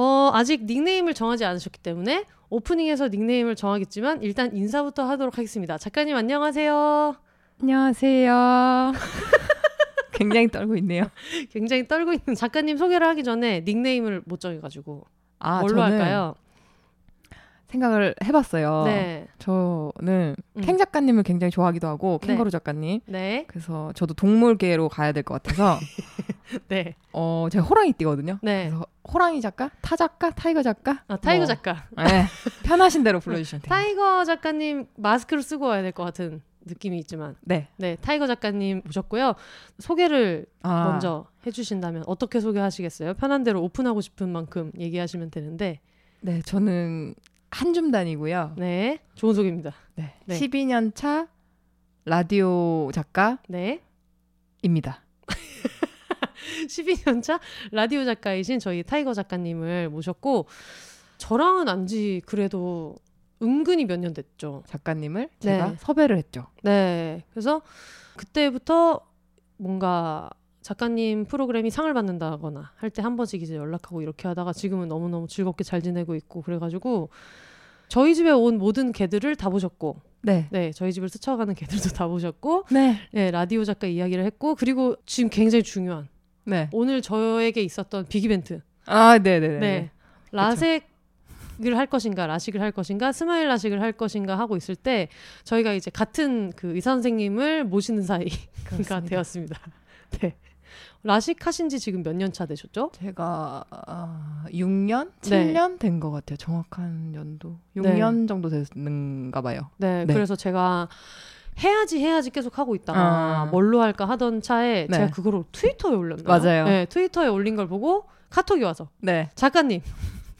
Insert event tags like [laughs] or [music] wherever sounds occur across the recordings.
어, 아직 닉네임을 정하지 않으셨기 때문에 오프닝에서 닉네임을 정하겠지만 일단 인사부터 하도록 하겠습니다. 작가님 안녕하세요. 안녕하세요. [laughs] 굉장히 떨고 있네요. [laughs] 굉장히 떨고 있는 작가님 소개를 하기 전에 닉네임을 못 정해가지고 아, 뭘로 할까요? 생각을 해봤어요. 네. 저는 음. 캥 작가님을 굉장히 좋아하기도 하고 네. 캥거루 작가님. 네. 그래서 저도 동물계로 가야 될 것 같아서 [laughs] 네. 어 제가 호랑이 띠거든요. 네. 그래서 호랑이 작가, 타 작가, 타이거 작가. 아, 타이거 뭐, 작가. 네, 편하신 대로 불러주시면 돼요. 타이거 작가님 마스크를 쓰고 와야 될 것 같은 느낌이 있지만. 네. 네. 타이거 작가님 모셨고요. 소개를 아, 먼저 해주신다면 어떻게 소개하시겠어요? 편한 대로 오픈하고 싶은 만큼 얘기하시면 되는데. 네, 저는 한 줌 단이고요. 네. 좋은 소개입니다. 네. 네. 12년 차 라디오 작가입니다. 네. 12년 [laughs] 차 라디오 작가이신 저희 타이거 작가님을 모셨고 저랑은 안지 그래도 은근히 몇 년 됐죠. 작가님을 제가 네. 섭외를 했죠. 네. 그래서 그때부터 뭔가 작가님 프로그램이 상을 받는다거나 할 때 한 번씩 이제 연락하고 이렇게 하다가 지금은 너무너무 즐겁게 잘 지내고 있고 그래가지고 저희 집에 온 모든 개들을 다 보셨고 네. 네 저희 집을 스쳐가는 개들도 다 보셨고 네. 네 라디오 작가 이야기를 했고 그리고 지금 굉장히 중요한 네. 오늘 저에게 있었던 big 이벤트 아, 네, 네, 네. 네. 라섹 을 할 것인가, 라식을 할 것인가, 스마일 라식을 할 것인가 하고 있을 때 저희가 이제 같은 그 의사 선생님을 모시는 사이가 [laughs] 그렇습니다. 되었습니다. [laughs] 네. 라식 하신 지 지금 몇 년 차 되셨죠? 제가 아, 6년, 네. 7년 된것 같아요. 정확한 연도 네. 6년 정도 됐는가 봐요. 네. 네. 그래서 제가 해야지 해야지 계속 하고 있다가 아. 뭘로 할까 하던 차에 네. 제가 그거를 트위터에 올렸나요? 맞아요. 네, 트위터에 올린 걸 보고 카톡이 와서 네, 작가님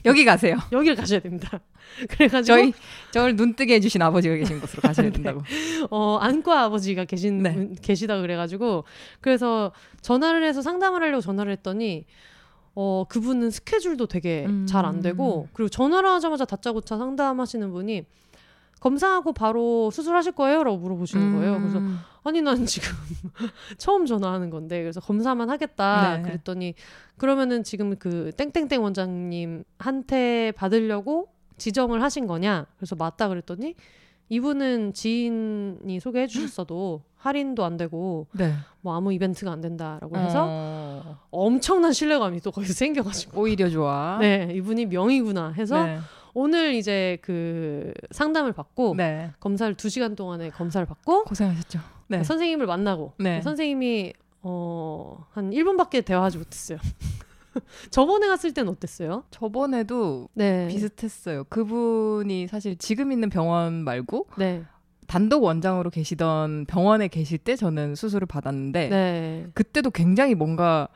여기 가세요. [laughs] 여기를 가셔야 됩니다. [laughs] 그래가지고 저희 저를 눈뜨게 해주신 아버지가 계신 곳으로 가셔야 네. 된다고. 어, 안과 아버지가 계신 네. 분- 계시다 그래가지고 그래서 전화를 해서 상담을 하려고 전화를 했더니 어 그분은 스케줄도 되게 음. 잘안 되고 그리고 전화를 하자마자 다짜고짜 상담하시는 분이 검사하고 바로 수술하실 거예요?라고 물어보시는 거예요. 그래서 음. 아니 난 지금 [laughs] 처음 전화하는 건데 그래서 검사만 하겠다 네. 그랬더니 그러면은 지금 그 땡땡땡 원장님한테 받으려고 지정을 하신 거냐 그래서 맞다 그랬더니 이분은 지인이 소개해 주셨어도 [laughs] 할인도 안 되고 네. 뭐 아무 이벤트가 안 된다라고 해서 어, 엄청난 신뢰감이 또 거기서 생겨가지고 오히려 좋아. [laughs] 네 이분이 명의구나 해서 네. 오늘 이제 그 상담을 받고 네. 검사를 두 시간 동안의 검사를 받고 고생하셨죠. 네. 선생님을 만나고 네. 선생님이 어, 한 1분밖에 대화하지 못했어요. [laughs] 저번에 갔을 땐 어땠어요? 저번에도 네. 비슷했어요. 그분이 사실 지금 있는 병원 말고 네. 단독 원장으로 계시던 병원에 계실 때 저는 수술을 받았는데 네. 그때도 굉장히 뭔가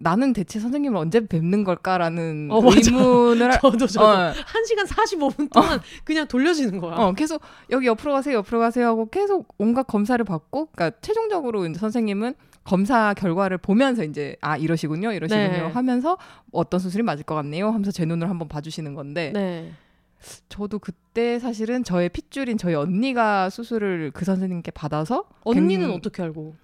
나는 대체 선생님을 언제 뵙는 걸까라는 어, 맞아. 의문을 [laughs] 하- 저도 저도 어, 1시간 45분 동안 그냥 돌려지는 거야. 어, 계속 여기 옆으로 가세요, 옆으로 가세요 하고 계속 온갖 검사를 받고, 그러니까 최종적으로 이제 선생님은 검사 결과를 보면서 이제 아 이러시군요, 이러시군요 네. 하면서 어떤 수술이 맞을 것 같네요 하면서 제 눈을 한번 봐 주시는 건데 네. 저도 그때 사실은 저의 핏줄인 저희 언니가 수술을 그 선생님께 받아서 언니는 굉- 어떻게 알고?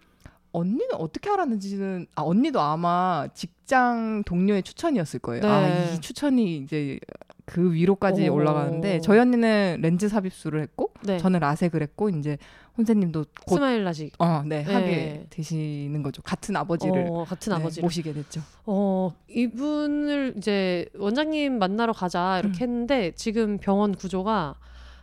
언니는 어떻게 알았는지는 아 언니도 아마 직장 동료의 추천이었을 거예요. 네. 아이 추천이 이제 그 위로까지 오. 올라가는데 저희 언니는 렌즈 삽입술을 했고 네. 저는 라섹을 했고 이제 혼세님도 곧 스마일 라식. 어, 네, 네. 하게 되시는 거죠. 같은 아버지를 어, 같은 네, 아버지를. 모시게 됐죠. 어, 이분을 이제 원장님 만나러 가자 이렇게 음. 했는데 지금 병원 구조가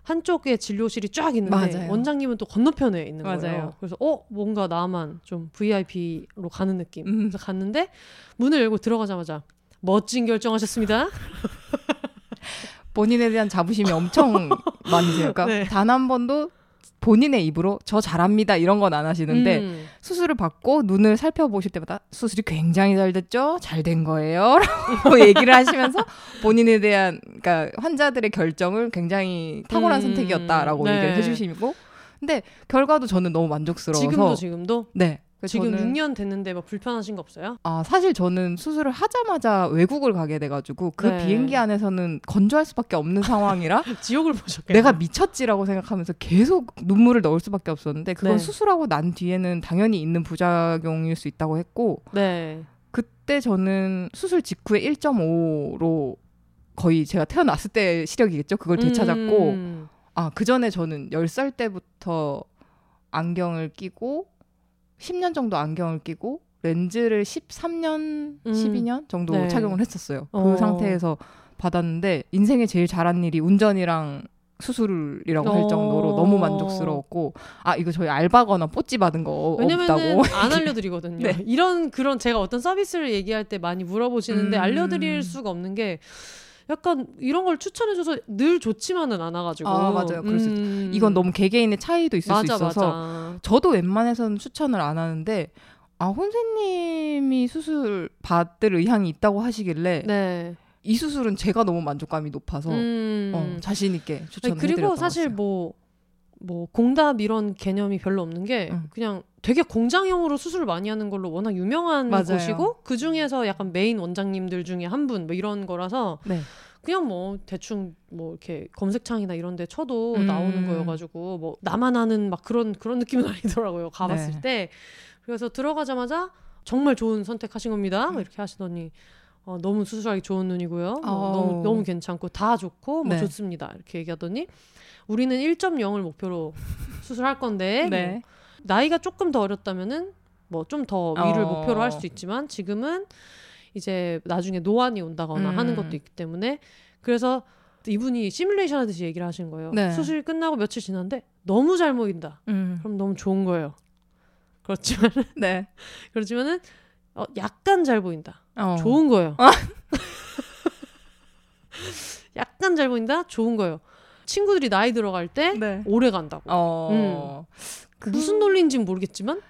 한쪽에 진료실이 쫙 있는데 맞아요. 원장님은 또 건너편에 있는 거예요. 맞아요. 그래서 어 뭔가 나만 좀 VIP로 가는 느낌. 음. 그래서 갔는데 문을 열고 들어가자마자 멋진 결정하셨습니다. [laughs] 본인에 대한 자부심이 엄청 많으세요. 그러니까 [laughs] 네. 단한 번도 본인의 입으로 저 잘합니다 이런 건 안 하시는데 음. 수술을 받고 눈을 살펴보실 때마다 수술이 굉장히 잘 됐죠? 잘 된 거예요? [laughs] 라고 [laughs] 얘기를 하시면서 본인에 대한 그러니까 환자들의 결정을 굉장히 탁월한 음, 선택이었다라고 네. 얘기를 해주시고 근데 결과도 저는 너무 만족스러워서 지금도 지금도 네 지금 저는 6년 됐는데 뭐 불편하신 거 없어요? 아 사실 저는 수술을 하자마자 외국을 가게 돼가지고 그 네. 비행기 안에서는 건조할 수밖에 없는 상황이라 [laughs] 지옥을 보셨겠네. 내가 미쳤지라고 생각하면서 계속 눈물을 넣을 수밖에 없었는데 그건 네. 수술하고 난 뒤에는 당연히 있는 부작용일 수 있다고 했고 네. 그때 저는 수술 직후에 1.5로 거의 제가 태어났을 때 시력이겠죠. 그걸 되찾았고 음. 아, 그 전에 저는 10살 때부터 안경을 끼고 10년 정도 안경을 끼고 렌즈를 13년, 음. 12년 정도 네. 착용을 했었어요. 그 어. 상태에서 받았는데 인생에 제일 잘한 일이 운전이랑 수술이라고 할 어. 정도로 너무 만족스러웠고 아 이거 저희 알바거나 뽀찌 받은 거 없다고 [laughs] 안 알려드리거든요. 네. 이런 그런 제가 어떤 서비스를 얘기할 때 많이 물어보시는데 음. 알려드릴 수가 없는 게 약간 이런 걸 추천해줘서 늘 좋지만은 않아가지고. 아, 맞아요. 있- 음. 이건 너무 개개인의 차이도 있을 맞아, 수 있어서 맞아. 저도 웬만해서는 추천을 안 하는데 아 혼세님이 수술 받을 의향이 있다고 하시길래 네. 이 수술은 제가 너무 만족감이 높아서 음. 어, 자신 있게 아니, 추천해드렸던 그리고 것 사실. 뭐, 뭐, 공답 이런 개념이 별로 없는 게 음. 그냥 되게 공장형으로 수술을 많이 하는 걸로 워낙 유명한 맞아요. 곳이고 그 중에서 약간 메인 원장님들 중에 한 분 뭐 이런 거라서 네. 그냥 뭐 대충 뭐 이렇게 검색창이나 이런 데 쳐도 음. 나오는 거여가지고 뭐 나만 아는 막 그런 그런 느낌은 [laughs] 아니더라고요 가봤을 네. 때 그래서 들어가자마자 정말 좋은 선택하신 겁니다 음. 이렇게 하시더니 어, 너무 수술하기 좋은 눈이고요 뭐 어. 너무 너무 괜찮고 다 좋고 뭐 네. 좋습니다 이렇게 얘기하더니 우리는 1.0을 목표로 [laughs] 수술할 건데 뭐 네. 나이가 조금 더 어렸다면은 뭐 좀 더 위를 어. 목표로 할 수도 있지만 지금은 이제 나중에 노안이 온다거나 음. 하는 것도 있기 때문에 그래서 이분이 시뮬레이션 하듯이 얘기를 하신 거예요. 네. 수술이 끝나고 며칠 지났는데 너무 잘 보인다. 음. 그럼 너무 좋은 거예요. 그렇지만 [laughs] 네. 그렇지만은 어, 약간 잘 보인다. 어. 좋은 거예요. [laughs] 약간 잘 보인다. 좋은 거예요. 친구들이 나이 들어갈 때 네. 오래 간다고. 어. 그- 무슨 논리인지는 모르겠지만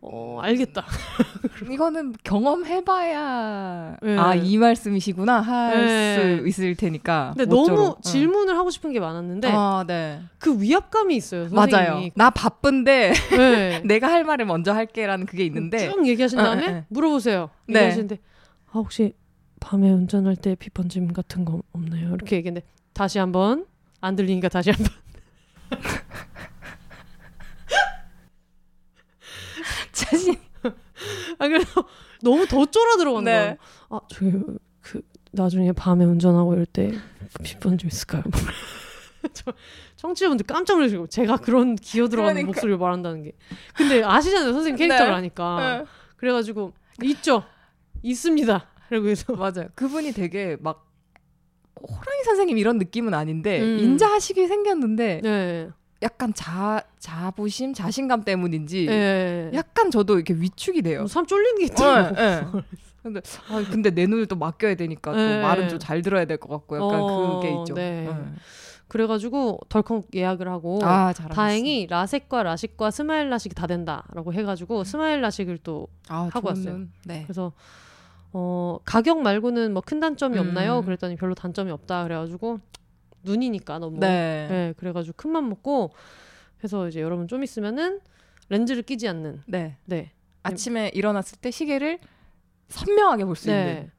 어, 알겠다. [laughs] 이거는 경험해봐야 네. 아이 말씀이시구나 할 네. 수 있을 테니까. 근데 모쪼록. 너무 응. 질문을 하고 싶은 게 많았는데 아, 네. 그 위압감이 있어요. 맞아요. 선생님이. 나 바쁜데 네. [laughs] 내가 할 말을 먼저 할게라는 그게 있는데 쭉 얘기하신 다음에. 물어보세요. 네. 얘기하시는데 아 혹시 밤에 운전할 때 비번짐 같은 거 없나요? 이렇게 얘기했는데 다시 한번 안 들리니까 다시 한 번 [laughs] 자신 아 그래서 너무 더 쫄아 들어간 네. 아 저기 그 나중에 밤에 운전하고 이럴 때 비번짐 있을까요? [laughs] 저 청취자분들 깜짝 놀라시고 제가 그런 기어 들어가는 그러니까. 목소리를 말한다는 게 근데 아시잖아요 선생님 캐릭터를 네. 하니까 네. 그래가지고 있죠 있습니다 그리고 해서 맞아요. 그분이 되게 막 호랑이 선생님 이런 느낌은 아닌데 음. 인자하시게 생겼는데 네, 약간 자 자부심, 자신감 때문인지 네. 약간 저도 이렇게 위축이 돼요. 뭐삶 쫄리는 게 있더라고 네, 네. 근데 아, 근데 내 눈을 또 맡겨야 되니까 또 네. 말은 좀 잘 들어야 될 것 같고 약간 어, 그게 있죠. 네. 네. 그래가지고 덜컥 예약을 하고 아. 다행히 라섹과 라식과 스마일 라식이 다 된다라고 해가지고 스마일 라식을 또 아, 하고 좋은 왔어요. 눈. 네. 그래서 어 가격 말고는 뭐 큰 단점이 음. 없나요? 그랬더니 별로 단점이 없다 그래가지고 눈이니까 너무 네. 네, 그래가지고 큰맘 먹고 해서 이제 여러분 좀 있으면은 렌즈를 끼지 않는 네. 네 아침에 일어났을 때 시계를 선명하게 볼수 있는. 네.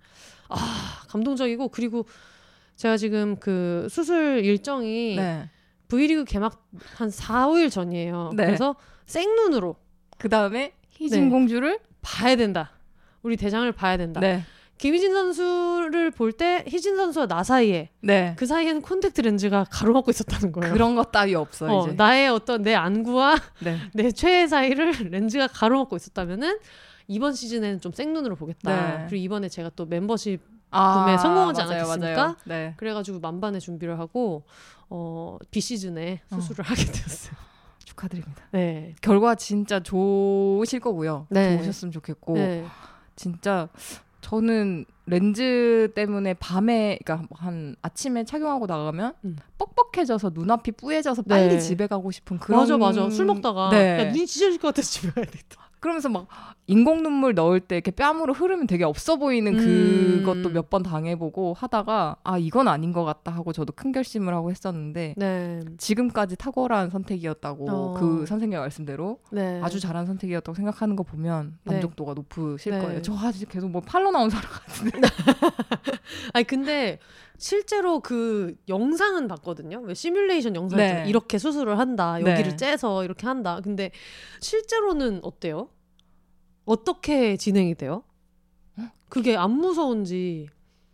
아 감동적이고 그리고 제가 지금 그 수술 일정이 네. V리그 개막 한 4, 5일 전이에요. 네. 그래서 생눈으로 그 다음에 희진 네. 공주를 봐야 된다. 우리 대장을 봐야 된다. 네. 김희진 선수를 볼 때 희진 선수와 나 사이에 네. 그 사이에는 콘택트 렌즈가 가로막고 있었다는 거예요. 그런 것 따위 없어 어, 이제. 나의 어떤 내 안구와 네. [laughs] 내 최애 사이를 [laughs] 렌즈가 가로막고 있었다면은 이번 시즌에는 좀 생눈으로 보겠다. 네. 그리고 이번에 제가 또 멤버십 아, 구매 성공하지 맞아요, 않았겠습니까? 맞아요. 네. 그래가지고 만반의 준비를 하고 어, 비시즌에 어. 수술을 [laughs] 하게 되었어요. 축하드립니다. 네. 결과 진짜 좋으실 거고요. 네. 좋으셨으면 좋겠고 네. 진짜 저는 렌즈 때문에 밤에 그러니까 한 아침에 착용하고 나가면 음. 뻑뻑해져서 눈앞이 뿌얘져서 빨리 네. 집에 가고 싶은 그런 맞아 맞아 술 먹다가 네. 야 눈이 찢어질 것 같아서 집에 가야 되겠다. 그러면서 막 인공 눈물 넣을 때 이렇게 뺨으로 흐르면 되게 없어 보이는 음. 그것도 몇 번 당해보고 하다가 아 이건 아닌 것 같다 하고 저도 큰 결심을 하고 했었는데 네. 지금까지 탁월한 선택이었다고 어. 그 선생님 말씀대로 네. 아주 잘한 선택이었다고 생각하는 거 보면 네. 만족도가 높으실 네. 거예요. 저 아직 계속 뭐 팔로 나온 사람 같은데. [laughs] 아니 근데 실제로 그 영상은 봤거든요. 왜 시뮬레이션 영상 네. 이렇게 수술을 한다. 네. 여기를 째서 이렇게 한다. 근데 실제로는 어때요? 어떻게 진행이 돼요? 그게 안 무서운지.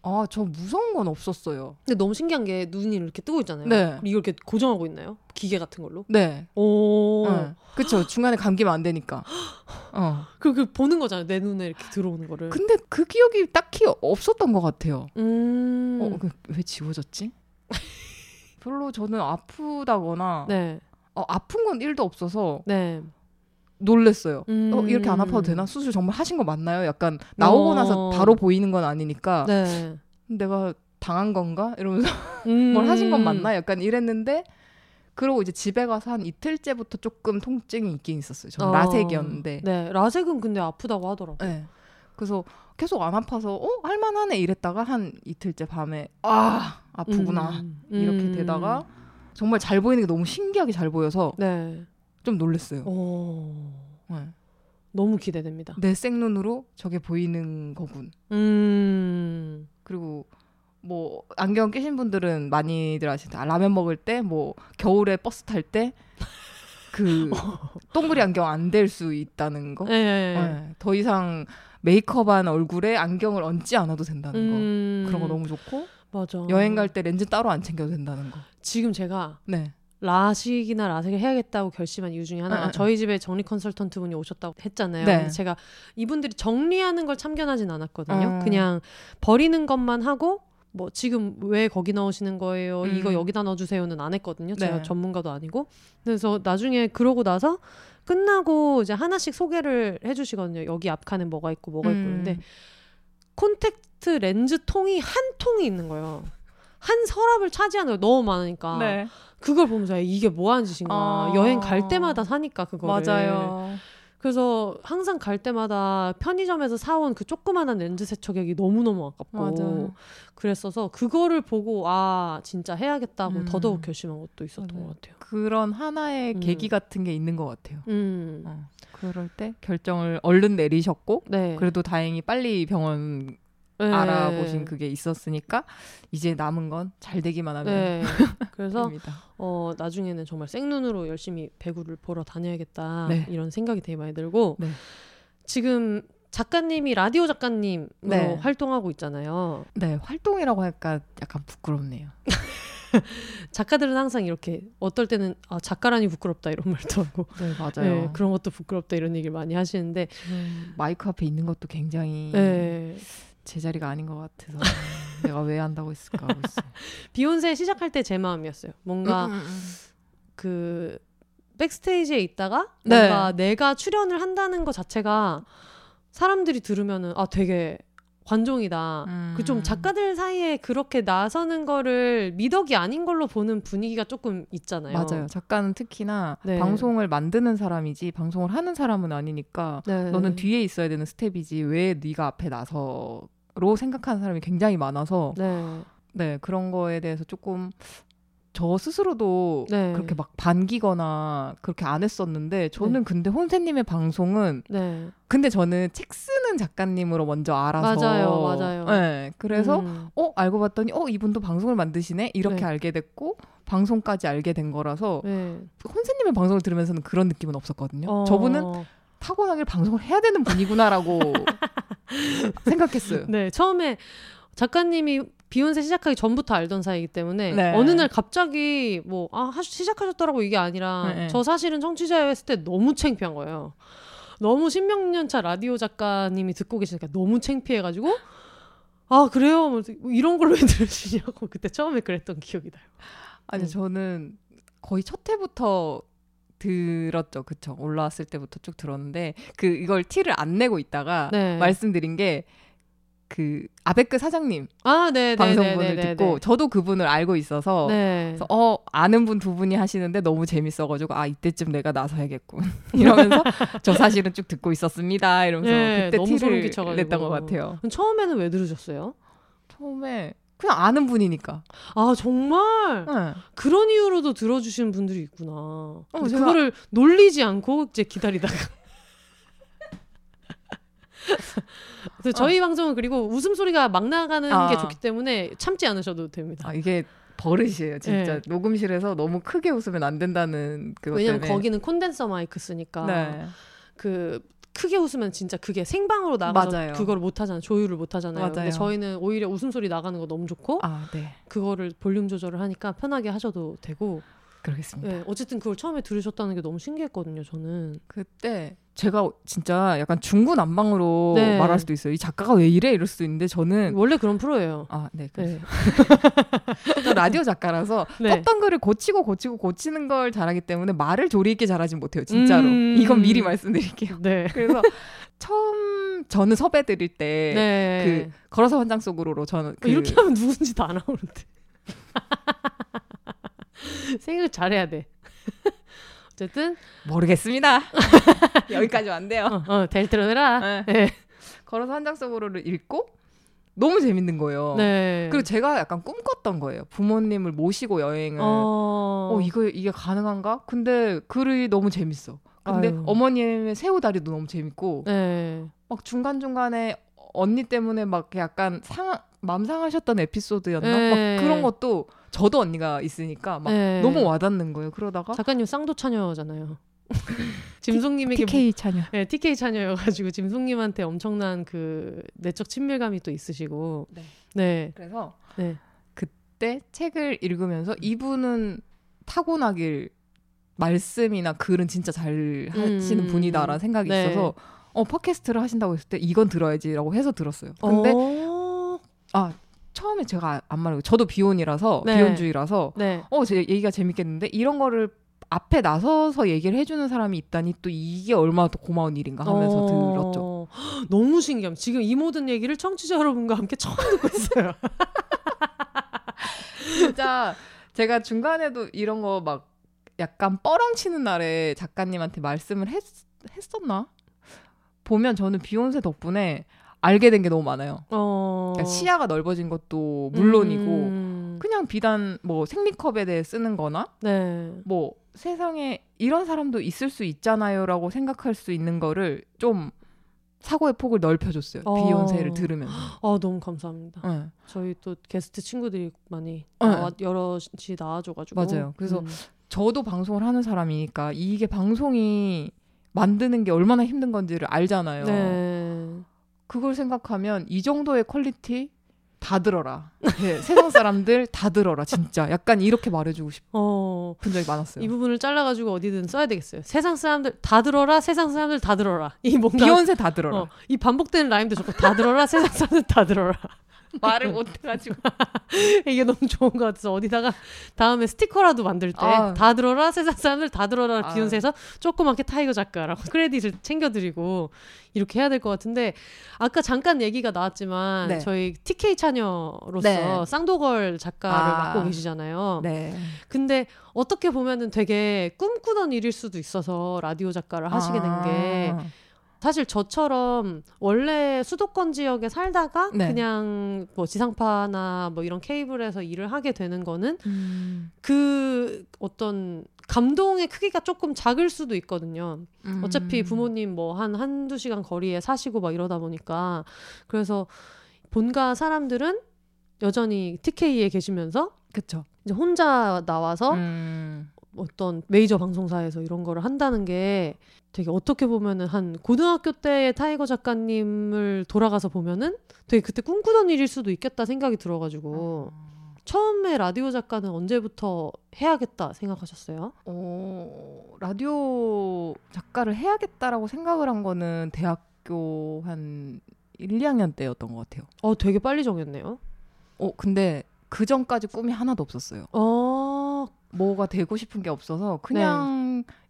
아, 저 무서운 건 없었어요. 근데 너무 신기한 게 눈이 이렇게 뜨고 있잖아요. 네. 이걸 이렇게 고정하고 있나요? 기계 같은 걸로? 네. 오. 네. 그쵸. 중간에 감기면 안 되니까. [gasps] 어. 그, 그 보는 거잖아요. 내 눈에 이렇게 들어오는 거를. 근데 그 기억이 딱히 없었던 것 같아요. 음. 어, 그, 왜 지워졌지? 별로 저는 아프다거나 네. 어, 아픈 건 1도 없어서 네. 놀랬어요. 음. 어, 이렇게 안 아파도 되나? 수술 정말 하신 거 맞나요? 약간 나오고 어. 나서 바로 보이는 건 아니니까 네. 내가 당한 건가? 이러면서 음. [laughs] 뭘 하신 건 맞나? 약간 이랬는데 그러고 이제 집에 가서 한 이틀째부터 조금 통증이 있긴 있었어요. 저는 어. 라섹이었는데. 네. 라섹은 근데 아프다고 하더라고. 네. 그래서 계속 안 아파서 어 할만하네 이랬다가 한 이틀째 밤에 아 아프구나 음. 이렇게 음. 되다가 정말 잘 보이는 게 너무 신기하게 잘 보여서 네. 좀 놀랐어요. 오. 네. 너무 기대됩니다. 내 생눈으로 저게 보이는 거군. 음. 그리고 뭐 안경 끼신 분들은 많이들 아시죠. 아, 라면 먹을 때 뭐 겨울에 버스 탈 때 그 [laughs] 동그리 안경 안 될 수 있다는 거. 네. 네. 더 이상 메이크업한 얼굴에 안경을 얹지 않아도 된다는 음. 거. 그런 거 너무 좋고 맞아. 여행 갈 때 렌즈 따로 안 챙겨도 된다는 거. 지금 제가 네. 라식이나 라섹을 해야겠다고 결심한 이유 중에 하나가 네. 저희 집에 정리 컨설턴트 분이 오셨다고 했잖아요. 네. 근데 제가 이분들이 정리하는 걸 참견하진 않았거든요. 어. 그냥 버리는 것만 하고 뭐 지금 왜 거기 넣으시는 거예요? 음. 이거 여기다 넣어주세요는 안 했거든요. 제가 네. 전문가도 아니고. 그래서 나중에 그러고 나서 끝나고 이제 하나씩 소개를 해주시거든요. 여기 앞 칸에 뭐가 있고 뭐가 있고 음. 그런데 콘택트 렌즈 통이 한 통이 있는 거예요. 한 서랍을 차지하는 거예요. 너무 많으니까. 네. 그걸 보면서 야, 이게 뭐 하는 짓인가. 아. 여행 갈 때마다 사니까 그거를. 맞아요. 그래서 항상 갈 때마다 편의점에서 사온 그 조그만한 렌즈 세척액이 너무너무 아깝고 맞아요. 그랬어서 그거를 보고 아 진짜 해야겠다고 음. 더더욱 결심한 것도 있었던 맞아요. 것 같아요. 그런 하나의 음. 계기 같은 게 있는 것 같아요. 음. 어. 그럴 때 결정을 얼른 내리셨고 네. 그래도 다행히 빨리 병원 네. 알아보신 그게 있었으니까 이제 남은 건 잘 되기만 하면 네. [laughs] 그래서 됩니다. 어 나중에는 정말 생눈으로 열심히 배구를 보러 다녀야겠다 네. 이런 생각이 되게 많이 들고 네. 지금 작가님이 라디오 작가님으로 네. 활동하고 있잖아요. 네, 활동이라고 할까 약간 부끄럽네요. [laughs] 작가들은 항상 이렇게 어떨 때는 아 작가라니 부끄럽다 이런 말도 하고 네, 맞아요. 네, 그런 것도 부끄럽다 이런 얘기를 많이 하시는데 지금 마이크 앞에 있는 것도 굉장히 네. 제자리가 아닌 것 같아서 내가 왜 한다고 했을까 하고. [laughs] 비욘세 시작할 때 제 마음이었어요. 뭔가 음, 음, 음. 그 backstage에 있다가 네. 뭔가 내가 출연을 한다는 것 자체가 사람들이 들으면은 아 되게 관종이다. 음. 그좀 작가들 사이에 그렇게 나서는 거를 미덕이 아닌 걸로 보는 분위기가 조금 있잖아요. 맞아요. 작가는 특히나 네. 방송을 만드는 사람이지 방송을 하는 사람은 아니니까 네. 너는 뒤에 있어야 되는 스텝이지 왜 네가 앞에 나서로 생각하는 사람이 굉장히 많아서 네. 네 그런 거에 대해서 조금 저 스스로도 네. 그렇게 막 반기거나 그렇게 안 했었는데 저는 근데 혼세님의 방송은 네. 근데 저는 책 쓰는 작가님으로 먼저 알아서 맞아요, 맞아요. 네 그래서 음. 어 알고 봤더니 어 이분도 방송을 만드시네 이렇게 네. 알게 됐고 방송까지 알게 된 거라서 네. 혼세님의 방송을 들으면서는 그런 느낌은 없었거든요. 어. 저분은 타고나길 방송을 해야 되는 분이구나라고 [laughs] 생각했어요. 네 처음에 작가님이 비욘세 시작하기 전부터 알던 사이이기 때문에 네. 어느 날 갑자기 뭐 아 시작하셨더라고 이게 아니라 네, 네. 저 사실은 청취자회 했을 때 너무 창피한 거예요. 너무 십몇 년차 라디오 작가님이 듣고 계시니까 너무 창피해가지고 아 그래요 뭐 이런 걸로 왜 [laughs] 들으시냐고 그때 처음에 그랬던 기억이 나요. 아니 음. 저는 거의 첫 회부터 들었죠. 그쵸. 올라왔을 때부터 쭉 들었는데 그 이걸 티를 안 내고 있다가 네. 말씀드린 게 그 아베크 사장님 아, 네, 네, 방송분을 네, 네, 듣고 네. 저도 그분을 알고 있어서 네. 그래서 어 아는 분 두 분이 하시는데 너무 재밌어가지고 아 이때쯤 내가 나서야겠군 [laughs] 이러면서 저 사실은 쭉 듣고 있었습니다 이러면서 네, 그때 티를. 냈던 것 같아요. 처음에는 왜 들으셨어요? 처음에 그냥 아는 분이니까. 아, 정말 네. 그런 이유로도 들어주시는 분들이 있구나. 근데 제가- 그거를 놀리지 않고 이제 기다리다가. 그래서 저희 방송은 그리고 웃음소리가 막 나가는 아. 게 좋기 때문에 참지 않으셔도 됩니다. 아 이게 버릇이에요 진짜 네. 녹음실에서 너무 크게 웃으면 안 된다는 그것 왜냐면 때문에. 거기는 콘덴서 마이크 쓰니까 네. 그 크게 웃으면 진짜 그게 생방으로 나가서 맞아요. 그걸 못 하잖아요. 조율을 못 하잖아요. 근데 맞아요. 저희는 오히려 웃음소리 나가는 거 너무 좋고 아 네. 그거를 볼륨 조절을 하니까 편하게 하셔도 되고 그러겠습니다. 네, 어쨌든 그걸 처음에 들으셨다는 게 너무 신기했거든요. 저는 그때 제가 진짜 약간 중구난방으로 네. 말할 수도 있어요. 이 작가가 왜 이래 이럴 수도 있는데 저는 원래 그런 프로예요. 아, 네. 그 네. [laughs] 라디오 작가라서 네. 썼던 글을 고치고 고치고 고치는 걸 잘하기 때문에 말을 조리 있게 잘하진 못해요. 진짜로. 음. 이건 미리 말씀드릴게요. 네. [laughs] 그래서 처음 저는 섭외 드릴 때 네. 그 걸어서 환장 속으로로 저는 그 이렇게 하면 누군지 다 나오는데. [laughs] 생각 잘해야 돼. 어쨌든 모르겠습니다. [laughs] 여기까지 안 돼요. 어, 어, 델트로 해라. 네. 네. 걸어서 환장 속으로를 읽고 너무 재밌는 거예요. 네. 그리고 제가 약간 꿈꿨던 거예요. 부모님을 모시고 여행을. 어, 어 이거 이게 가능한가? 근데 글이 너무 재밌어. 근데 아유. 어머님의 새우다리도 너무 재밌고 네. 막 중간 중간에 언니 때문에 막 약간 상 맘 상하셨던 에피소드였나? 네. 막 그런 것도 저도 언니가 있으니까 막 네. 너무 와닿는 거예요. 그러다가 작가님 쌍도 차녀잖아요. [laughs] 짐송님에게 TK 차녀. 네, TK 차녀여가지고 짐송님한테 엄청난 그 내적 친밀감이 또 있으시고. 네. 네. 그래서 네. 그때 책을 읽으면서 이분은 타고나길 말씀이나 글은 진짜 잘 하시는 음. 분이다라는 생각이 네. 있어서 어 팟캐스트를 하신다고 했을 때 이건 들어야지라고 해서 들었어요. 근데 어... 아 처음에 제가 안 말하고 저도 비혼이라서 네. 비혼주의라서 네. 어제 얘기가 재밌겠는데 이런 거를 앞에 나서서 얘기를 해주는 사람이 있다니 또 이게 얼마나 더 고마운 일인가 하면서 어, 들었죠. [gasps] 너무 신기함. 지금 이 모든 얘기를 청취자 여러분과 함께 처음 듣고 있어요. [laughs] 진짜 제가 중간에도 이런 거 막 약간 뻐렁치는 날에 작가님한테 말씀을 했, 했었나? 보면 저는 비욘세 덕분에 알게 된 게 너무 많아요. 어... 그러니까 시야가 넓어진 것도 물론이고 음, 그냥 비단 뭐 생리컵에 대해 쓰는 거나 네. 뭐 세상에 이런 사람도 있을 수 있잖아요라고 생각할 수 있는 거를 좀 사고의 폭을 넓혀줬어요. 어. 비욘세를 들으면서. 아 너무 감사합니다. 네. 저희 또 게스트 친구들이 많이 네. 나와, 여럿이 나와줘가지고 맞아요. 그래서 음. 저도 방송을 하는 사람이니까 이게 방송이 만드는 게 얼마나 힘든 건지를 알잖아요. 네. 그걸 생각하면 이 정도의 quality 다 들어라. 네, [laughs] 세상 사람들 다 들어라. 진짜 약간 이렇게 말해주고 싶은 어, 적이 많았어요. 이 부분을 잘라가지고 어디든 써야 되겠어요. 세상 사람들 다 들어라, 세상 사람들 다 들어라. 이 뭔가 비욘세 다 들어라. 어, 이 반복되는 라임도 좋고 다 들어라, 세상 사람들 다 들어라. 말을 못해가지고. [laughs] 이게 너무 좋은 것 같아서 어디다가 다음에 스티커라도 만들 때 아. 다 들어라 세상 사람들 다 들어라 아. 비욘세에서 조그맣게 타이거 작가라고 [laughs] 크레딧을 챙겨드리고 이렇게 해야 될 것 같은데 아까 잠깐 얘기가 나왔지만 네. 저희 TK 차녀로서 네. 쌍도걸 작가를 아. 맡고 계시잖아요. 네. 근데 어떻게 보면은 되게 꿈꾸던 일일 수도 있어서 라디오 작가를 하시게 된게 아. 사실 저처럼 원래 수도권 지역에 살다가 네. 그냥 뭐 지상파나 뭐 이런 케이블에서 일을 하게 되는 거는 음. 그 어떤 감동의 크기가 조금 작을 수도 있거든요. 음. 어차피 부모님 뭐 한 한두 시간 거리에 사시고 막 이러다 보니까 그래서 본가 사람들은 여전히 TK에 계시면서 그쵸. 이제 혼자 나와서 음. 어떤 메이저 방송사에서 이런 거를 한다는 게 되게 어떻게 보면은 한 고등학교 때의 타이거 작가님을 돌아가서 보면은 되게 그때 꿈꾸던 일일 수도 있겠다 생각이 들어가지고 처음에 라디오 작가는 언제부터 해야겠다 생각하셨어요? 어, 라디오 작가를 해야겠다라고 생각을 한 거는 대학교 한 1, 2학년 때였던 것 같아요. 어 되게 빨리 정했네요. 어, 근데 그 전까지 꿈이 하나도 없었어요. 어 뭐가 되고 싶은 게 없어서 그냥 그냥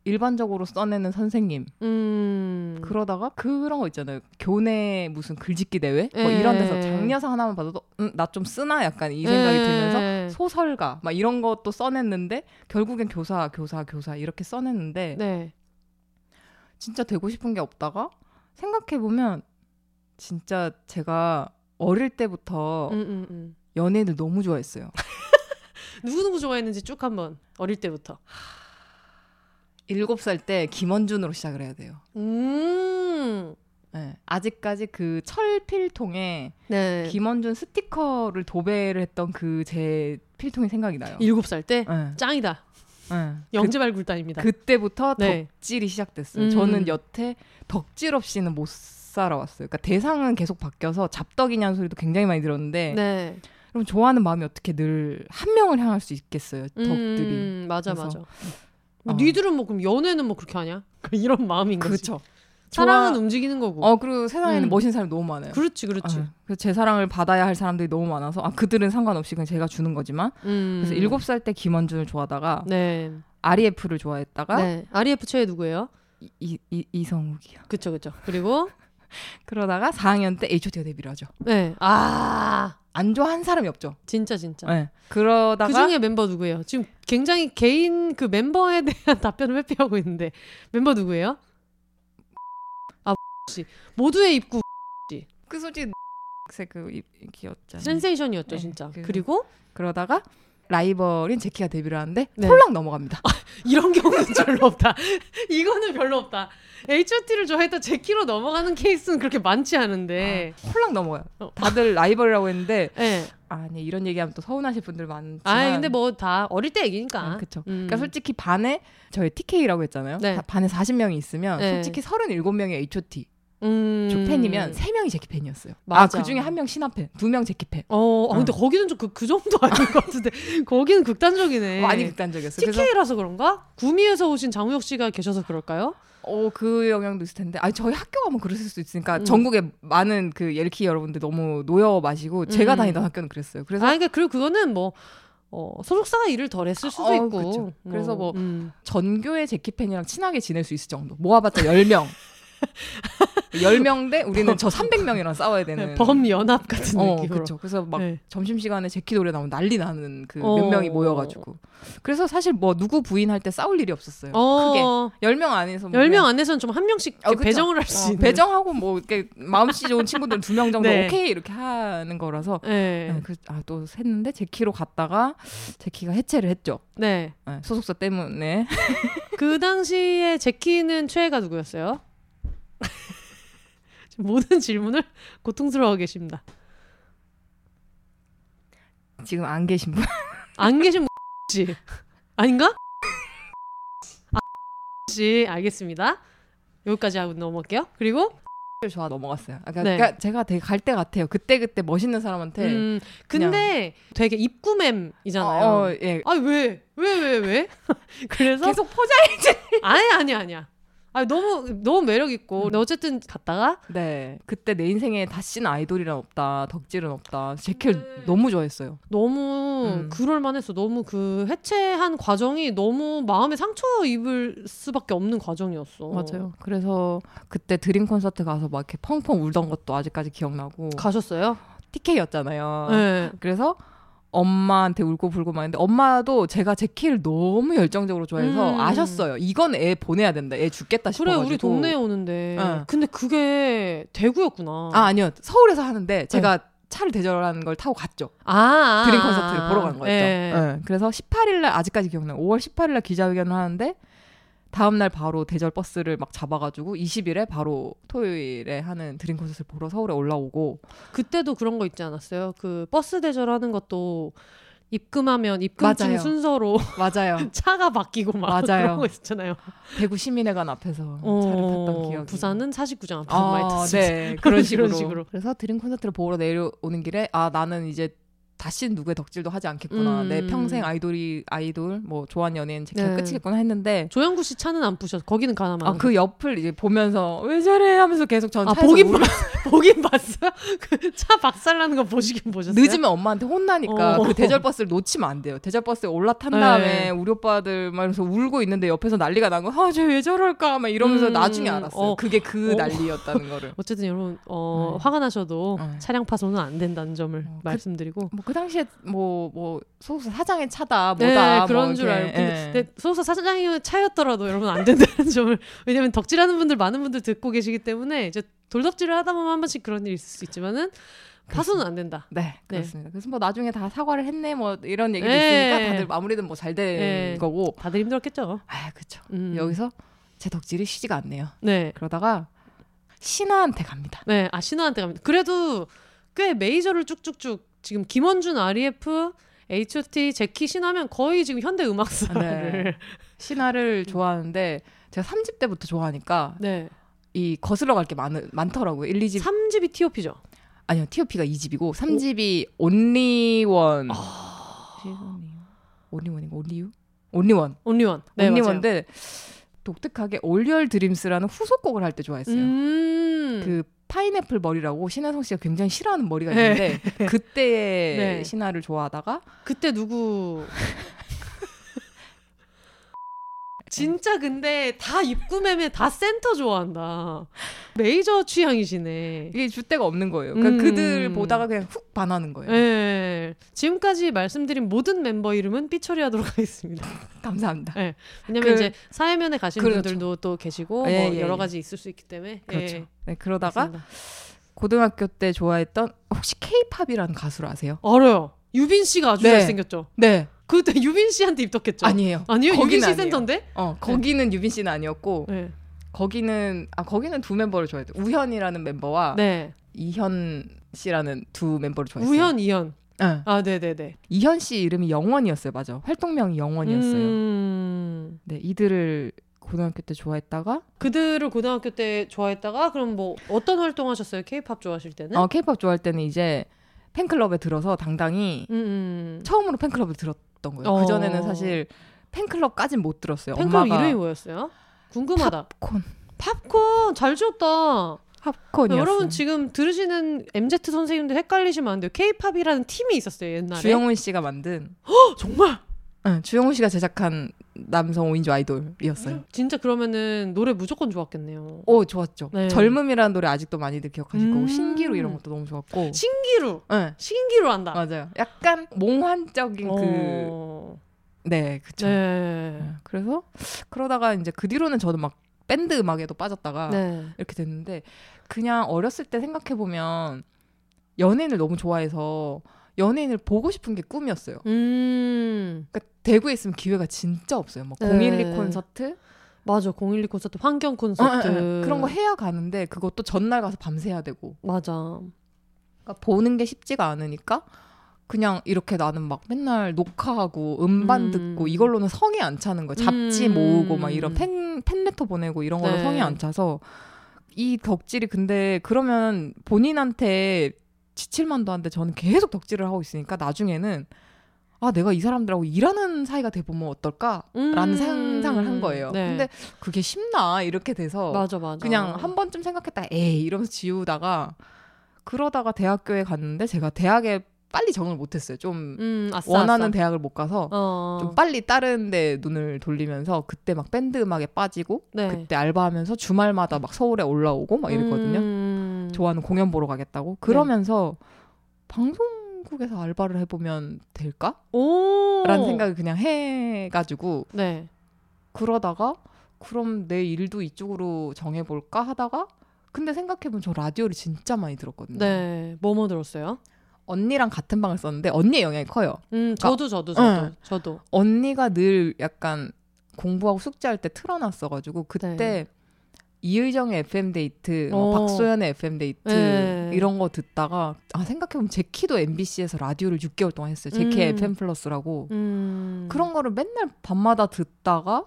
일반적으로 써내는 선생님 음. 그러다가 그런 거 있잖아요. 교내 무슨 글짓기 대회 뭐 예. 이런 데서 장려상 하나만 받아도 음, 나 좀 쓰나 약간 이 생각이 예. 들면서 소설가 막 이런 것도 써냈는데 결국엔 교사 교사 교사 이렇게 써냈는데 네. 진짜 되고 싶은 게 없다가 생각해 보면 진짜 제가 어릴 때부터 음, 음, 음. 연예인을 너무 좋아했어요. [laughs] 누구 누구 좋아했는지 쭉 한번 어릴 때부터. 일곱 살때 김원준으로 시작을 해야 돼요. 음. 네. 아직까지 그 철필통에 네. 김원준 스티커를 도배를 했던 그 제 필통이 생각이 나요. 일곱 살때 네. 짱이다. 네. 영재발 굴단입니다. 그, 때부터 네. 덕질이 시작됐어요. 음. 저는 여태 덕질 없이는 못 살아왔어요. 그러니까 대상은 계속 바뀌어서 잡덕이냐는 소리도 굉장히 많이 들었는데 네. 그럼 좋아하는 마음이 어떻게 늘 한 명을 향할 수 있겠어요. 덕들이. 음, 맞아 맞아. 뭐 어. 니들은 뭐 그럼 연애는 뭐 그렇게 하냐? [laughs] 이런 마음인 거지. 그렇죠. 사랑은 움직이는 거고. 어 그리고 세상에는 음. 멋있는 사람이 너무 많아요. 그렇지 그렇지. 어, 그래서 제 사랑을 받아야 할 사람들이 너무 많아서 아 그들은 상관없이 그냥 제가 주는 거지만 음. 그래서 일곱 살 때 김원준을 좋아하다가 네. REF를 좋아했다가 네. REF 최애 누구예요? 이, 이, 이성욱이요. 그쵸 그쵸. 그리고 [laughs] 그러다가 4학년 때 H.O.T가 데뷔를 하죠. 네. 아 안 좋아한 사람이 없죠. 진짜 진짜. 네. 그러다가 그 중에 멤버 누구예요? 지금 굉장히 개인 그 멤버에 대한 [laughs] 답변을 회피하고 있는데 멤버 누구예요? 아 [laughs] 씨. 모두의 입구 [laughs] 그 솔직히 그 기었잖아요. 센세이션이었죠 네, 진짜. 그- 그리고 그러다가 라이벌인 제키가 데뷔를 하는데 네. 홀랑 넘어갑니다. 이런 경우는 [laughs] 별로 없다. 이거는 별로 없다. H.O.T를 좋아했다 제키로 넘어가는 케이스는 그렇게 많지 않은데. 홀랑 넘어가요. 어. 다들 [laughs] 라이벌이라고 했는데 예. 아니 이런 얘기하면 또 서운하실 분들 많지만 아 근데 뭐 다 어릴 때 얘기니까. 아, 그쵸. 음. 그러니까 솔직히 반에 저희 TK라고 했잖아요. 네. 다- 반에 40명이 있으면 네. 솔직히 37명이 H.O.T 음. 팬이면 3명이 제키 팬이었어요. 맞아. 아, 그 중에 한 명 신화 팬, 두 명 제키 팬. 어, 아, 근데 거기는 좀그 그 정도 아닌 것 같은데 [laughs] 거기는 극단적이네. 많이 극단적이었어요. TK라서 그런가? 구미에서 오신 장우혁 씨가 계셔서 그럴까요? 어, 그 영향도 있을 텐데. 아니, 저희 학교가 뭐 그랬을 수 있으니까 음. 전국에 많은 그 예르키 여러분들 너무 놓여 마시고 제가 음. 다니던 학교는 그랬어요. 그래서 아, 그러니까 그리고 그거는 뭐 어, 소속사가 일을 덜 했을 수도 어, 있고. 그쵸. 그래서 뭐 음. 전교의 제키 팬이랑 친하게 지낼 수 있을 정도. 모아봤자 10명. [laughs] 10명 대 우리는 저 300명이랑 싸워야 되는. 네, 범연합 같은 어, 느낌으로. 그렇죠. 그래서 막 네. 점심 시간에 제키 노래 나오면 난리 나는 그몇 어. 명이 모여 가지고. 그래서 사실 뭐 누구 부인할 때 싸울 일이 없었어요. 어, 크게. 10명 안에서 뭐 10명 그냥 안에서는 좀 한 명씩 어, 그쵸. 배정을 할수 어, 있는. 배정하고 뭐 이렇게 마음씨 좋은 친구들 두 명 정도 네. 오케이 이렇게 하는 거라서 네. 네, 그, 아, 또 했는데 제키로 갔다가 제키가 해체를 했죠. 네. 네, 소속사 때문에 그 당시에 제키는 최애가 누구였어요? 지금 [laughs] 모든 질문을 고통스러워 계십니다. 지금 안 계신 분. [laughs] 안 계신 [laughs] 씨 아닌가? 아, 씨 알겠습니다. 여기까지 하고 넘어갈게요. 그리고 좋아 넘어갔어요. 아, 그러니까, 네. 그러니까 제가 되게 갈 때 같아요. 그때 그때 멋있는 사람한테 음, 근데 되게 입구맴이잖아요. 어, 어, 예. 아니 왜? 왜 왜 왜? 그래서 계속 포장. 아니 아니 아니야. 아 너무 너무 매력 있고. 근데 어쨌든 갔다가 네, 그때 내 인생에 다시는 아이돌이란 없다, 덕질은 없다. 제키를 네. 너무 좋아했어요. 너무 음. 그럴 만했어. 너무 그 해체한 과정이 너무 마음에 상처 입을 수밖에 없는 과정이었어. 맞아요. 그래서 그때 드림 콘서트 가서 막 이렇게 펑펑 울던 것도 아직까지 기억나고 가셨어요? TK였잖아요. 네. 그래서 엄마한테 울고 불고 막 했는데 엄마도 제가 제 키를 너무 열정적으로 좋아해서 음. 아셨어요. 이건 애 보내야 된다. 애 죽겠다 그래 싶어가지고. 우리 동네에 오는데. 네. 근데 그게 대구였구나. 아 아니요. 서울에서 하는데 제가 차를 대절하는 걸 타고 갔죠. 아, 아, 드림 아, 콘서트를 보러 간 거였죠. 예. 네. 그래서 18일 날 아직까지 기억나요. 5월 18일 날 기자회견을 하는데 다음 날 바로 대절 버스를 막 잡아가지고 20일에 바로 토요일에 하는 드림 콘서트를 보러 서울에 올라오고 그때도 그런 거 있지 않았어요? 그 버스 대절하는 것도 입금하면 입금증 맞아요. 순서로 [laughs] 맞아요. 차가 바뀌고 막 맞아요. 그런 거 있었잖아요. 대구 시민회관 앞에서 어, 차를 탔던 기억이. 부산은 사직구장 앞에서 많이 아, 탔어요. 네. 그런 [laughs] 식으로. 그런 식으로. 그래서 드림 콘서트를 보러 내려오는 길에 아 나는 이제 다시는 누구의 덕질도 하지 않겠구나. 음. 내 평생 아이돌이 아이돌 뭐 좋아하는 연예인 제 네. 끝이겠구나 했는데 조영구 씨 차는 안 부셨어. 거기는 가나만. 아 그 옆을 이제 보면서 왜 저래 하면서 계속 전 아, 보긴 울어. [laughs] 보긴 봤어요. [laughs] 그 차 박살나는 거 보시긴 보셨어요? 늦으면 엄마한테 혼나니까 어. 그 대절 버스를 놓치면 안 돼요. 대절 버스에 올라탄 네. 다음에 우리 오빠들 막 이러면서 울고 있는데 옆에서 난리가 난 거. 아, 쟤 왜 저럴까? 막 이러면서 음. 나중에 알았어요. 어. 그게 그 어. 난리였다는 거를. [laughs] 어쨌든 여러분 어, 네. 화가 나셔도 네. 차량 파손은 안 된다는 점을 어, 그- 말씀드리고. 뭐그 당시에 뭐 뭐 소속사 사장의 차다 네, 뭐다 그런 뭐 줄 알고. 근데, 예. 근데 소속사 사장이 차였더라도 여러분 안 된다는 [laughs] 점을 왜냐면 덕질하는 분들 많은 분들 듣고 계시기 때문에 이제 돌덕질을 하다 보면 한 번씩 그런 일이 있을 수 있지만은 파손은 안 된다. 네, 네. 그렇습니다. 그래서 뭐 나중에 다 사과를 했네 뭐 이런 얘기도 네. 있으니까 다들 마무리는 뭐 잘된 네. 거고. 다들 힘들었겠죠. 아, 그렇죠. 음. 여기서 제 덕질이 쉬지가 않네요. 네, 그러다가 신하한테 갑니다. 네, 아 신화한테 갑니다. 그래도 꽤 메이저를 쭉쭉쭉 지금 김원준, REF, H.O.T, 제키 신하면 거의 지금 현대 음악사를 네. 신하를 [laughs] 좋아하는데 제가 3집 때부터 좋아하니까 네. 이 거슬러 갈게 많, 많더라고요. 1, 2집 3집이 T.O.P죠. 아니요. T.O.P가 2집이고 3집이 온리원 아. 온리원인가 온리유? 온리원. 온리원. 네, 맞아요. 온리원인데 독특하게 올리얼 드림스라는 후속곡을 할 때 좋아했어요. 음. 그 파인애플 머리라고 신하성 씨가 굉장히 싫어하는 머리가 네. 있는데 [laughs] 그때의 네. 신하를 좋아하다가 그때 누구 진짜 근데 다 입구 멤버 다 센터 좋아한다. 메이저 취향이시네. 이게 줏대가 없는 거예요. 그러니까 음. 그들 보다가 그냥 훅 반하는 거예요. 네. 지금까지 말씀드린 모든 멤버 이름은 삐처리하도록 하겠습니다. [laughs] 감사합니다. 왜냐면 그- 이제 사회면에 가신 그렇죠. 분들도 또 계시고 예, 뭐 예, 여러 예. 가지 있을 수 있기 때문에 그렇죠. 예, 네, 그러다가 맞습니다. 고등학교 때 좋아했던 혹시 케이팝이라는 가수를 아세요? 알아요. 유빈 씨가 아주 네. 잘생겼죠. 네. 그때 [laughs] 유빈 씨한테 입덕했죠. 아니에요. 아니요. 유빈 씨 아니에요. 센터인데. 어, 거기는 유빈 씨는 아니었고 네. 거기는 아 거기는 두 멤버를 좋아했어요. 우현이라는 멤버와 네. 이현 씨라는 두 멤버를 좋아했어요. 우현, 이현. 응. 아, 네, 네, 네. 이현 씨 이름이 영원이었어요. 맞아. 활동명이 영원이었어요. 음, 네, 이들을 고등학교 때 좋아했다가 그들을 고등학교 때 좋아했다가 그럼 뭐 어떤 활동하셨어요? 케이팝 좋아하실 때는? 어 케이팝 좋아할 때는 이제 팬클럽에 들어서 당당히 음, 음. 처음으로 팬클럽을 들었 던 거예요. 어. 그 전에는 사실 팬클럽까진 못 들었어요. 팬클럽 엄마가 이름이 뭐였어요? 궁금하다. 팝콘 팝콘 잘 지었다. 팝콘이었어요. 여러분 지금 들으시는 MZ 선생님들 헷갈리시면 안 돼요. 케이팝이라는 팀이 있었어요 옛날에. 주영훈 씨가 만든 어, 정말? 응, 주영훈 씨가 제작한 남성 5인조 아이돌이었어요. 진짜 그러면은 노래 무조건 좋았겠네요. 오 좋았죠. 네. 젊음이라는 노래 아직도 많이들 기억하실 음. 거고 신기루 이런 것도 너무 좋았고. 신기루, 네, 신기루 한다. 맞아요. 약간 몽환적인 그 어... 네, 그쵸. 네. 네, 그래서 그러다가 이제 그 뒤로는 저도 막 밴드 음악에도 빠졌다가 네. 이렇게 됐는데 그냥 어렸을 때 생각해 보면 연예인을 너무 좋아해서 연예인을 보고 싶은 게 꿈이었어요. 음. 그러니까 대구에 있으면 기회가 진짜 없어요. 뭐 네. 012 콘서트 맞아. 012 콘서트, 환경 어, 콘서트. 어, 어, 그런 거 해야 가는데 그것도 전날 가서 밤새야 되고 맞아. 그러니까 보는 게 쉽지가 않으니까 그냥 이렇게 나는 막 맨날 녹화하고 음반 음. 듣고 이걸로는 성이 안 차는 거예요. 잡지 음. 모으고 막 이런 팬 팬레터 보내고 이런 걸로 네. 성이 안 차서 이 덕질이 근데 그러면 본인한테 지칠만도 한데 저는 계속 덕질을 하고 있으니까 나중에는 아 내가 이 사람들하고 일하는 사이가 돼 보면 어떨까라는 음. 상상을 한 거예요. 네. 근데 그게 쉽나 이렇게 돼서 맞아, 맞아. 그냥 한 번쯤 생각했다 에이 이러면서 지우다가 그러다가 대학교에 갔는데 제가 대학에 빨리 정을 못했어요. 좀 음, 아싸, 원하는 아싸. 대학을 못 가서 어. 좀 빨리 다른 데 눈을 돌리면서 그때 막 밴드 음악에 빠지고 네. 그때 알바하면서 주말마다 막 서울에 올라오고 막 이랬거든요. 음. 좋아하는 공연 보러 가겠다고. 그러면서 방송국에서 알바를 해보면 될까? 오. 라는 생각을 그냥 해가지고 네. 그러다가 그럼 내 일도 이쪽으로 정해볼까 하다가 근데 생각해보면 저 라디오를 진짜 많이 들었거든요. 네. 뭐뭐 들었어요? 언니랑 같은 방을 썼는데 언니의 영향이 커요. 음, 그러니까 저도 저도 저도 응. 저도. 언니가 늘 약간 공부하고 숙제할 때 틀어놨어가지고 그때 네. 이의정의 FM 데이트, 뭐 어. 박소현의 FM 데이트 네. 이런 거 듣다가 아 생각해보면 젝키도 MBC에서 라디오를 6개월 동안 했어요. 젝키 음. FM 플러스라고 음. 그런 거를 맨날 밤마다 듣다가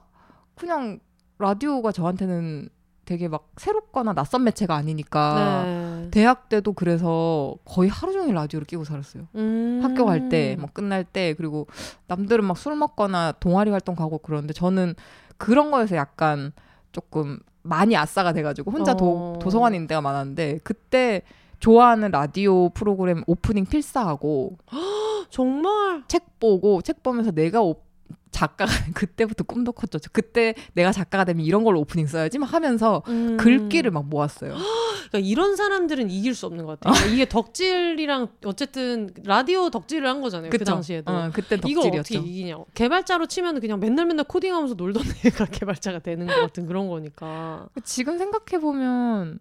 그냥 라디오가 저한테는 되게 막 새롭거나 낯선 매체가 아니니까 네. 대학 때도 그래서 거의 하루 종일 라디오를 끼고 살았어요. 음. 학교 갈 때, 뭐 끝날 때, 그리고 남들은 막 술 먹거나 동아리 활동 가고 그러는데 저는 그런 거에서 약간 조금 많이 아싸가 돼가지고 혼자 어. 도, 도서관에 있는 데가 많았는데 그때 좋아하는 라디오 프로그램 오프닝 필사하고 [gasps] 정말 책 보고 책 보면서 내가 오- 작가가 [laughs] 그때부터 꿈도 컸죠. 그때 내가 작가가 되면 이런 걸로 오프닝 써야지 막 하면서 음. 글귀를 막 모았어요. [gasps] 그러니까 이런 사람들은 이길 수 없는 것 같아요. 그러니까 이게 덕질이랑 어쨌든 라디오 덕질을 한 거잖아요. 그 그쵸? 당시에도. 어, 그때 이거 어떻게 덕질이었죠. 이기냐고. 개발자로 치면 그냥 맨날 맨날 코딩하면서 놀던 [laughs] 애가 개발자가 되는 것 같은 그런 거니까. 지금 생각해 보면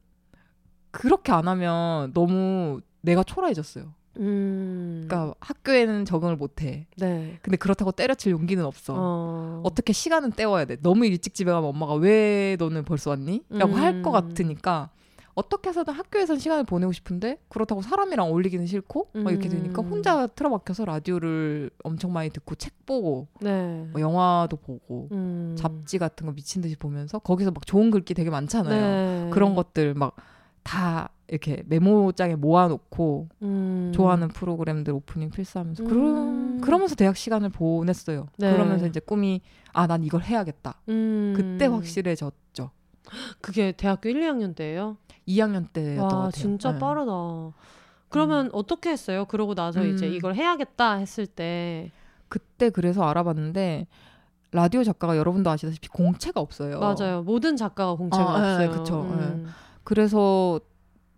그렇게 안 하면 너무 내가 초라해졌어요. 음. 그러니까 학교에는 적응을 못 해. 네. 근데 그렇다고 때려칠 용기는 없어. 어. 어 떻게 시간은 때워야 돼. 너무 일찍 집에 가면 엄마가 왜 너는 벌써 왔니? 라고 음. 할것 같으니까 어떻게 해서든 학교에선 시간을 보내고 싶은데 그렇다고 사람이랑 어울리기는 싫고 막 이렇게 되니까 음. 혼자 틀어박혀서 라디오를 엄청 많이 듣고 책 보고 네. 뭐 영화도 보고 음. 잡지 같은 거 미친 듯이 보면서 거기서 막 좋은 글귀 되게 많잖아요. 네. 그런 것들 막 다 이렇게 메모장에 모아놓고 음. 좋아하는 프로그램들 오프닝 필사하면서 음. 그러, 그러면서 대학 시간을 보냈어요. 네. 그러면서 이제 꿈이 아 난 이걸 해야겠다. 음. 그때 확실해졌죠. 그게 대학교 1, 2학년 때예요? 2학년 때였던 것와 같아요. 진짜 네. 빠르다. 그러면 어떻게 했어요? 그러고 나서 이제 음. 이걸 해야겠다 했을 때 그때 그래서 알아봤는데 라디오 작가가 여러분도 아시다시피 공채가 없어요. 맞아요. 모든 작가가 공채가 아, 네, 없어요. 그쵸. 음. 그래서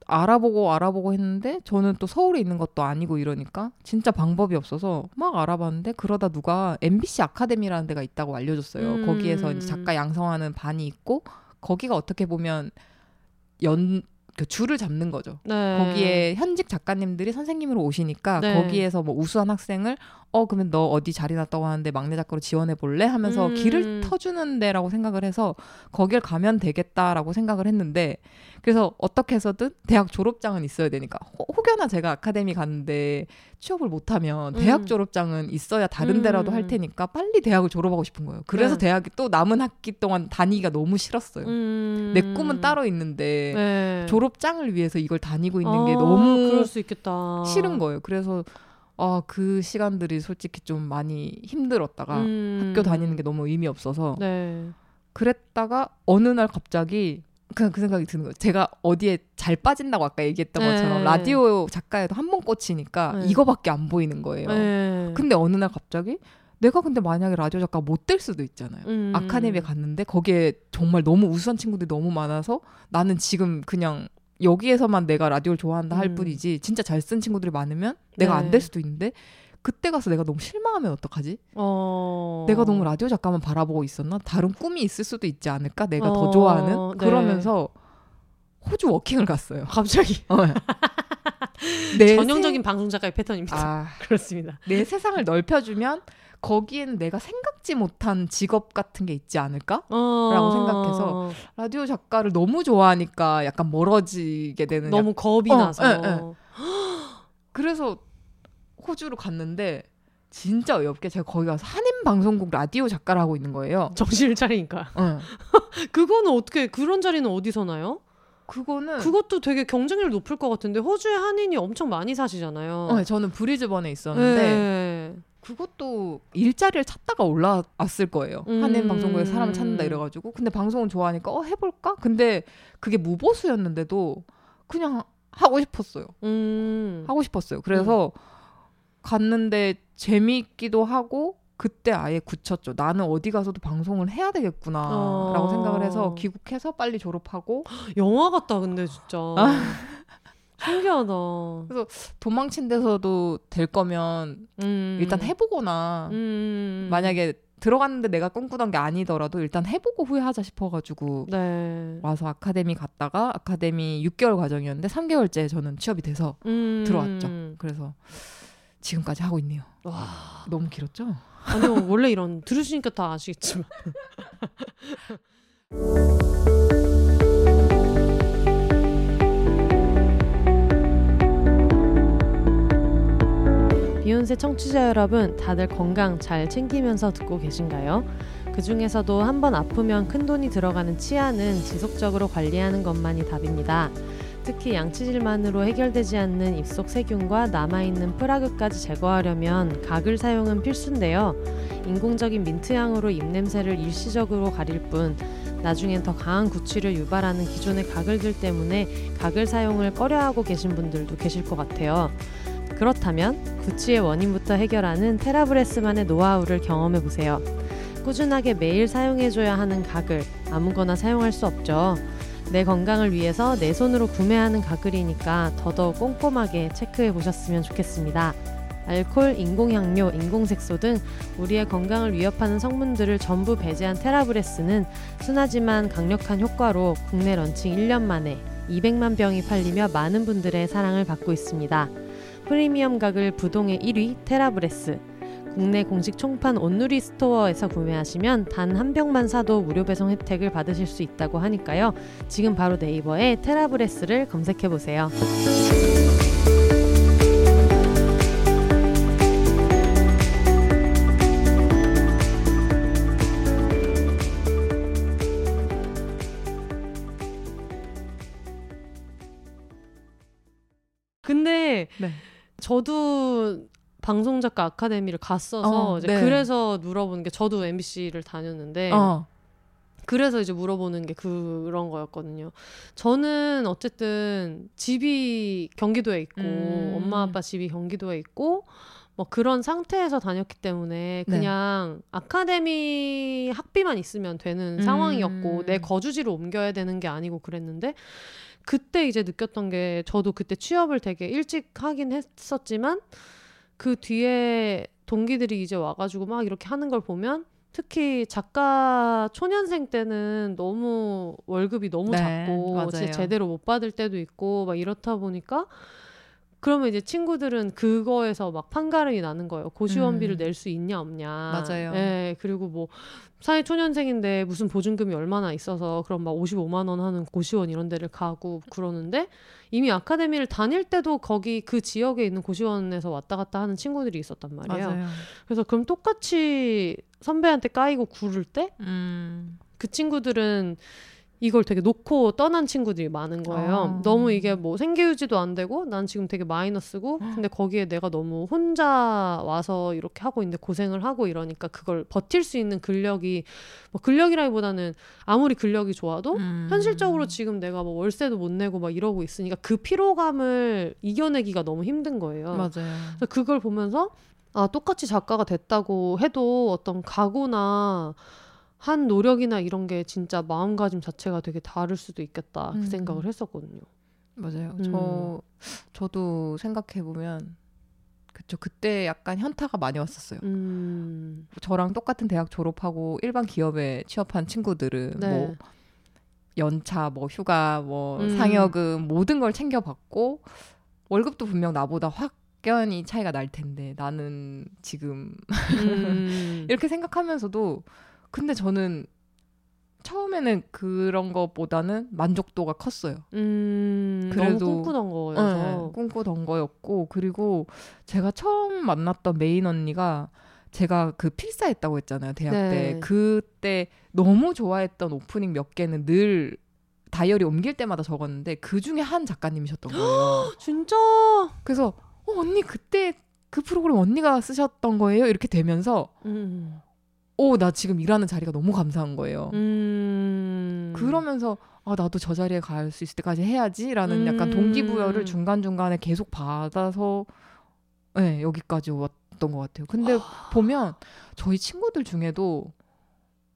알아보고 알아보고 했는데 저는 또 서울에 있는 것도 아니고 이러니까 진짜 방법이 없어서 막 알아봤는데 그러다 누가 MBC 아카데미라는 데가 있다고 알려줬어요. 음. 거기에서 이제 작가 양성하는 반이 있고 거기가 어떻게 보면 연 그 줄을 잡는 거죠. 네. 거기에 현직 작가님들이 선생님으로 오시니까 네. 거기에서 뭐 우수한 학생을 어 그러면 너 어디 자리 났다고 하는데 막내 작가로 지원해 볼래 하면서 음. 길을 터주는 데라고 생각을 해서 거길 가면 되겠다라고 생각을 했는데 그래서 어떻게 해서든 대학 졸업장은 있어야 되니까 혹- 혹여나 제가 아카데미 갔는데 취업을 못하면 대학 음. 졸업장은 있어야 다른 데라도 할 음. 테니까 빨리 대학을 졸업하고 싶은 거예요. 그래서 네. 대학이 또 남은 학기 동안 다니기가 너무 싫었어요. 음. 내 꿈은 따로 있는데 네. 졸업장을 위해서 이걸 다니고 있는 게 아, 너무 수 있겠다. 싫은 거예요. 그래서 아, 그 시간들이 솔직히 좀 많이 힘들었다가 음. 학교 다니는 게 너무 의미 없어서 네. 그랬다가 어느 날 갑자기 그냥 그 생각이 드는 거예요. 제가 어디에 잘 빠진다고 아까 얘기했던 네. 것처럼 라디오 작가에도 한 번 꽂히니까 네. 이거밖에 안 보이는 거예요. 네. 근데 어느 날 갑자기 내가 근데 만약에 라디오 작가 못 될 수도 있잖아요. 음. 아카데미에 갔는데 거기에 정말 너무 우수한 친구들이 너무 많아서 나는 지금 그냥 여기에서만 내가 라디오를 좋아한다 할 음. 뿐이지 진짜 잘 쓴 친구들이 많으면 내가 네. 안될 수도 있는데 그때 가서 내가 너무 실망하면 어떡하지? 어. 내가 너무 라디오 작가만 바라보고 있었나? 다른 꿈이 있을 수도 있지 않을까? 내가 더 어, 좋아하는 네. 그러면서 호주 워킹을 갔어요. [laughs] 갑자기 [laughs] 어. 내 전형적인 방송 작가의 패턴입니다. 세... 아, [laughs] 그렇습니다. 내 세상을 넓혀주면 거기에는 내가 생각지 못한 직업 같은 게 있지 않을까? 어. 라고 생각해서 라디오 작가를 너무 좋아하니까 약간 멀어지게 되는 너무 겁이 어, 나서 예, 예. [gasps] 그래서 호주로 갔는데 진짜 어이없게 제가 거기 가서 한인 방송국 라디오 작가를 하고 있는 거예요. 정신을 차리니까. 응. [laughs] 그거는 어떻게 그런 자리는 어디서 나요? 그거는 그것도 되게 경쟁률 높을 것 같은데 호주에 한인이 엄청 많이 사시잖아요. 어, 저는 브리즈번에 있었는데 네. 그것도 일자리를 찾다가 올라왔을 거예요. 음. 한인 방송국에 사람을 찾는다 이래가지고 근데 방송은 좋아하니까 어 해볼까? 근데 그게 무보수였는데도 그냥 하고 싶었어요. 음. 하고 싶었어요. 그래서 갔는데 재미있기도 하고 그때 아예 굳혔죠. 나는 어디 가서도 방송을 해야 되겠구나라고 어. 생각을 해서 귀국해서 빨리 졸업하고 [gasps] 영화 같다 근데 진짜. [laughs] 아. 신기하다. 도망친 데서도 될 거면 음. 일단 해보거나 음. 만약에 들어갔는데 내가 꿈꾸던 게 아니더라도 일단 해보고 후회하자 싶어가지고 네. 와서 아카데미 갔다가 아카데미 6개월 과정이었는데 3개월째 저는 취업이 돼서 음. 들어왔죠. 그래서 지금까지 하고 있네요. 와. 너무 길었죠? 아니요 원래 이런 들으시니까 다 아시겠지만. [laughs] 비욘세 청취자 여러분, 다들 건강 잘 챙기면서 듣고 계신가요? 그 중에서도 한 번 아프면 큰 돈이 들어가는 치아는 지속적으로 관리하는 것만이 답입니다. 특히 양치질만으로 해결되지 않는 입속 세균과 남아있는 프라그까지 제거하려면 각을 사용은 필수인데요. 인공적인 민트향으로 입냄새를 일시적으로 가릴 뿐 나중엔 더 강한 구취를 유발하는 기존의 가글들 때문에 가글 사용을 꺼려하고 계신 분들도 계실 것 같아요. 그렇다면 구취의 원인부터 해결하는 테라브레스만의 노하우를 경험해 보세요. 꾸준하게 매일 사용해줘야 하는 가글 아무거나 사용할 수 없죠. 내 건강을 위해서 내 손으로 구매하는 가글이니까 더더욱 꼼꼼하게 체크해 보셨으면 좋겠습니다. 알콜, 인공향료, 인공색소 등 우리의 건강을 위협하는 성분들을 전부 배제한 테라브레스는 순하지만 강력한 효과로 국내 런칭 1년 만에 200만 병이 팔리며 많은 분들의 사랑을 받고 있습니다. 프리미엄 가글 부동의 1위 테라브레스 국내 공식 총판 온누리 스토어에서 구매하시면 단 한 병만 사도 무료 배송 혜택을 받으실 수 있다고 하니까요. 지금 바로 네이버에 테라브레스를 검색해 보세요. 저도 방송 작가 아카데미를 갔어서 어, 이제 네. 그래서 물어보는 게 저도 MBC를 다녔는데 어. 그래서 이제 물어보는 게 그런 거였거든요. 저는 어쨌든 집이 경기도에 있고 음. 엄마 아빠 집이 경기도에 있고 뭐 그런 상태에서 다녔기 때문에 네. 그냥 아카데미 학비만 있으면 되는 음. 상황이었고 내 거주지로 옮겨야 되는 게 아니고 그랬는데 그때 이제 느꼈던 게 저도 그때 취업을 되게 일찍 하긴 했었지만 그 뒤에 동기들이 이제 와가지고 막 이렇게 하는 걸 보면 특히 작가 초년생 때는 너무 월급이 너무 네, 작고 맞아요. 제- 제대로 못 받을 때도 있고 막 이렇다 보니까 그러면 이제 친구들은 그거에서 막 판가름이 나는 거예요. 고시원비를 음. 낼수 있냐 없냐. 맞아요. 예, 그리고 뭐 사회 초년생인데 무슨 보증금이 얼마나 있어서 그럼 막 55만 원 하는 고시원 이런 데를 가고 그러는데 이미 아카데미를 다닐 때도 거기 그 지역에 있는 고시원에서 왔다 갔다 하는 친구들이 있었단 말이에요. 맞아요. 그래서 그럼 똑같이 선배한테 까이고 구를 때그 음. 친구들은 이걸 되게 놓고 떠난 친구들이 많은 거예요. 아. 너무 이게 뭐 생계유지도 안 되고 난 지금 되게 마이너스고 근데 거기에 내가 너무 혼자 와서 이렇게 하고 있는데 고생을 하고 이러니까 그걸 버틸 수 있는 근력이 뭐 근력이라기보다는 아무리 근력이 좋아도 음. 현실적으로 지금 내가 뭐 월세도 못 내고 막 이러고 있으니까 그 피로감을 이겨내기가 너무 힘든 거예요. 맞아요. 그래서 그걸 보면서 아 똑같이 작가가 됐다고 해도 어떤 각오나 한 노력이나 이런 게 진짜 마음가짐 자체가 되게 다를 수도 있겠다 음. 그 생각을 했었거든요. 맞아요. 음. 저 저도 생각해 보면 그쵸 그때 약간 현타가 많이 왔었어요. 음, 저랑 똑같은 대학 졸업하고 일반 기업에 취업한 친구들은 네. 뭐 연차, 뭐 휴가, 뭐 음. 상여금 모든 걸 챙겨 받고 월급도 분명 나보다 확연히 차이가 날 텐데 나는 지금 음, [laughs] 이렇게 생각하면서도 근데 저는 처음에는 그런 것보다는 만족도가 컸어요. 음, 그래도- 너무 꿈꾸던 거여서 네, 꿈꾸던 거였고 그리고 제가 처음 만났던 메인 언니가 제가 그 필사했다고 했잖아요 대학 네. 때 그때 너무 좋아했던 오프닝 몇 개는 늘 다이어리 옮길 때마다 적었는데 그 중에 한 작가님이셨던 거예요. [gasps] 진짜 그래서 어, 언니 그때 그 프로그램 언니가 쓰셨던 거예요 이렇게 되면서 음, 오 나 지금 일하는 자리가 너무 감사한 거예요. 음, 그러면서 아 나도 저 자리에 갈 수 있을 때까지 해야지라는 약간 음. 동기부여를 중간 중간에 계속 받아서 네, 여기까지 왔던 것 같아요. 근데 보면 저희 친구들 중에도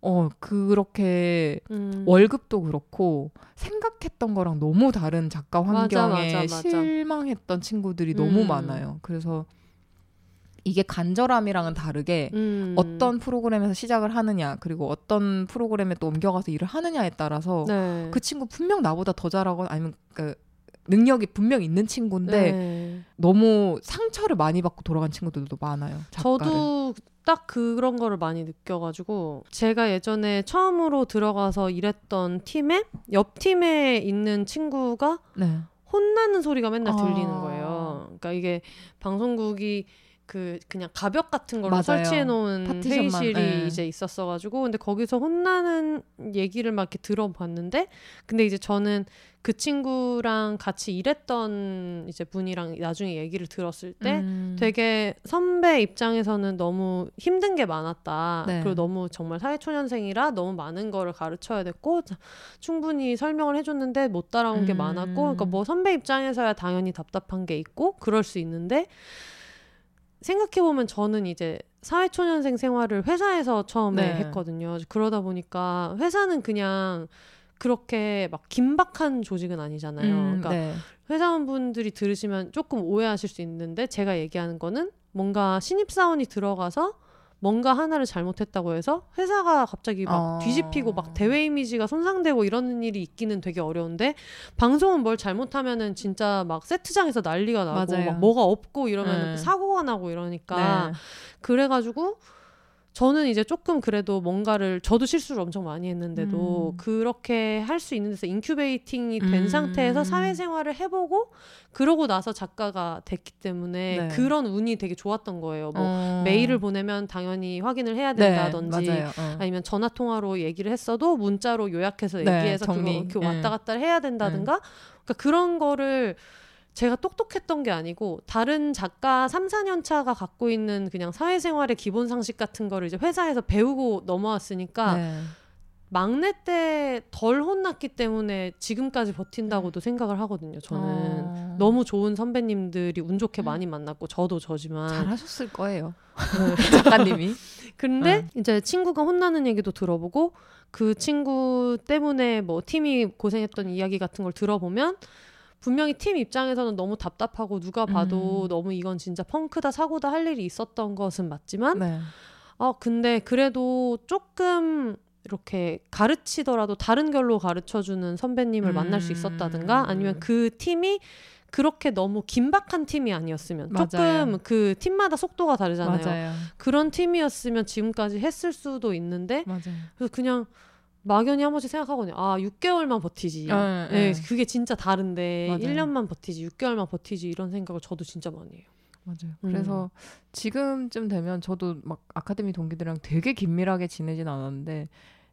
어 그렇게 음, 월급도 그렇고 생각했던 거랑 너무 다른 작가 맞아, 환경에 맞아, 맞아. 실망했던 친구들이 너무 음. 많아요. 그래서 이게 간절함이랑은 다르게 음, 어떤 프로그램에서 시작을 하느냐 그리고 어떤 프로그램에 또 옮겨가서 일을 하느냐에 따라서 네. 그 친구 분명 나보다 더 잘하거나 아니면 그 능력이 분명 있는 친구인데 네. 너무 상처를 많이 받고 돌아간 친구들도 많아요. 작가를. 저도 딱 그런 거를 많이 느껴가지고 제가 예전에 처음으로 들어가서 일했던 팀에 옆 팀에 있는 친구가 네. 혼나는 소리가 맨날 아. 들리는 거예요. 그러니까 이게 방송국이 그 그냥 가벽 같은 걸로 맞아요. 설치해 놓은 파티션만, 회의실이 네. 이제 있었어 가지고 근데 거기서 혼나는 얘기를 막 이렇게 들어봤는데 근데 이제 저는 그 친구랑 같이 일했던 이제 분이랑 나중에 얘기를 들었을 때 음. 되게 선배 입장에서는 너무 힘든 게 많았다. 네. 그리고 너무 정말 사회초년생이라 너무 많은 거를 가르쳐야 됐고 자- 충분히 설명을 해줬는데 못 따라온 게 음. 많았고 그러니까 뭐 선배 입장에서야 당연히 답답한 게 있고 그럴 수 있는데 생각해 보면 저는 이제 사회초년생 생활을 회사에서 처음에 네. 했거든요. 그러다 보니까 회사는 그냥 그렇게 막 긴박한 조직은 아니잖아요. 음, 그러니까 네. 회사원분들이 들으시면 조금 오해하실 수 있는데 제가 얘기하는 거는 뭔가 신입사원이 들어가서 뭔가 하나를 잘못했다고 해서 회사가 갑자기 막 어. 뒤집히고 막 대회 이미지가 손상되고 이러는 일이 있기는 되게 어려운데 방송은 뭘 잘못하면은 진짜 막 세트장에서 난리가 나고 맞아요. 막 뭐가 없고 이러면 네. 사고가 나고 이러니까 네. 그래가지고 저는 이제 조금 그래도 뭔가를 저도 실수를 엄청 많이 했는데도 음. 그렇게 할 수 있는 데서 incubating이 된 음. 상태에서 사회생활을 해보고 그러고 나서 작가가 됐기 때문에 네. 그런 운이 되게 좋았던 거예요. 뭐 어. 메일을 보내면 당연히 확인을 해야 네, 된다든지 맞아요. 어. 아니면 전화 통화로 얘기를 했어도 문자로 요약해서 네, 얘기해서 정리. 그거 네. 왔다 갔다 해야 된다든가 그러니까 그런 거를 제가 똑똑했던 게 아니고 다른 작가 3, 4년 차가 갖고 있는 그냥 사회생활의 기본 상식 같은 거를 이제 회사에서 배우고 넘어왔으니까 네. 막내 때 덜 혼났기 때문에 지금까지 버틴다고도 생각을 하거든요. 저는 어. 너무 좋은 선배님들이 운 좋게 많이 만났고 저도 저지만 잘하셨을 거예요. [laughs] 작가님이. 근데 네. 이제 친구가 혼나는 얘기도 들어보고 그 친구 때문에 뭐 팀이 고생했던 이야기 같은 걸 들어보면 분명히 팀 입장에서는 너무 답답하고 누가 봐도 음. 너무 이건 진짜 펑크다 사고다 할 일이 있었던 것은 맞지만 네. 어 근데 그래도 조금 이렇게 가르치더라도 다른 결로 가르쳐주는 선배님을 만날 수 있었다든가 아니면 음. 그 팀이 그렇게 너무 긴박한 팀이 아니었으면 맞아요. 조금 그 팀마다 속도가 다르잖아요. 맞아요. 그런 팀이었으면 지금까지 했을 수도 있는데 맞아요. 그래서 그냥 막연히 한 번씩 생각하거든요. 아 6개월만 버티지. 네, 네, 네. 그게 진짜 다른데 맞아요. 1년만 버티지 6개월만 버티지 이런 생각을 저도 진짜 많이 해요. 맞아요. 음. 그래서 지금쯤 되면 저도 막 아카데미 동기들이랑 되게 긴밀하게 지내진 않았는데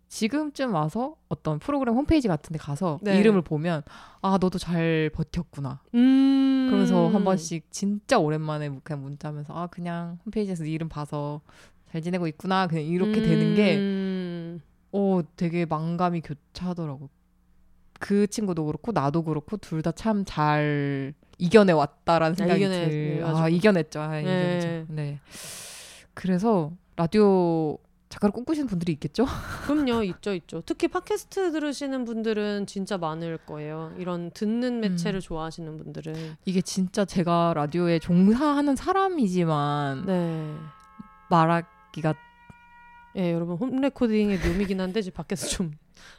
지금쯤 와서 어떤 프로그램 홈페이지 같은 데 가서 네. 이름을 보면 아 너도 잘 버텼구나 음. 그러면서 한 번씩 진짜 오랜만에 뭐 그냥 문자하면서 아 그냥 홈페이지에서 네 이름 봐서 잘 지내고 있구나 그냥 이렇게 되는 게 음. 어, 되게 망감이 교차하더라고. 그 친구도 그렇고 나도 그렇고 둘 다 참 잘 이겨내 왔다라는 아, 생각이 이겨내- 들. 가지고. 아 이겨냈죠. 아, 네. 이겨냈죠. 네. 그래서 라디오 작가를 꿈꾸시는 분들이 있겠죠? 그럼요, 있죠, 있죠. 특히 팟캐스트 들으시는 분들은 진짜 많을 거예요. 이런 듣는 매체를 좋아하시는 분들은. 이게 진짜 제가 라디오에 종사하는 사람이지만 네. 말하기가 예, 여러분 홈 레코딩의 묘미긴 한데 지금 밖에서 좀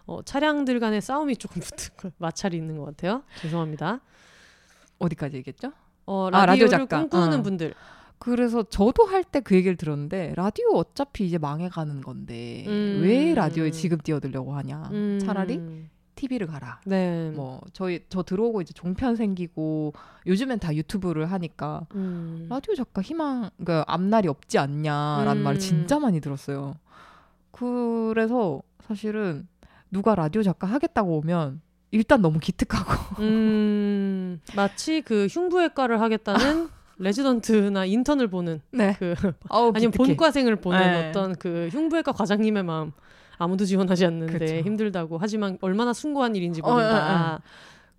어, 차량들 간의 싸움이 조금 붙은 거- 마찰이 있는 것 같아요. 죄송합니다. 어디까지 얘기했죠? 어, 아, 라디오 라디오를 작가. 꿈꾸는 어. 분들. 그래서 저도 할 때 그 얘기를 들었는데 라디오 어차피 이제 망해가는 건데 음. 왜 라디오에 지금 뛰어들려고 하냐? 음. 차라리 TV를 가라. 네. 뭐 저희 저 들어오고 이제 종편 생기고 요즘엔 다 유튜브를 하니까 음. 라디오 작가 희망 그러니까 앞날이 없지 않냐라는 음. 말을 진짜 많이 들었어요. 그래서 사실은 누가 라디오 작가 하겠다고 오면 일단 너무 기특하고 음, 마치 그 흉부외과를 하겠다는 [laughs] 레지던트나 인턴을 보는 네 그 아우 아니면 기특해. 본과생을 보는 네. 어떤 그 흉부외과 과장님의 마음 아무도 지원하지 않는데 그쵸. 힘들다고 하지만 얼마나 숭고한 일인지 어, 모른다.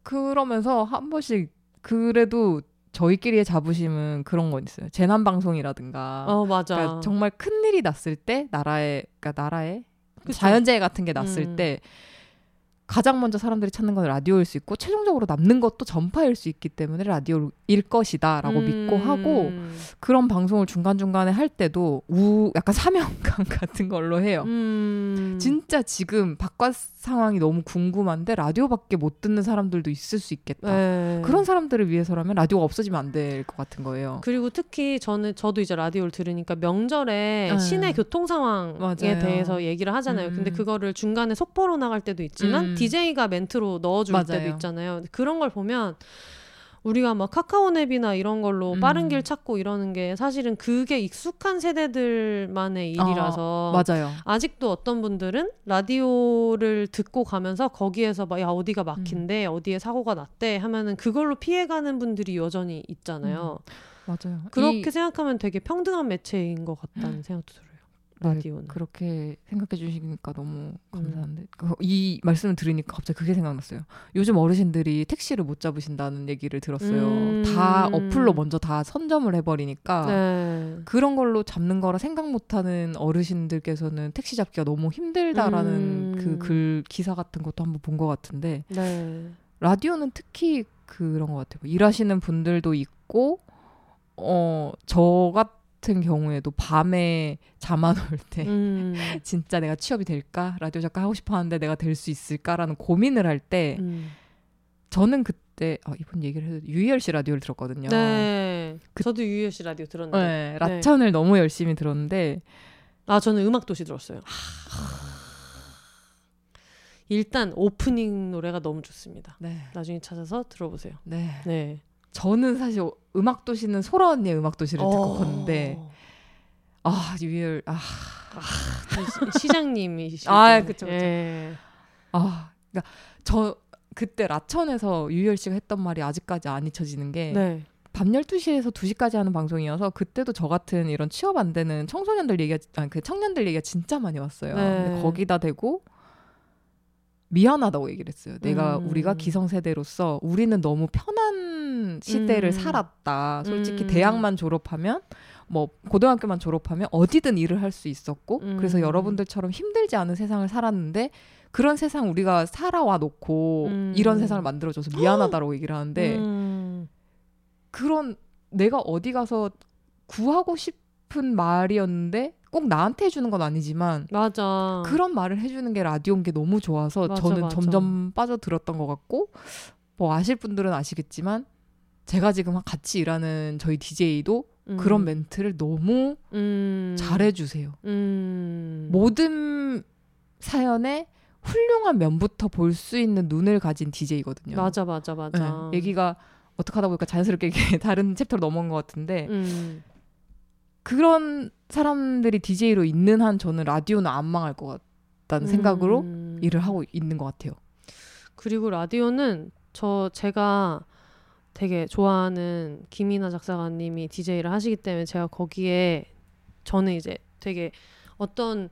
그러면서 한 번씩 그래도 저희끼리의 자부심은 그런 건 있어요. 재난 방송이라든가 어 맞아. 그러니까 정말 큰 일이 났을 때 나라에 그러니까 나라에 그쵸. 자연재해 같은 게 났을 음. 때 가장 먼저 사람들이 찾는 건 라디오일 수 있고 최종적으로 남는 것도 전파일 수 있기 때문에 라디오일 것이다라고 음. 믿고 하고 그런 방송을 중간중간에 할 때도 우 약간 사명감 [laughs] 같은 걸로 해요. 음. 진짜 지금 바깥 상황이 너무 궁금한데 라디오밖에 못 듣는 사람들도 있을 수 있겠다. 네. 그런 사람들을 위해서라면 라디오가 없어지면 안 될 것 같은 거예요. 그리고 특히 저는 저도 이제 라디오를 들으니까 명절에 네. 시내 교통 상황에 맞아요. 대해서 얘기를 하잖아요. 음. 근데 그거를 중간에 속보로 나갈 때도 있지만 음. DJ가 멘트로 넣어줄 맞아요. 때도 있잖아요. 그런 걸 보면 우리가 막 카카오냅이나 이런 걸로 음. 빠른 길 찾고 이러는 게 사실은 그게 익숙한 세대들만의 일이라서 맞아요. 아직도 어떤 분들은 라디오를 듣고 가면서 거기에서 막 야 어디가 막힌대 어디에 사고가 났대 하면은 그걸로 피해가는 분들이 여전히 있잖아요. 맞아요. 그렇게 이- 생각하면 되게 평등한 매체인 것 같다는 [gasps] 생각도 들어요. 네, 라디오는. 그렇게 생각해 주시니까 너무 음. 감사한데 그- 이 말씀을 들으니까 갑자기 그게 생각났어요. 요즘 어르신들이 택시를 못 잡으신다는 얘기를 들었어요. 음. 다 어플로 먼저 다 선점을 해버리니까 네. 그런 걸로 잡는 거라 생각 못하는 어르신들께서는 택시 잡기가 너무 힘들다라는 음. 그글 기사 같은 것도 한번 본 것 같은데 네. 라디오는 특히 그런 것 같아요. 뭐 일하시는 분들도 있고 어저 같은 경우에도 밤에 잠 안 올때 음. [laughs] 진짜 내가 취업이 될까 라디오 작가 하고 싶어 하는데 내가 될 수 있을까라는 고민을 할때 음. 저는 그때 아, 이번 얘기를 해도 유희열 씨 라디오를 들었거든요. 네. 그- 저도 유효 씨 라디오 들었는데. 네, 라천을 너무 열심히 들었는데 아 저는 음악 도시 들었어요. 일단 오프닝 노래가 너무 좋습니다. 네, 나중에 찾아서 들어보세요. 네. 네. 저는 사실 음악 도시는 소라 언니의 음악 도시를 듣고 어. 컸는데 아 유희열 아, 시- 시장님이시죠. 아, 그쵸, 그쵸. 예. 아 그러니까 저 그때 라천에서 유희열 씨가 했던 말이 아직까지 안 잊혀지는 게 네. 밤 12시에서 2시까지 하는 방송이어서 그때도 저 같은 이런 취업 안 되는 청소년들 얘기가 아니 그 청년들 얘기가 진짜 많이 왔어요. 네. 거기다 대고 미안하다고 얘기를 했어요. 내가 음. 우리가 기성세대로서 우리는 너무 편한 시대를 음. 살았다. 솔직히 음. 대학만 졸업하면 뭐 고등학교만 졸업하면 어디든 일을 할 수 있었고 음. 그래서 여러분들처럼 힘들지 않은 세상을 살았는데 그런 세상 우리가 살아와 놓고 음. 이런 세상을 만들어줘서 미안하다라고 얘기를 하는데 음. 그런 내가 어디 가서 구하고 싶은 말이었는데 꼭 나한테 해주는 건 아니지만 맞아. 그런 말을 해주는 게 라디오인 게 너무 좋아서 맞아, 저는 맞아. 점점 빠져들었던 것 같고 뭐 아실 분들은 아시겠지만 제가 지금 같이 일하는 저희 DJ도 음. 그런 멘트를 너무 음. 잘해주세요. 음. 모든 사연에 훌륭한 면부터 볼 수 있는 눈을 가진 DJ거든요. 맞아 맞아 맞아. 네, 얘기가 어떻게 하다 보니까 자연스럽게 [laughs] 다른 챕터로 넘어간 것 같은데 음. 그런 사람들이 DJ로 있는 한 저는 라디오는 안 망할 것 같다는 생각으로 음. 일을 하고 있는 것 같아요. 그리고 라디오는 저 제가 되게 좋아하는 김이나 작사가님이 DJ를 하시기 때문에 제가 거기에 저는 이제 되게 어떤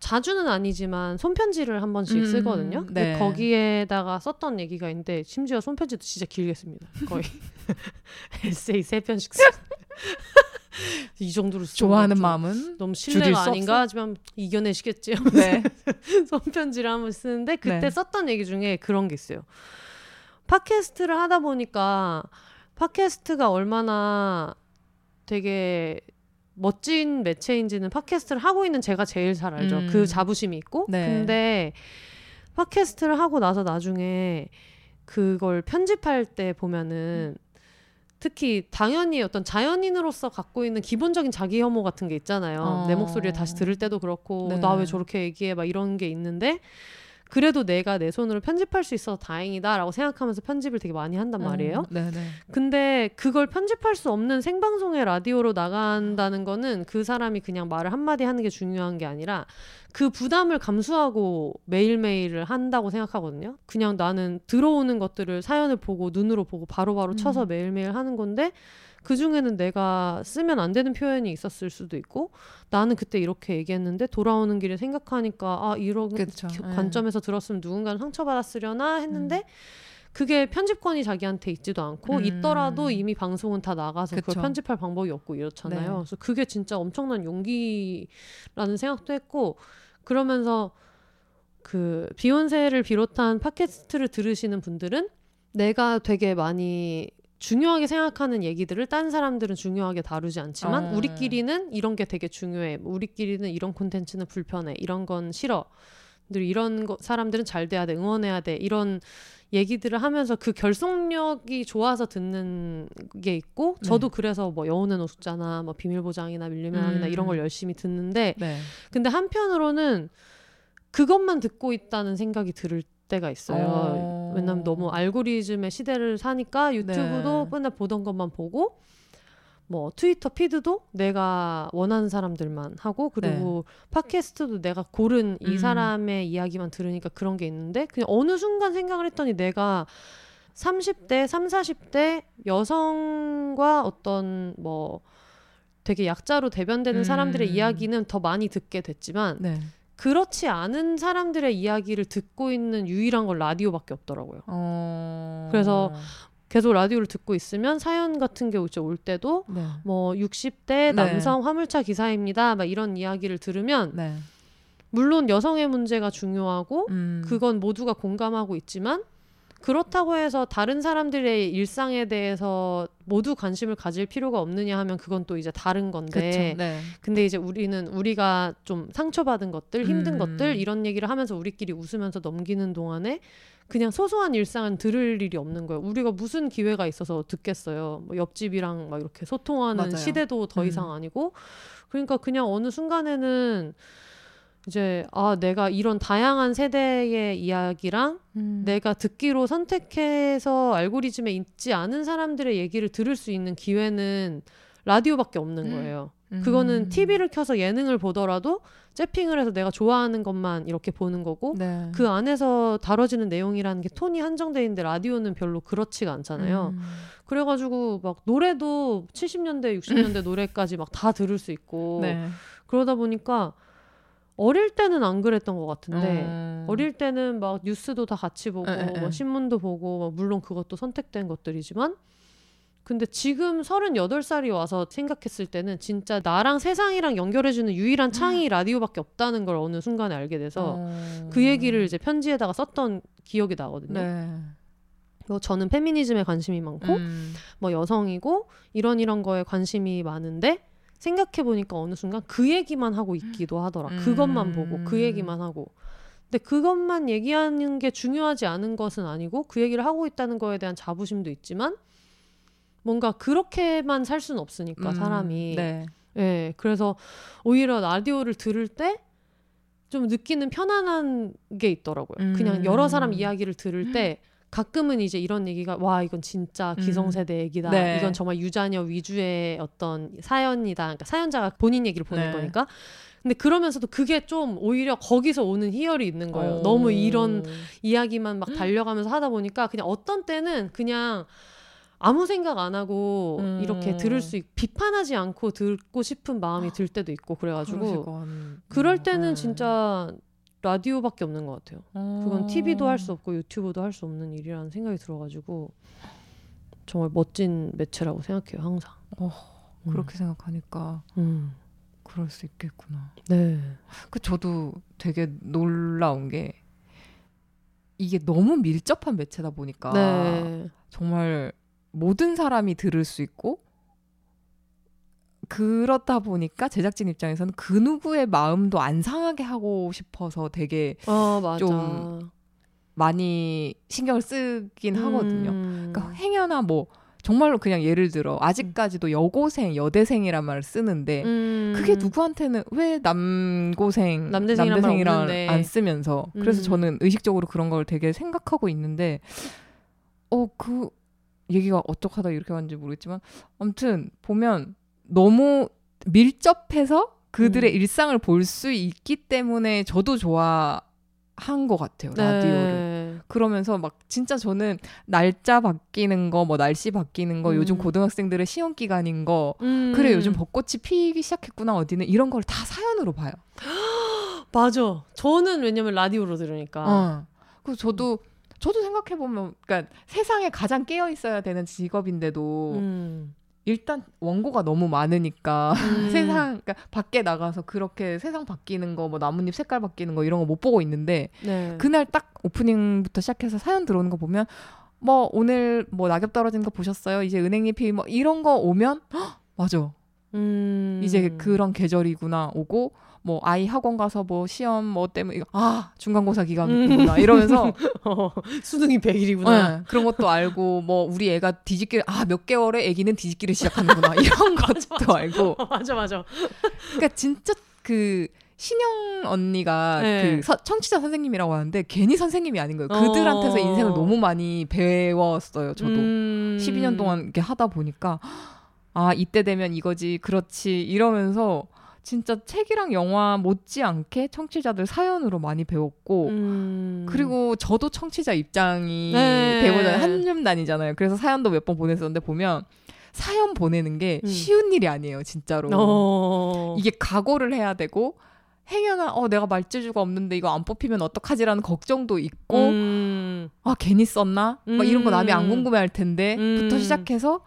자주는 아니지만 손편지를 한 번씩 음, 쓰거든요. 근데 네. 거기에다가 썼던 얘기가 있는데 심지어 손편지도 진짜 길게 씁니다. 거의 [laughs] 에세이 세 편씩 쓰. 이 정도로 좋아하는 좀 마음은 너무 신뢰가 수 아닌가 하지만 이겨내시겠지. 네. [laughs] 손편지를 한 번 쓰는데 그때 네. 썼던 얘기 중에 그런 게 있어요. 팟캐스트를 하다 보니까 팟캐스트가 얼마나 되게 멋진 매체인지는 팟캐스트를 하고 있는 제가 제일 잘 알죠. 음. 그 자부심이 있고. 네. 근데 팟캐스트를 하고 나서 나중에 그걸 편집할 때 보면은 특히 당연히 어떤 자연인으로서 갖고 있는 기본적인 자기 혐오 같은 게 있잖아요. 어. 내 목소리를 다시 들을 때도 그렇고 네. 나왜 저렇게 얘기해 막 이런 게 있는데 그래도 내가 내 손으로 편집할 수 있어서 다행이다라고 생각하면서 편집을 되게 많이 한단 말이에요. 어, 네네. 근데 그걸 편집할 수 없는 생방송의 라디오로 나간다는 거는 그 사람이 그냥 말을 한마디 하는 게 중요한 게 아니라 그 부담을 감수하고 매일매일을 한다고 생각하거든요. 그냥 나는 들어오는 것들을 사연을 보고 눈으로 보고 바로바로 쳐서 음. 매일매일 하는 건데 그 중에는 내가 쓰면 안 되는 표현이 있었을 수도 있고 나는 그때 이렇게 얘기했는데 돌아오는 길에 생각하니까 아 이런 그쵸. 기- 네. 관점에서 들었으면 누군가는 상처받았으려나 했는데 그게 편집권이 자기한테 있지도 않고 음. 있더라도 이미 방송은 다 나가서 그쵸. 그걸 편집할 방법이 없고 이렇잖아요. 네. 그래서 그게 진짜 엄청난 용기라는 생각도 했고 그러면서 그 비욘세를 비롯한 팟캐스트를 들으시는 분들은 내가 되게 많이 중요하게 생각하는 얘기들을 딴 사람들은 중요하게 다루지 않지만 어. 우리끼리는 이런 게 되게 중요해. 우리끼리는 이런 콘텐츠는 불편해. 이런 건 싫어. 늘 이런 거, 사람들은 잘 돼야 돼. 응원해야 돼. 이런 얘기들을 하면서 그 결속력이 좋아서 듣는 게 있고 저도 그래서 뭐 여운의 노숙자나 뭐 비밀보장이나 밀림명이나 음. 이런 걸 열심히 듣는데 네. 근데 한편으로는 그것만 듣고 있다는 생각이 들 때가 있어요. 어. 왜냐면 너무 알고리즘의 시대를 사니까 유튜브도 네. 맨날 보던 것만 보고 뭐 트위터 피드도 내가 원하는 사람들만 하고 그리고 팟캐스트도 내가 고른 이 음. 사람의 이야기만 들으니까 그런 게 있는데 그냥 어느 순간 생각을 했더니 내가 30대, 3, 40대 여성과 어떤 뭐 되게 약자로 대변되는 음. 사람들의 이야기는 더 많이 듣게 됐지만 네. 그렇지 않은 사람들의 이야기를 듣고 있는 유일한 건 라디오밖에 없더라고요. 어... 그래서 계속 라디오를 듣고 있으면 사연 같은 게 이제 올 때도 네. 뭐 60대 네. 남성 화물차 기사입니다. 막 이런 이야기를 들으면 네. 물론 여성의 문제가 중요하고 음. 그건 모두가 공감하고 있지만 그렇다고 해서 다른 사람들의 일상에 대해서 모두 관심을 가질 필요가 없느냐 하면 그건 또 이제 다른 건데. 네. 근데 이제 우리는 우리가 좀 상처받은 것들, 힘든 음. 것들 이런 얘기를 하면서 우리끼리 웃으면서 넘기는 동안에 그냥 소소한 일상은 들을 일이 없는 거예요. 우리가 무슨 기회가 있어서 듣겠어요. 뭐 옆집이랑 막 이렇게 소통하는 맞아요. 시대도 더 음. 이상 아니고 그러니까 그냥 어느 순간에는 이제 아 내가 이런 다양한 세대의 이야기랑 음. 내가 듣기로 선택해서 알고리즘에 있지 않은 사람들의 얘기를 들을 수 있는 기회는 라디오밖에 없는 음. 거예요. 음. 그거는 TV를 켜서 예능을 보더라도 재핑을 해서 내가 좋아하는 것만 이렇게 보는 거고 네. 그 안에서 다뤄지는 내용이라는 게 톤이 한정돼 있는데 라디오는 별로 그렇지가 않잖아요. 음. 그래가지고 막 노래도 70년대, 60년대 노래까지 막 다 들을 수 있고 네. 그러다 보니까 어릴 때는 안 그랬던 것 같은데 음. 어릴 때는 막 뉴스도 다 같이 보고 에, 에, 에. 뭐 신문도 보고 뭐 물론 그것도 선택된 것들이지만 근데 지금 38살이 와서 생각했을 때는 진짜 나랑 세상이랑 연결해주는 유일한 창이 라디오밖에 없다는 걸 어느 순간에 알게 돼서 어. 그 얘기를 이제 편지에다가 썼던 기억이 나거든요. 네. 뭐 저는 페미니즘에 관심이 많고 음. 뭐 여성이고 이런 이런 거에 관심이 많은데 생각해 보니까 어느 순간 그 얘기만 하고 있기도 하더라. 음. 그것만 보고 그 얘기만 하고. 근데 그것만 얘기하는 게 중요하지 않은 것은 아니고 그 얘기를 하고 있다는 거에 대한 자부심도 있지만 뭔가 그렇게만 살 수는 없으니까 음. 사람이. 네. 예. 그래서 오히려 라디오를 들을 때 좀 느끼는 편안한 게 있더라고요. 그냥 음. 여러 사람 이야기를 들을 [gasps] 때 가끔은 이제 이런 얘기가 와 이건 진짜 기성세대 얘기다. 네. 이건 정말 유자녀 위주의 어떤 사연이다. 그러니까 사연자가 본인 얘기를 보낸 네. 거니까. 근데 그러면서도 그게 좀 오히려 거기서 오는 희열이 있는 거예요. 어. 너무 이런 이야기만 막 달려가면서 하다 보니까 그냥 어떤 때는 그냥 아무 생각 안 하고 음. 이렇게 들을 수 있, 비판하지 않고 듣고 싶은 마음이 들 때도 있고 그래가지고 그러시건. 그럴 때는 음. 진짜 라디오밖에 없는 것 같아요. 그건 어. TV도 할 수 없고 유튜브도 할 수 없는 일이라는 생각이 들어가지고 정말 멋진 매체라고 생각해요 항상. 어, 음. 그렇게 생각하니까 음. 그럴 수 있겠구나. 네. 그 저도 되게 놀라운 게 이게 너무 밀접한 매체다 보니까 네. 정말 모든 사람이 들을 수 있고 그렇다 보니까 제작진 입장에서는 그 누구의 마음도 안 상하게 하고 싶어서 되게 아 맞아. 좀 많이 신경을 쓰긴 하거든요. 음. 그러니까 행여나 뭐 정말로 그냥 예를 들어 아직까지도 여고생, 여대생이란 말을 쓰는데 음. 그게 누구한테는 왜 남고생, 남대생이란. 안 쓰면서 그래서 음. 저는 의식적으로 그런 걸 되게 생각하고 있는데 어 그 얘기가 어떡하다 이렇게 왔는지 모르겠지만 아무튼 보면 너무 밀접해서 그들의 음. 일상을 볼 수 있기 때문에 저도 좋아한 것 같아요 라디오를 네. 그러면서 막 진짜 저는 날짜 바뀌는 거 뭐 날씨 바뀌는 거 요즘 음. 고등학생들의 시험 기간인 거 음. 그래 요즘 벚꽃이 피기 시작했구나 어디는 이런 걸 다 사연으로 봐요. [gasps] 맞아. 저는 왜냐면 라디오로 들으니까. 어. 그래서 저도 저도 생각해 보면 그러니까 세상에 가장 깨어 있어야 되는 직업인데도 음. 일단 원고가 너무 많으니까 음. [laughs] 세상 그러니까 밖에 나가서 그렇게 세상 바뀌는 거 뭐 나뭇잎 색깔 바뀌는 거 이런 거 못 보고 있는데 네. 그날 딱 오프닝부터 시작해서 사연 들어오는 거 보면 뭐 오늘 뭐 낙엽 떨어지는 거 보셨어요? 이제 은행잎이 뭐 이런 거 오면 헉, [gasps] 맞아. 음. 이제 그런 계절이구나 오고 뭐 아이 학원 가서 뭐 시험 뭐 때문에 이거 아 중간고사 기간이구나 이러면서 [laughs] 어, 수능이 100일이구나. 네, 그런 것도 알고 뭐 우리 애가 뒤집기 아 몇 개월에 애기는 뒤집기를 시작하는구나 [laughs] 이런 것도 알고 맞아 맞아. 그러니까 진짜 그 신영 언니가 네. 그 서- 청취자 선생님이라고 하는데 괜히 선생님이 아닌 거예요. 그들한테서 어. 인생을 너무 많이 배웠어요. 저도 음. 12년 동안 이렇게 하다 보니까 아 이때 되면 이거지 그렇지 이러면서 진짜 책이랑 영화 못지않게 청취자들 사연으로 많이 배웠고 음. 그리고 저도 청취자 입장이 네. 되보자 한념단이잖아요. 그래서 사연도 몇 번 보냈었는데 보면 사연 보내는 게 음. 쉬운 일이 아니에요, 진짜로. 어. 이게 각오를 해야 되고 행여나 어 내가 말재주가 없는데 이거 안 뽑히면 어떡하지라는 걱정도 있고 음. 아 괜히 썼나? 막 이런 거 남이 안 음. 궁금해할 텐데부터 음. 시작해서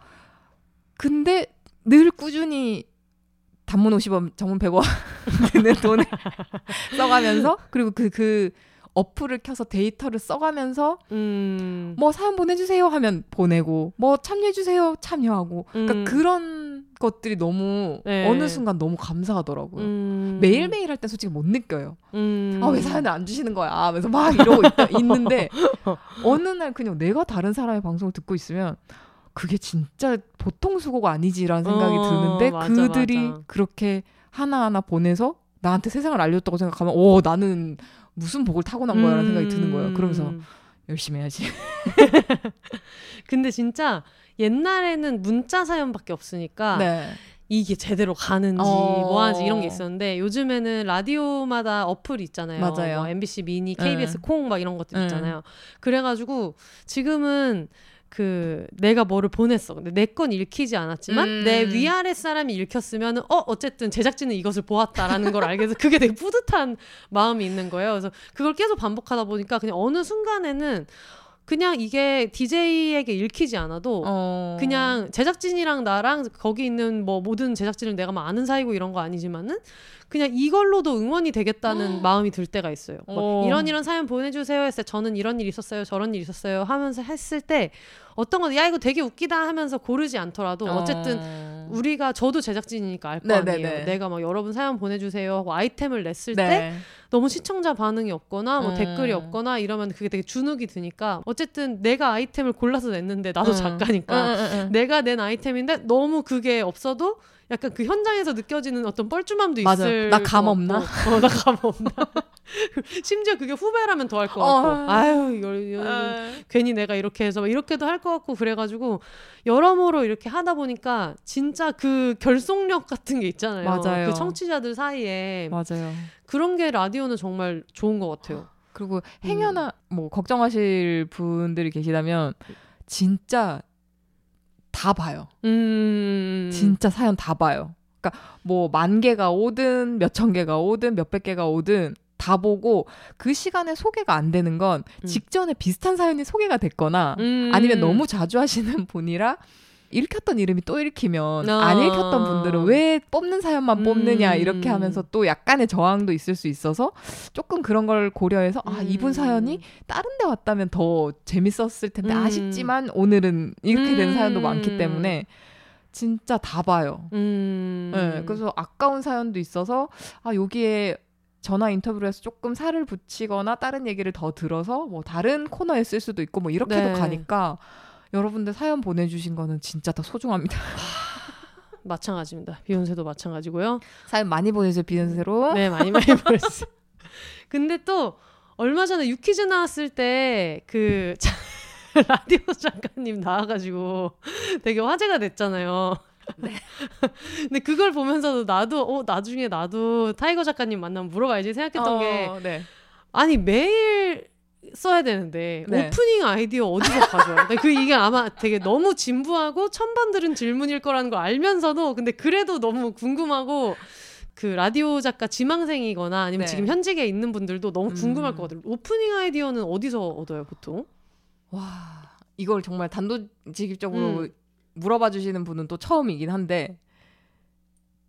근데 늘 꾸준히 단문 50원, 정문 100원 드는 돈을 [laughs] 써가면서 그리고 그그 어플을 켜서 데이터를 써가면서 음. 뭐 사연 보내주세요 하면 보내고 뭐 참여해주세요 참여하고 그러니까 음. 그런 것들이 너무 네. 어느 순간 너무 감사하더라고요. 음. 매일매일 할 때 솔직히 못 느껴요. 음. 아왜 사연을 안 주시는 거야 하면서 막 이러고 있다, 있는데 [laughs] 어느 날 그냥 내가 다른 사람의 방송을 듣고 있으면 그게 진짜 보통 수고가 아니지라는 생각이 어, 드는데 맞아, 그들이 맞아. 그렇게 하나하나 보내서 나한테 세상을 알려줬다고 생각하면 오 나는 무슨 복을 타고난 거야라는 생각이 드는 거예요. 그러면서 음. 열심히 해야지. [laughs] 근데 진짜 옛날에는 문자 사연밖에 없으니까 네. 이게 제대로 가는지 어. 뭐 하는지 이런 게 있었는데 요즘에는 라디오마다 어플 있잖아요. 맞아요. 뭐 MBC 미니, KBS 응. 콩막 이런 것들 응. 있잖아요. 그래가지고 지금은 그 내가 뭐를 보냈어. 근데 내 건 읽히지 않았지만 음. 내 위아래 사람이 읽혔으면 어 어쨌든 제작진은 이것을 보았다라는 걸 알게 돼서 그게 되게 뿌듯한 마음이 있는 거예요. 그래서 그걸 계속 반복하다 보니까 그냥 어느 순간에는 그냥 이게 DJ에게 읽히지 않아도 어. 그냥 제작진이랑 나랑 거기 있는 뭐 모든 제작진을 내가 막 아는 사이고 이런 거 아니지만은 그냥 이걸로도 응원이 되겠다는 마음이 들 때가 있어요. 뭐 어. 이런 이런 사연 보내주세요 했을 때 저는 이런 일 있었어요, 저런 일 있었어요 하면서 했을 때 어떤 건 야 이거 되게 웃기다 하면서 고르지 않더라도 어쨌든 어. 우리가 저도 제작진이니까 알 거. 아니에요. 내가 막 여러분 사연 보내주세요 하고 아이템을 냈을 때 네. 너무 시청자 반응이 없거나 뭐 음. 댓글이 없거나 이러면 그게 되게 주눅이 드니까 어쨌든 내가 아이템을 골라서 냈는데 나도 음. 작가니까 응, 응, 응. 내가 낸 아이템인데 너무 그게 없어도 약간 그 현장에서 느껴지는 어떤 뻘쭘함도 맞아. 있을 나감 것 없나? 어, 나 감 없나? [laughs] 심지어 그게 후배라면 더 할 것 같고 어. 아유 이걸, 이걸 어. 괜히 내가 이렇게 해서 막 이렇게도 할 것 같고 그래가지고 여러모로 이렇게 하다 보니까 진짜 그 결속력 같은 게 있잖아요. 맞아요. 그 청취자들 사이에 맞아요. 그런 게 라디오는 정말 좋은 것 같아요. 그리고 행여나 뭐 걱정하실 분들이 계시다면 진짜 다 봐요. 음, 진짜 사연 다 봐요. 그러니까 뭐 만 개가 오든 몇 천 개가 오든 몇백 개가 오든 다 보고 그 시간에 소개가 안 되는 건 음. 직전에 비슷한 사연이 소개가 됐거나 음. 아니면 너무 자주 하시는 [laughs] 분이라 읽혔던 이름이 또 읽히면 아. 안 읽혔던 분들은 왜 뽑는 사연만 뽑느냐 음. 이렇게 하면서 또 약간의 저항도 있을 수 있어서 조금 그런 걸 고려해서 아 이분 음. 사연이 다른 데 왔다면 더 재밌었을 텐데 음. 아쉽지만 오늘은 이렇게 된 음. 사연도 많기 때문에 진짜 다 봐요. 음. 네, 그래서 아까운 사연도 있어서 아 여기에 전화 인터뷰를 해서 조금 살을 붙이거나 다른 얘기를 더 들어서 뭐 다른 코너에 쓸 수도 있고 뭐 이렇게도 네. 가니까 여러분들 사연 보내주신 거는 진짜 다 소중합니다. 마찬가지입니다. 비욘세도 마찬가지고요. 사연 많이 보내주세요 비욘세로. 네, 많이 많이 보냈어요. 근데 또 얼마 전에 유퀴즈 나왔을 때 그 라디오 작가님 나와가지고 되게 화제가 됐잖아요. 네. 근데 그걸 보면서도 나도 어 나중에 나도 타이거 작가님 만나면 물어봐야지 생각했던 게 어, 네. 아니 매일 써야 되는데 네. 오프닝 아이디어 어디서 가져와요? 근데 그 이게 아마 되게 너무 진부하고 천번 들은 질문일 거라는 걸 알면서도 근데 그래도 너무 궁금하고 그 라디오 작가 지망생이거나 아니면 네. 지금 현직에 있는 분들도 너무 궁금할 음. 것 같아요. 오프닝 아이디어는 어디서 얻어요, 보통? 와 이걸 정말 단도직입적으로 음. 물어봐 주시는 분은 또 처음이긴 한데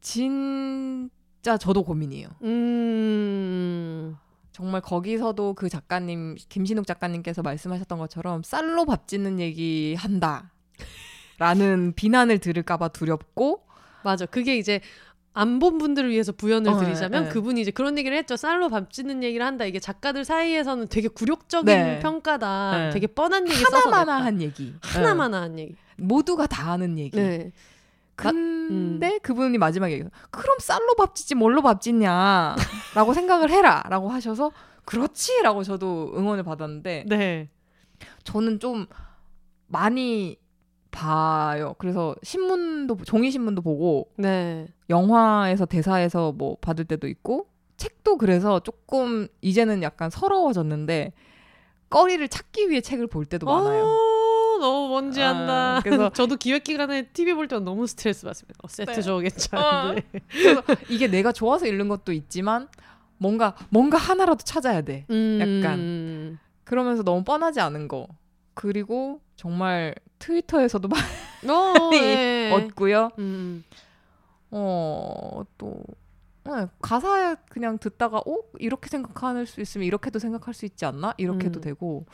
진짜 저도 고민이에요. 음. 정말 거기서도 그 작가님 김신욱 작가님께서 말씀하셨던 것처럼 쌀로 밥 짓는 얘기 한다. 라는 [laughs] 비난을 들을까봐 두렵고 맞아. 그게 이제 안 본 분들을 위해서 부연을 어, 드리자면 네. 그분이 이제 그런 얘기를 했죠. 쌀로 밥 짓는 얘기를 한다. 이게 작가들 사이에서는 되게 굴욕적인 네. 평가다. 네. 되게 뻔한 얘기. 하나마나한 얘기 네. 하나마나한 얘기. 모두가 다 하는 얘기 네. 근데 그분이 마지막에. 그럼 쌀로 밥 짓지 뭘로 밥 짓냐 라고 생각을 해라 라고 하셔서 그렇지 라고 저도 응원을 받았는데 네. 저는 좀 많이 봐요. 그래서 신문도 종이 신문도 보고 네. 영화에서 대사에서 뭐 받을 때도 있고 책도 그래서 조금 이제는 약간 서러워졌는데 꺼리를 찾기 위해 책을 볼 때도 많아요. 어, 너무 뭔지 아, 안다. 그래서- [laughs] 저도 기획 기간에 TV 볼때 너무 스트레스 받습니다. 어, 세트 네. 저거 괜찮은데. [laughs] 그래서 이게 내가 좋아서 읽는 것도 있지만 뭔가 뭔가 하나라도 찾아야 돼. 음. 그러면서 너무 뻔하지 않은 거. 그리고 정말 트위터에서도 [laughs] 많이 어, 네. 얻고요. 음. 어, 또 네, 가사 그냥 듣다가 어 이렇게 생각할 수 있으면 이렇게도 생각할 수 있지 않나 이렇게도 음. 되고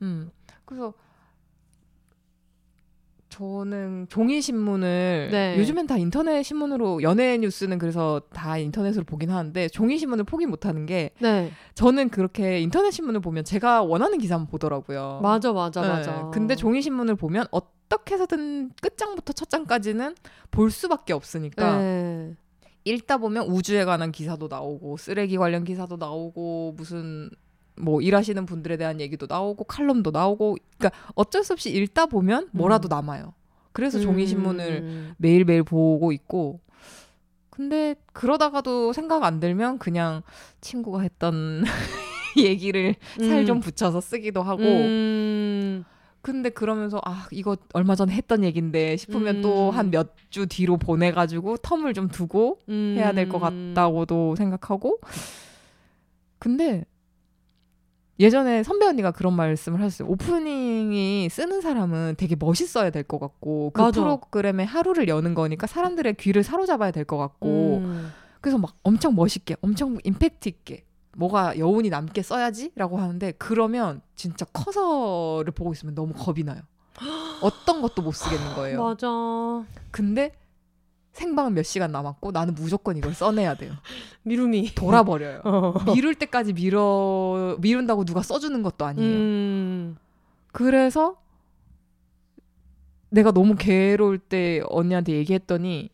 음 그래서 저는 종이 신문을 네. 요즘엔 다 인터넷 신문으로 연예 뉴스는 그래서 다 인터넷으로 보긴 하는데 종이 신문을 포기 못하는 게 네. 저는 그렇게 인터넷 신문을 보면 제가 원하는 기사만 보더라고요. 맞아, 맞아, 네, 맞아. 근데 종이 신문을 보면 어떻게 해서든 끝장부터 첫 장까지는 볼 수밖에 없으니까 네. 읽다 보면 우주에 관한 기사도 나오고 쓰레기 관련 기사도 나오고 무슨 뭐 일하시는 분들에 대한 얘기도 나오고 칼럼도 나오고 그러니까 어쩔 수 없이 읽다 보면 뭐라도 음. 남아요. 그래서 종이 신문을 음. 매일매일 보고 있고 근데 그러다가도 생각 안 들면 그냥 친구가 했던 [laughs] 얘기를 살좀 음. 붙여서 쓰기도 하고 음. 근데 그러면서 아 이거 얼마 전에 했던 얘긴데 싶으면 음. 또한 몇 주 뒤로 보내가지고 텀을 좀 두고 해야 될것 음. 같다고도 생각하고 근데 예전에 선배 언니가 그런 말씀을 하셨어요. 오프닝이 쓰는 사람은 되게 멋있어야 될 것 같고 그 맞아. 프로그램의 하루를 여는 거니까 사람들의 귀를 사로잡아야 될 것 같고 음. 그래서 막 엄청 멋있게 엄청 임팩트 있게 뭐가 여운이 남게 써야지라고 하는데 그러면 진짜 커서를 보고 있으면 너무 겁이 나요. [gasps] 어떤 것도 못 쓰겠는 거예요. 맞아. 근데 생방은 몇 시간 남았고 나는 무조건 이걸 써내야 돼요. [laughs] 미루미. 돌아버려요. [laughs] 어. 미룰 때까지 미뤄 미룬다고 누가 써주는 것도 아니에요. 음. 그래서 내가 너무 괴로울 때 언니한테 얘기했더니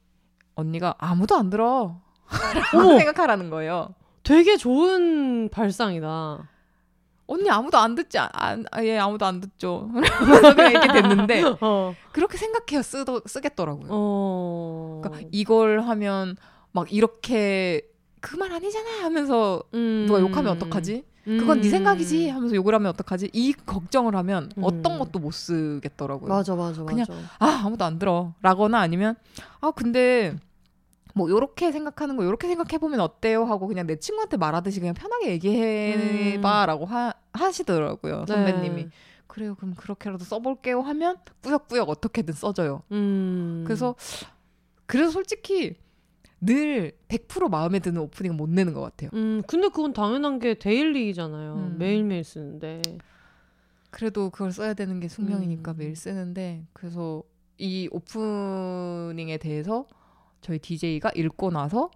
언니가 아무도 안 들어. [laughs] 라고. 생각하라는 거예요. 되게 좋은 발상이다. 언니 아무도 안 듣지 안, 안, 아, 예 아무도 안 듣죠. [laughs] 그래서 그냥 이렇게 됐는데 [laughs] 어. 그렇게 생각해야 쓰, 쓰겠더라고요. 어. 그러니까 이걸 하면 막 이렇게 그 말 아니잖아 하면서 음. 누가 욕하면 어떡하지? 그건 네 음. 생각이지 하면서 욕을 하면 어떡하지? 이 걱정을 하면 음. 어떤 것도 못 쓰겠더라고요. 맞아, 맞아, 그냥 맞아. 아 아무도 안 들어 라거나 아니면 아 근데 뭐 요렇게 생각하는 거 요렇게 생각해 보면 어때요 하고 그냥 내 친구한테 말하듯이 그냥 편하게 얘기해 봐라고 하, 하시더라고요 선배님이 네. 그래요 그럼 그렇게라도 써볼게요 하면 꾸역꾸역 어떻게든 써져요 음. 그래서 그래서 솔직히 늘 100% 마음에 드는 오프닝은 못 내는 것 같아요 음, 근데 그건 당연한 게 데일리잖아요. 음. 매일매일 쓰는데. 그래도 그걸 써야 되는 게 숙명이니까 음. 매일 쓰는데 그래서 이 오프닝에 대해서 저희 DJ가 읽고 나서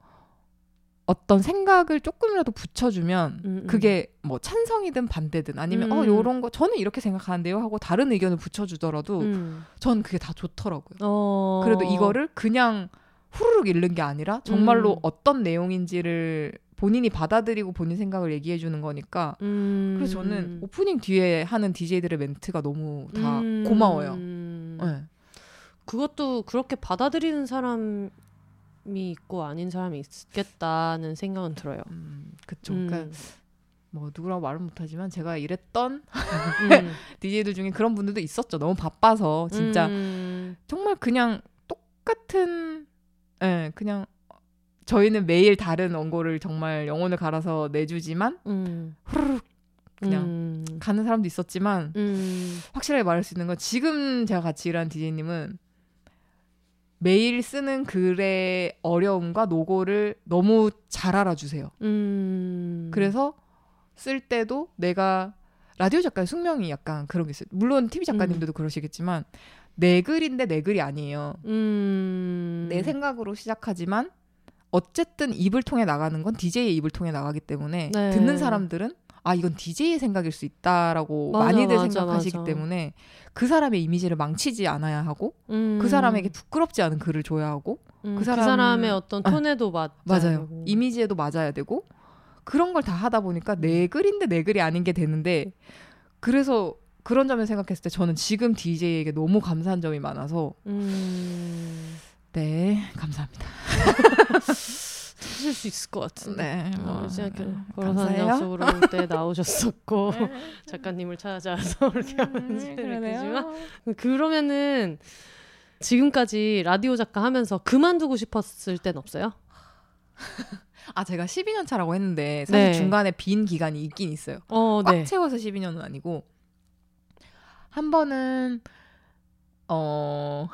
어떤 생각을 조금이라도 붙여주면 음, 음. 그게 뭐 찬성이든 반대든 아니면 어 음. 요런 거 저는 이렇게 생각하는데요 하고 다른 의견을 붙여주더라도 음. 전 그게 다 좋더라고요. 어. 그래도 이거를 그냥 후루룩 읽는 게 아니라 정말로 음. 어떤 내용인지를 본인이 받아들이고 본인 생각을 얘기해 주는 거니까 음. 그래서 저는 오프닝 뒤에 하는 DJ들의 멘트가 너무 다 음. 고마워요. 음. 네. 그것도 그렇게 받아들이는 사람이 있고 아닌 사람이 있겠다는 생각은 들어요. 음, 그쵸. 음. 그러니까 뭐 누구라고 말은 못하지만 제가 일했던 음. [laughs] DJ들 중에 그런 분들도 있었죠. 너무 바빠서 진짜 음. 정말 그냥 똑같은, 예, 그냥 저희는 매일 다른 원고를 정말 영혼을 갈아서 내주지만 음. 후루룩 그냥 음. 가는 사람도 있었지만 음. 확실하게 말할 수 있는 건 지금 제가 같이 일하는 DJ님은 매일 쓰는 글의 어려움과 노고를 너무 잘 알아주세요. 음. 그래서 쓸 때도 내가 라디오 작가의 숙명이 약간 그런 게 있어요. 물론 TV 작가님들도 그러시겠지만 내 글인데 내 글이 아니에요. 음. 내 생각으로 시작하지만 어쨌든 입을 통해 나가는 건 DJ의 입을 통해 나가기 때문에 네. 듣는 사람들은 아 이건 DJ의 생각일 수 있다라고 맞아, 많이들 맞아, 생각하시기 맞아. 때문에 그 사람의 이미지를 망치지 않아야 하고 음. 그 사람에게 부끄럽지 않은 글을 줘야 하고 음, 그 그, 사람- 사람의 어떤 아, 톤에도 맞 맞아요. 이미지에도 맞아야 되고 그런 걸 다 하다 보니까 내 글인데 내 글이 아닌 게 되는데 그래서 그런 점을 생각했을 때 저는 지금 DJ에게 너무 감사한 점이 많아서 음, 네 감사합니다. [laughs] 찾을 수 있을 것 같은데. 네, 어, 뭐, 이제 그 음, 걸어사는 감사해요. 약속으로 때 나오셨었고 [laughs] [laughs] 작가님을 찾아서 [laughs] 이렇게 하는지 음. 느끼지만 그러면은 지금까지 라디오 작가 하면서 그만두고 싶었을 땐 없어요? 아 제가 12년 차라고 했는데 사실 네. 중간에 빈 기간이 있긴 있어요. 어, 꽉 네. 채워서 12년은 아니고 한 번은 어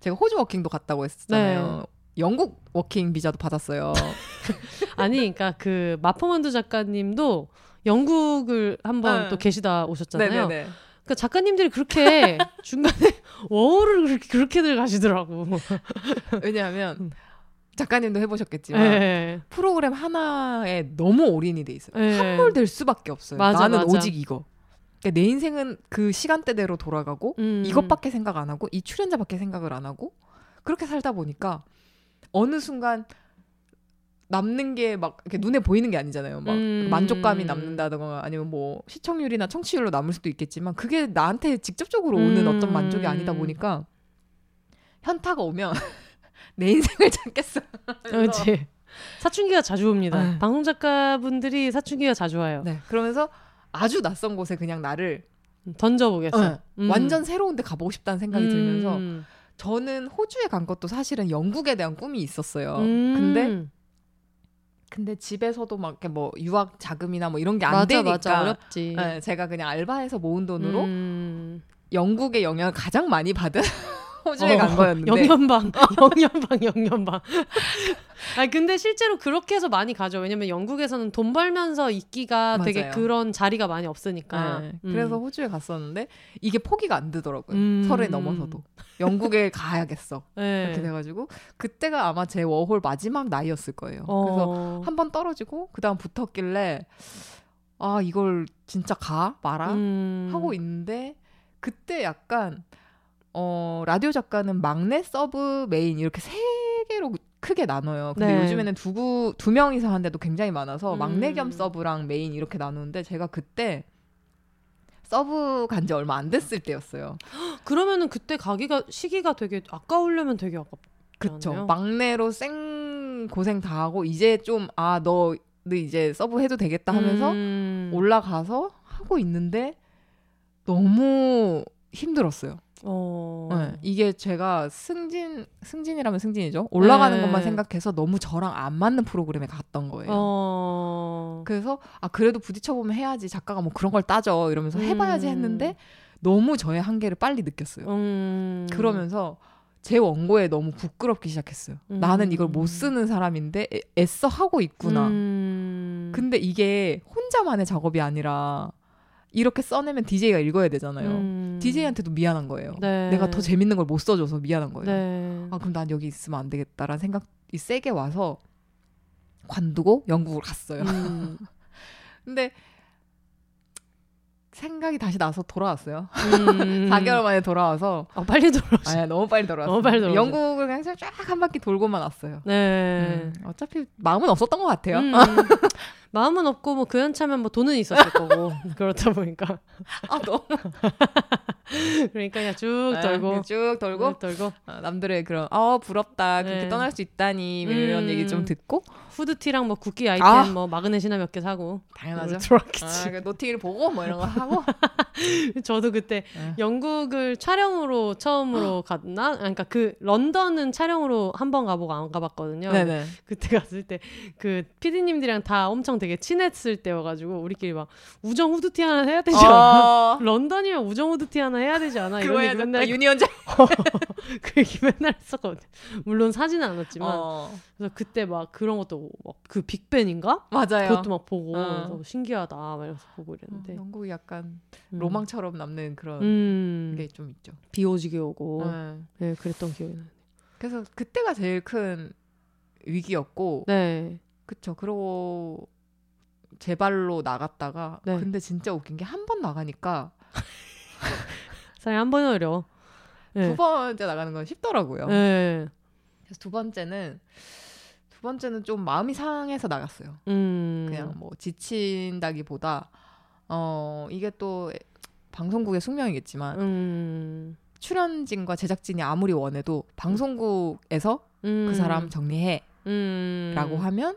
제가 호주 working도 갔다고 했었잖아요. 네. 영국 working 비자도 받았어요. [laughs] 아니, 그러니까 그 마포만두 작가님도 영국을 한번 네. 또 계시다 오셨잖아요. 네네네. 그러니까 작가님들이 그렇게 [laughs] 중간에 워홀을 그렇게 그렇게들 가시더라고. [laughs] 왜냐하면 음. 작가님도 해보셨겠지만 네. 프로그램 하나에 너무 올인이 돼 있어요. 네. 함몰될 수밖에 없어요. 맞아, 나는 맞아. 오직 이거. 그러니까 내 인생은 그 시간대대로 돌아가고 음. 이것밖에 생각 안 하고 이 출연자밖에 생각을 안 하고 그렇게 살다 보니까 어느 순간 남는 게 막 이렇게 눈에 보이는 게 아니잖아요. 막 음. 만족감이 남는다든가 아니면 뭐 시청률이나 청취율로 남을 수도 있겠지만 그게 나한테 직접적으로 오는 음. 어떤 만족이 아니다 보니까 현타가 오면 [laughs] 내 인생을 찾겠어. 그렇지. 사춘기가 자주 옵니다. 네. 방송 작가분들이 사춘기가 자주 와요. 네. 그러면서 아주 낯선 곳에 그냥 나를 던져보겠어. 네. 완전 새로운 데 가보고 싶다는 생각이 들면서 음. 저는 호주에 간 것도 사실은 영국에 대한 꿈이 있었어요. 음. 근데 근데 집에서도 막 이렇게 뭐 유학 자금이나 뭐 이런 게 안 되니까 맞아 어렵지. 네, 제가 그냥 알바해서 모은 돈으로 음. 영국의 영향을 가장 많이 받은 호주에 어, 간 거였는데 영연방, [laughs] 영연방, 영연방. [laughs] 아 근데 실제로 그렇게 해서 많이 가죠. 왜냐면 영국에서는 돈 벌면서 있기가 되게 맞아요. 그런 자리가 많이 없으니까. 네, 음. 그래서 호주에 갔었는데 이게 포기가 안 되더라고요. 음. 서른이 넘어서도 영국에 [laughs] 가야겠어 네. 이렇게 돼가지고 그때가 아마 제 워홀 마지막 나이였을 거예요. 그래서 어. 한번 떨어지고 그 다음 붙었길래 아 이걸 진짜 가 말아 음. 하고 있는데 그때 약간 어 라디오 작가는 막내 서브 메인 이렇게 세 개로 크게 나눠요. 근데 네. 요즘에는 두구 두 명이서 하는데도 굉장히 많아서 음. 막내 겸 서브랑 메인 이렇게 나누는데 제가 그때 서브 간 지 얼마 안 됐을 때였어요. [gasps] 그러면은 그때 가기가 시기가 되게 아까우려면 되게 아깝. 그쵸. 막내로 생 고생 다 하고 이제 좀 아 너 너 이제 서브 해도 되겠다 하면서 음. 올라가서 하고 있는데 너무 힘들었어요. 어. 네, 이게 제가 승진 승진이라면 승진이죠. 올라가는 네. 것만 생각해서 너무 저랑 안 맞는 프로그램에 갔던 거예요. 어. 그래서 아 그래도 부딪혀 보면 해야지 작가가 뭐 그런 걸 따져 이러면서 해봐야지 음. 했는데 너무 저의 한계를 빨리 느꼈어요. 음. 그러면서 제 원고에 너무 부끄럽기 시작했어요. 음. 나는 이걸 못 쓰는 사람인데 애- 애써 하고 있구나. 음. 근데 이게 혼자만의 작업이 아니라 이렇게 써내면 DJ가 읽어야 되잖아요. 음. DJ한테도 미안한 거예요. 네. 내가 더 재밌는 걸 못 써줘서 미안한 거예요. 네. 아 그럼 난 여기 있으면 안 되겠다라는 생각이 세게 와서 관두고 영국을 갔어요. 음. [laughs] 근데 생각이 다시 나서 돌아왔어요. 음. [laughs] 4개월 만에 돌아와서 어, 빨리 돌아오시. 아 너무 빨리 돌아왔어요. 너무 빨리 돌아오죠. 영국을 그냥 쫙 한 바퀴 돌고만 왔어요. 네. 음, 어차피 마음은 없었던 것 같아요. 음. [laughs] 마음은 없고 뭐 그 연차면 뭐 돈은 있었을 거고 [laughs] 그렇다 보니까 아 너무 [laughs] 그러니까 그냥 쭉 네, 돌고 그냥 쭉 돌고 쭉 돌고 어, 남들의 그런 어 부럽다 그렇게 네. 떠날 수 있다니 뭐 이런 음. 얘기 좀 듣고 후드티랑 뭐 국기 아이템 아. 뭐 마그넷이나 몇 개 사고 당연하죠. 들어왔겠지. 아, 그 노팅을 보고 뭐 이런 거 하고 [laughs] 저도 그때 네. 영국을 촬영으로 처음으로 갔나? 아, 그러니까 그 런던은 촬영으로 한 번 가보고 안 가봤거든요. 네네 그때 갔을 때 그 피디님들이랑 다 엄청 되게 친했을 때여가지고 우리끼리 막 우정 후드티 하나 해야 되지 않아? 어, [laughs] 런던이면 우정 후드티 하나 해야 되지 않아? 그거 해야 얘기 돼. 맨날 아, 유니언자 [laughs] 그 얘기 맨날 했었거든. 물론 사진은 않았지만 어, 그래서 그때 막 그런 것도 막 그 빅벤인가? 맞아요. 그것도 막 보고 어. 신기하다 막 이러면서 보고 어, 이랬는데 영국이 약간 음. 로망처럼 남는 그런 음. 게좀 있죠. 비 오지게 오고 네. 네 그랬던 기억이 나요. 그래서 그때가 제일 큰 위기였고 네. 그쵸. 그러고 제 발로 나갔다가 네. 근데 진짜 웃긴 게 한 번 나가니까 [laughs] 사람이 한 번은 어려워. 네. 두 번째 나가는 건 쉽더라고요. 네. 그래서 두 번째는 두 번째는 좀 마음이 상해서 나갔어요. 음. 그냥 뭐 지친다기보다 어 이게 또 방송국의 숙명이겠지만 음. 출연진과 제작진이 아무리 원해도 방송국에서 음. 그 사람 정리해라고 음. 하면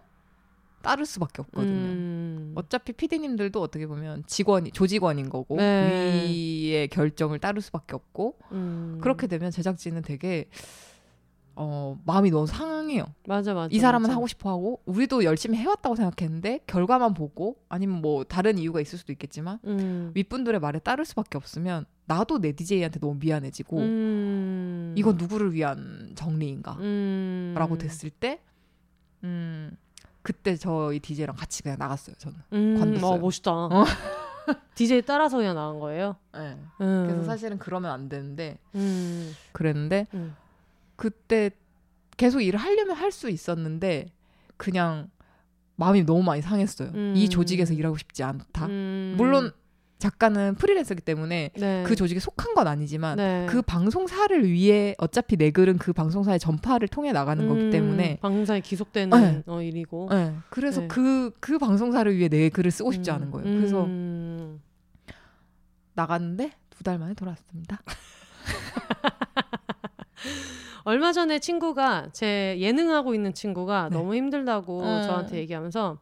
따를 수밖에 없거든요. 음. 어차피 PD님들도 어떻게 보면 직원이 조직원인 거고 네. 위의 결정을 따를 수밖에 없고 음. 그렇게 되면 제작진은 되게 어 마음이 너무 상해요. 맞아 맞아. 이 사람은 맞아. 하고 싶어 하고 우리도 열심히 해왔다고 생각했는데 결과만 보고 아니면 뭐 다른 이유가 있을 수도 있겠지만 음. 윗분들의 말에 따를 수밖에 없으면 나도 내 DJ한테 너무 미안해지고 음. 이건 누구를 위한 정리인가 음. 라고 됐을 때 음, 그때 저희 DJ랑 같이 그냥 나갔어요 저는 음. 관뒀어요. 어, 멋있다. 어. [laughs] DJ 따라서 그냥 나간 거예요? 네. 음. 그래서 사실은 그러면 안 되는데 음. 그랬는데 음. 그때 계속 일을 하려면 할 수 있었는데 그냥 마음이 너무 많이 상했어요. 음. 이 조직에서 일하고 싶지 않다. 음. 물론 작가는 프리랜서기 때문에 네. 그 조직에 속한 건 아니지만 네. 그 방송사를 위해 어차피 내 글은 그 방송사의 전파를 통해 나가는 거기 음, 때문에 방송사에 기속되는 네. 어, 일이고. 네, 그래서 네. 그, 그 방송사를 위해 내 글을 쓰고 싶지 음, 않은 거예요. 그래서 음. 나갔는데 두 달 만에 돌아왔습니다. [laughs] 얼마 전에 친구가 제 예능하고 있는 친구가 네. 너무 힘들다고 음. 저한테 얘기하면서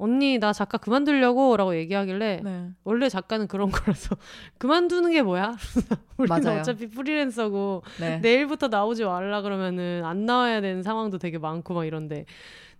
언니 나 작가 그만두려고라고 얘기하길래 네. 원래 작가는 그런 거라서 [laughs] 그만두는 게 뭐야? [laughs] 우리는 맞아요. 어차피 프리랜서고 네. 내일부터 나오지 말라 그러면은 안 나와야 되는 상황도 되게 많고 막 이런데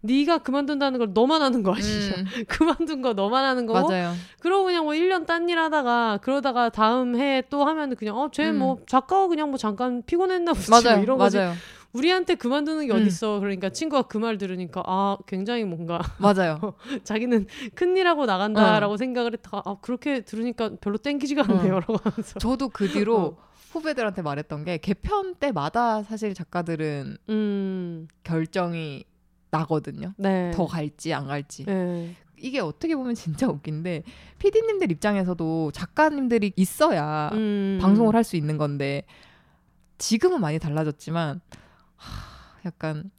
네가 그만둔다는 걸 너만 하는 거 아니야? 음, [laughs] 그만둔 거 너만 하는 거고 맞아요. 그러고 그냥 뭐 1년 딴 일 하다가 그러다가 다음 해에 또 하면은 그냥 어쟤뭐 작가가 그냥 뭐 잠깐 피곤했나 보지 뭐 맞아요. 이런 거지 맞아요. 우리한테 그만두는 게 음. 어딨어 그러니까 친구가 그 말 들으니까 아 굉장히 뭔가 [laughs] 맞아요. 자기는 큰일하고 나간다라고 생각을 했다가 아 그렇게 들으니까 별로 땡기지가 않네요라고 하면서 저도 그 뒤로 어. 후배들한테 말했던 게 개편 때마다 사실 작가들은 음 결정이 나거든요. 네. 더 갈지 안 갈지. 네. 이게 어떻게 보면 진짜 웃긴데 PD님들 입장에서도 작가님들이 있어야 음. 방송을 할 수 있는 건데 지금은 많이 달라졌지만 하, 약간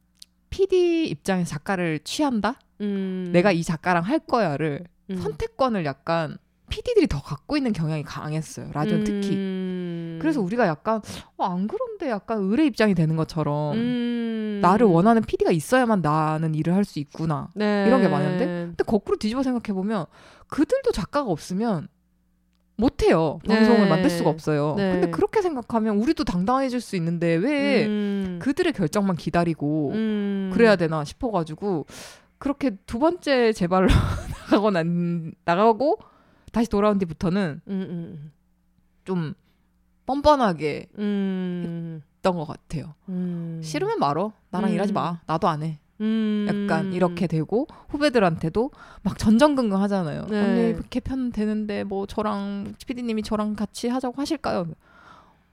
PD 입장에서 작가를 취한다? 음. 내가 이 작가랑 할 거야를 음. 선택권을 약간 PD들이 더 갖고 있는 경향이 강했어요. 라디오는 특히. 음. 그래서 우리가 약간 어, 안 그런데 약간 의뢰 입장이 되는 것처럼 음. 나를 원하는 PD가 있어야만 나는 일을 할 수 있구나. 네. 이런 게 많은데? 근데 거꾸로 뒤집어 생각해 보면 그들도 작가가 없으면 못해요. 방송을 네. 만들 수가 없어요. 네. 근데 그렇게 생각하면 우리도 당당해질 수 있는데 왜 음. 그들의 결정만 기다리고 음. 그래야 되나 싶어가지고 그렇게 두 번째 재발로 [laughs] 나가고 난 나가고 다시 돌아온 뒤부터는 음, 음, 좀 뻔뻔하게 음. 했던 것 같아요. 음. 싫으면 말어. 나랑 음. 일하지 마. 나도 안 해. 음. 약간 이렇게 되고 후배들한테도 막 전전긍긍 하잖아요. 네. 언니 개편 되는데 뭐 저랑 PD님이 저랑 같이 하자고 하실까요?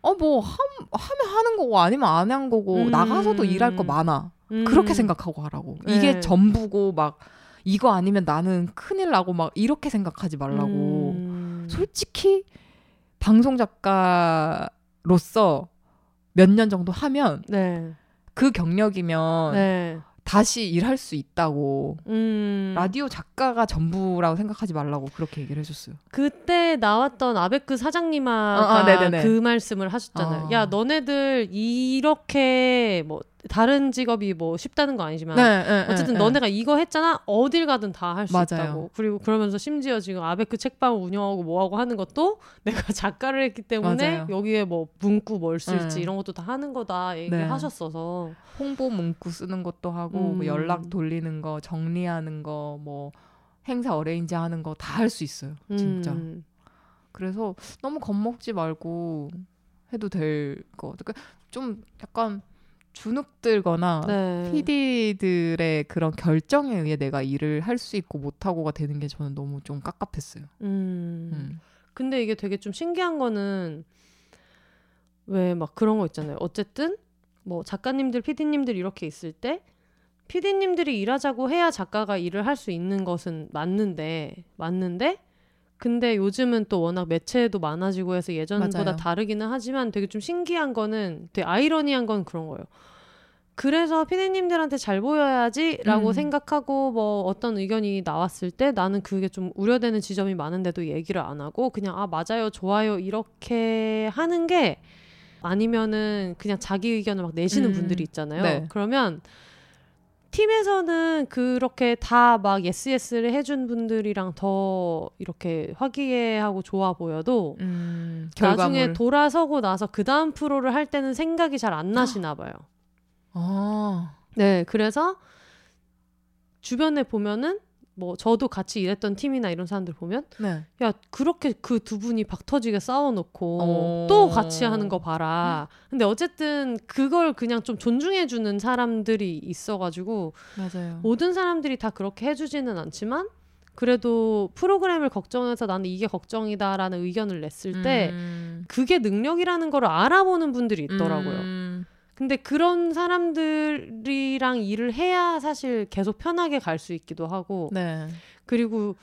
어 뭐 하면 하는 거고 아니면 안 한 거고 음. 나가서도 일할 거 많아. 음. 그렇게 생각하고 하라고. 네. 이게 전부고 막 이거 아니면 나는 큰일 나고 막 이렇게 생각하지 말라고. 음. 솔직히 방송 작가로서 몇 년 정도 하면 네. 그 경력이면 네. 다시 일할 수 있다고. 음. 라디오 작가가 전부라고 생각하지 말라고 그렇게 얘기를 해줬어요. 그때 나왔던 아베크 어, 어, 네네네. 그 말씀을 하셨잖아요. 어. 야, 너네들 이렇게 뭐 다른 직업이 뭐 쉽다는 거 아니지만 네, 어쨌든 너네가 이거 했잖아. 어딜 가든 다 할 수. 있다고. 그리고 그러면서 심지어 지금 아베크 책방을 운영하고 뭐하고 하는 것도 [laughs] 내가 작가를 했기 때문에 맞아요. 여기에 뭐 문구 뭘 쓸지 네. 이런 것도 다 하는 거다 얘기를 네. 하셨어서 홍보 문구 쓰는 것도 하고 뭐 음. 연락 돌리는 거 정리하는 거 뭐 행사 어레인지 하는 거 다 할 수 있어요. 진짜. 음. 그래서 너무 겁먹지 말고 해도 될 거. 그러니까 좀 약간 주눅들거나 네. PD들의 그런 결정에 의해 내가 일을 할 수 있고 못하고가 되는 게 저는 너무 좀 깝깝했어요. 음. 음. 근데 이게 되게 좀 신기한 거는 왜 막 그런 거 있잖아요. 어쨌든 뭐 작가님들, PD님들 이렇게 있을 때 PD님들이 일하자고 해야 작가가 일을 할 수 있는 것은 맞는데 맞는데 근데 요즘은 또 워낙 매체도 많아지고 해서 예전보다 맞아요. 다르기는 하지만 되게 좀 신기한 거는 되게 아이러니한 건 그런 거예요. 그래서 피디님들한테 잘 보여야지라고 음. 생각하고 뭐 어떤 의견이 나왔을 때 나는 그게 좀 우려되는 지점이 많은데도 얘기를 안 하고 그냥 아 맞아요 좋아요 이렇게 하는 게 아니면은 그냥 자기 의견을 막 내시는 음. 분들이 있잖아요. 네. 그러면 팀에서는 그렇게 다 막 yes yes를 해준 분들이랑 더 이렇게 화기애애하고 좋아 보여도 음, 나중에. 돌아서고 나서 그 다음 프로를 할 때는 생각이 잘 안 나시나 봐요. 아, 네, 그래서 주변에 보면은 뭐 저도 같이 일했던 팀이나 이런 사람들 보면 네. 야 그렇게 그 두 분이 박터지게 싸워놓고 어. 또 같이 하는 거 봐라. 근데 어쨌든 그걸 그냥 좀 존중해주는 사람들이 있어가지고 맞아요. 모든 사람들이 다 그렇게 해주지는 않지만 그래도 프로그램을 걱정해서 나는 이게 걱정이다라는 의견을 냈을 때 음. 그게 능력이라는 걸 알아보는 분들이 있더라고요. 음. 근데 그런 사람들이랑 일을 해야 사실 계속 편하게 갈 수 있기도 하고 네. 그리고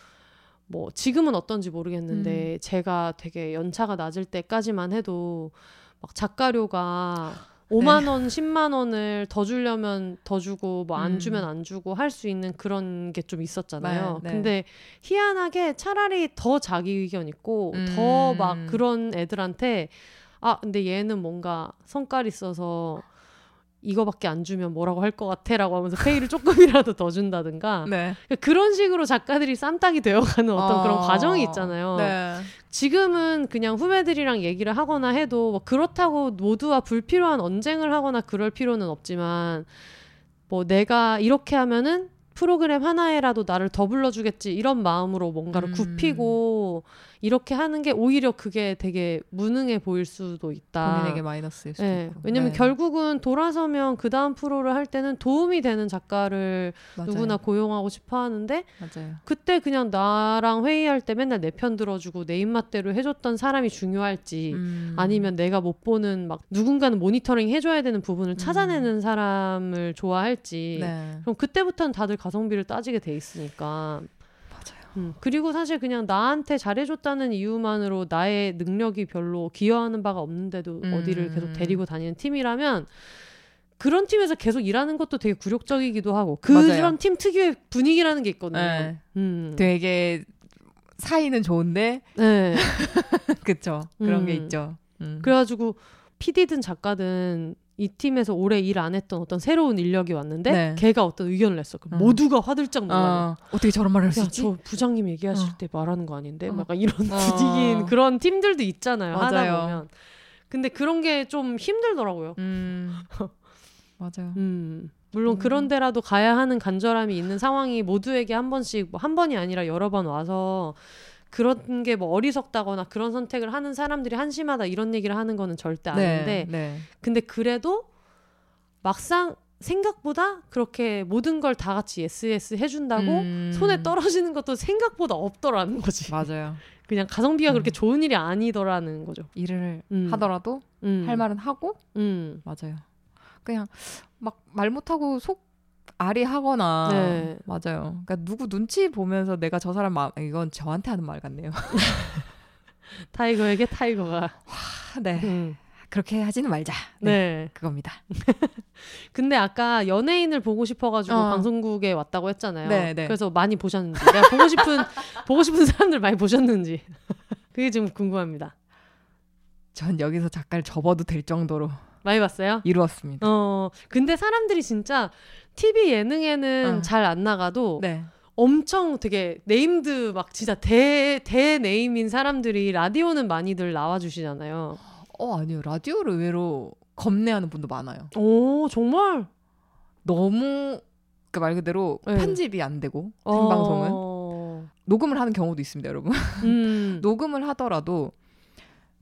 뭐 지금은 어떤지 모르겠는데 음. 제가 되게 연차가 낮을 때까지만 해도 막 작가료가 5만 원, 10만 원을 더 주려면 더 주고 뭐안 네. 음. 주면 안 주고 할 수 있는 그런 게 좀 있었잖아요. 네, 네. 근데 희한하게 차라리 더 자기 의견 있고 더 음. 막 그런 애들한테 아 근데 얘는 뭔가 성깔 있어서 이거밖에 안 주면 뭐라고 할 것 같아라고 하면서 페이를 조금이라도 더 준다든가 [laughs] 네. 그런 식으로 작가들이 쌈딱이 되어가는 어떤 그런 어. 과정이 있잖아요. 네. 지금은 그냥 후배들이랑 얘기를 하거나 해도 뭐 그렇다고 모두와 불필요한 언쟁을 하거나 그럴 필요는 없지만 뭐 내가 이렇게 하면은 프로그램 하나에라도 나를 더 불러주겠지 이런 마음으로 뭔가를 음. 굽히고 이렇게 하는 게 오히려 그게 되게 무능해 보일 수도 있다. 본인에게 마이너스일 수도 네, 있고. 왜냐면 네. 결국은 돌아서면 그 다음 프로를 할 때는 도움이 되는 작가를 맞아요. 누구나 고용하고 싶어 하는데 맞아요. 그때 그냥 나랑 회의할 때 맨날 내 편 들어주고 내 입맛대로 해줬던 사람이 중요할지 음. 아니면 내가 못 보는 막 누군가는 모니터링 해줘야 되는 부분을 음. 찾아내는 사람을 좋아할지 네. 그럼 그때부터는 다들 가성비를 따지게 돼 있으니까. 음, 그리고 사실 그냥 나한테 잘해줬다는 이유만으로 나의 능력이 별로 기여하는 바가 없는데도 음. 어디를 계속 데리고 다니는 팀이라면 그런 팀에서 계속 일하는 것도 되게 굴욕적이기도 하고 그런 맞아요. 팀 특유의 분위기라는 게 있거든요. 네. 음. 되게 사이는 좋은데 네. [laughs] 그쵸 그런 게 음. 있죠. 음. 그래가지고 PD든 작가든 이 팀에서 오래 일 안 했던 어떤 새로운 인력이 왔는데 네. 걔가 어떤 의견을 냈어. 어. 모두가 화들짝 놀라는. 어, 어떻게 저런 말을 할수 야, 있지? 저 부장님 얘기하실 어. 때 말하는 거 아닌데? 어. 약간 이런 어. 분위기인 그런 팀들도 있잖아요. 하다 맞아요. 보면. 근데 그런 게 좀 힘들더라고요. 음. [laughs] 맞아요. 음. 물론 음. 그런 데라도 가야 하는 간절함이 있는 상황이 모두에게 한 번씩 뭐 한 번이 아니라 여러 번 와서 그런 게 뭐 어리석다거나 그런 선택을 하는 사람들이 한심하다 이런 얘기를 하는 거는 절대 아닌데 네. 네. 근데 그래도 막상 생각보다 그렇게 모든 걸 다 같이 yes yes 해준다고 음. 손에 떨어지는 것도 생각보다 없더라는 거지. 맞아요. [laughs] 그냥 가성비가 음. 그렇게 좋은 일이 아니더라는 거죠. 일을 음. 하더라도 음. 할 말은 하고 음. 맞아요. 그냥 막 말 못하고 속 아리하거나 네. 맞아요. 그러니까 누구 눈치 보면서 내가 저 사람 마음 이건 저한테 하는 말 같네요. [laughs] 타이거에게 타이거가. 아, 네. 음. 그렇게 하지는 말자. 네. 네. 그겁니다. [laughs] 근데 아까 연예인을 보고 싶어가지고 어. 방송국에 왔다고 했잖아요. 네, 네. 그래서 많이 보셨는지, 내가 보고 싶은 [laughs] 보고 싶은 사람들 많이 보셨는지 그게 좀 궁금합니다. 전 여기서 작가를 접어도 될 정도로 많이 봤어요? 이루었습니다. 어. 근데 사람들이 진짜 TV 예능에는 어. 잘안 나가도 네. 엄청 되게 named 막 진짜 대, 대 name인 사람들이 라디오는 많이들 나와주시잖아요. 어 아니요 라디오를 의외로 겁내하는 분도 많아요. 오, 정말? 너무 그 말 그대로 네. 편집이 안 되고 생방송은 어... 녹음을 하는 경우도 있습니다, 여러분. [laughs] 음, 녹음을 하더라도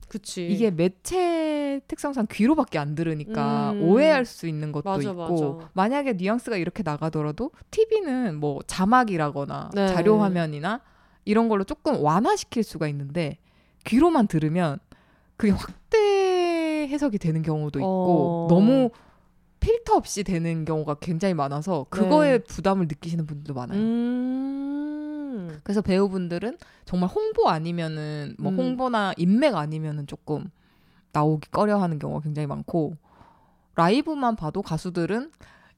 그치. 이게 매체 특성상 귀로밖에 안 들으니까 음. 오해할 수 있는 것도 맞아, 있고 맞아. 만약에 뉘앙스가 이렇게 나가더라도 TV는 뭐 자막이라거나 네. 자료 화면이나 이런 걸로 조금 완화시킬 수가 있는데 귀로만 들으면 그게 확대 해석이 되는 경우도 있고 어. 너무 필터 없이 되는 경우가 굉장히 많아서 그거에 네. 부담을 느끼시는 분들도 많아요. 음. 그래서 배우분들은 정말 홍보 아니면은 뭐 음. 홍보나 인맥 아니면은 조금 나오기 꺼려하는 경우가 굉장히 많고 라이브만 봐도 가수들은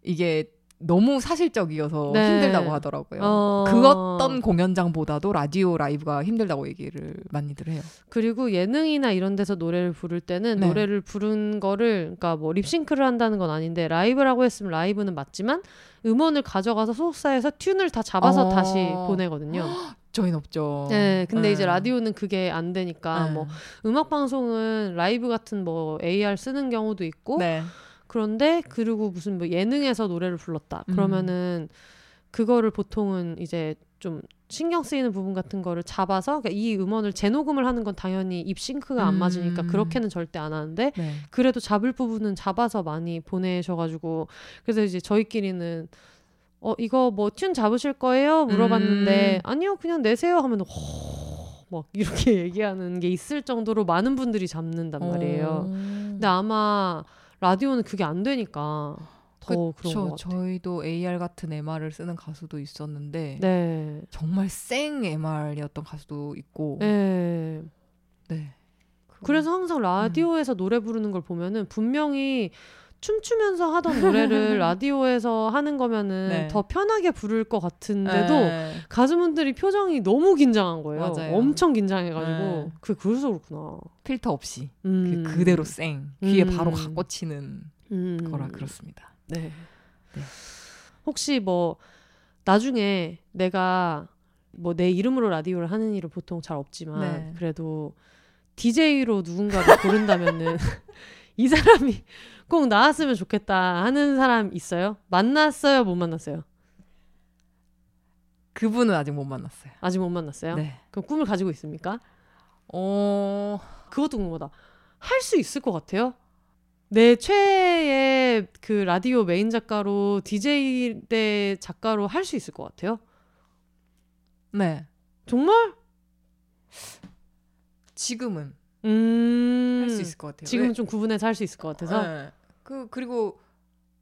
이게 너무 사실적이어서 네. 힘들다고 하더라고요. 어. 그 어떤 공연장보다도 라디오 라이브가 힘들다고 얘기를 많이들 해요. 그리고 예능이나 이런 데서 노래를 부를 때는 네. 노래를 부른 거를 그러니까 뭐 립싱크를 한다는 건 아닌데 라이브라고 했으면 라이브는 맞지만 음원을 가져가서 소속사에서 튠을 다 잡아서 어. 다시 보내거든요. [gasps] 저희는 없죠. 네, 근데 네. 이제 라디오는 그게 안 되니까 네. 뭐 음악 방송은 라이브 같은 뭐 AR 쓰는 경우도 있고 네. 그런데 그리고 무슨 뭐 예능에서 노래를 불렀다 음. 그러면은 그거를 보통은 이제 좀 신경 쓰이는 부분 같은 거를 잡아서 그러니까 이 음원을 재녹음을 하는 건 당연히 입 싱크가 안 음. 맞으니까 그렇게는 절대 안 하는데 네. 그래도 잡을 부분은 잡아서 많이 보내셔가지고 그래서 이제 저희끼리는 어 이거 뭐 튠 잡으실 거예요 물어봤는데 음. 아니요 그냥 내세요 하면 허막 이렇게 [laughs] 얘기하는 게 있을 정도로 많은 분들이 잡는단 말이에요. 어. 근데 아마 라디오는 그게 안 되니까 더 그런 그쵸. 것 같아요. 저희도 AR 같은 MR을 쓰는 가수도 있었는데 네. 정말 생 MR이었던 가수도 있고 네. 네. 그래서 항상 라디오에서 노래 부르는 걸 보면은 분명히 춤추면서 하던 노래를 [laughs] 라디오에서 하는 거면은 네. 더 편하게 부를 것 같은데도 네. 가수분들이 표정이 너무 긴장한 거예요. 맞아요. 엄청 긴장해가지고 네. 그 그래서 그렇구나. 필터 없이 음. 그 그대로 생 귀에 음. 바로 가 꽂히는 음. 거라 그렇습니다. 네. 네. 혹시 뭐 나중에 내가 뭐 내 이름으로 라디오를 하는 일은 보통 잘 없지만 네. 그래도 DJ로 누군가를 부른다면은 [laughs] 이 사람이 꼭 나왔으면 좋겠다 하는 사람 있어요? 만났어요? 못 만났어요? 그분은 아직 못 만났어요. 아직 못 만났어요? 네. 그럼 꿈을 가지고 있습니까? 어 그것도 궁금하다. 할 수 있을 것 같아요? 내 최애의 그 라디오 메인 작가로 DJ 대 작가로 할 수 있을 것 같아요? 네. 정말? 지금은 음. 할수 있을 것 같아요. 지금은 왜- 좀 구분해서 할 수 있을 것 같아서. 네. 그 그리고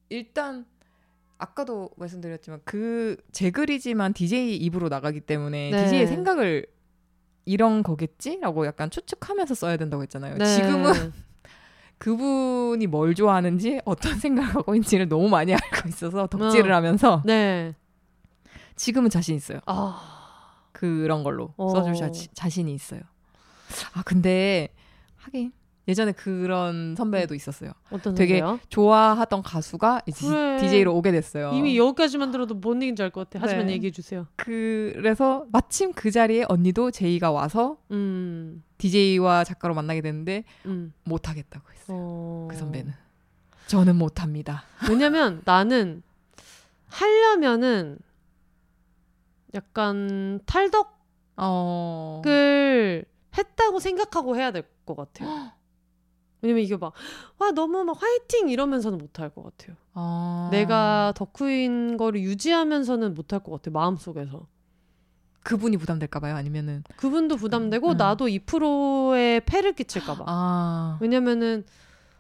일단 아까도 말씀드렸지만 그 제 글이지만 DJ 입으로 나가기 때문에 네. DJ의 생각을 이런 거겠지라고 약간 추측하면서 써야 된다고 했잖아요. 네. 지금은 [laughs] 그분이 뭘 좋아하는지 어떤 [laughs] 생각하고 있는지를 너무 많이 알고 있어서 덕질을 어. 하면서 네. 지금은 자신 있어요. 아. 그런 걸로 어. 써줄 자, 자신이 있어요. 아 근데 하긴 예전에 그런 선배도 있었어요. 어떤 되게 선배요? 좋아하던 가수가 이제 그래. DJ로 오게 됐어요. 이미 여기까지만 들어도 뭔 얘기인지 알 것 같아. 하지만 네. 얘기해 주세요. 그래서 마침 그 자리에 언니도 제이가 와서 음. DJ와 작가로 만나게 됐는데 음. 못 하겠다고 했어요. 어. 그 선배는 저는 못 합니다. 왜냐면 나는 하려면은 약간 탈덕을 어. 했다고 생각하고 해야 될 것 같아요. [gasps] 왜냐면 이게 막, 와, 너무 막 화이팅 이러면서는 못할 것 같아요. 어. 내가 덕후인 거를 유지하면서는 못할 것 같아요. 마음속에서. 그분이 부담될까 봐요. 아니면은 그분도 부담되고 음. 나도 2%의 패를 끼칠까 봐. 아. 왜냐면은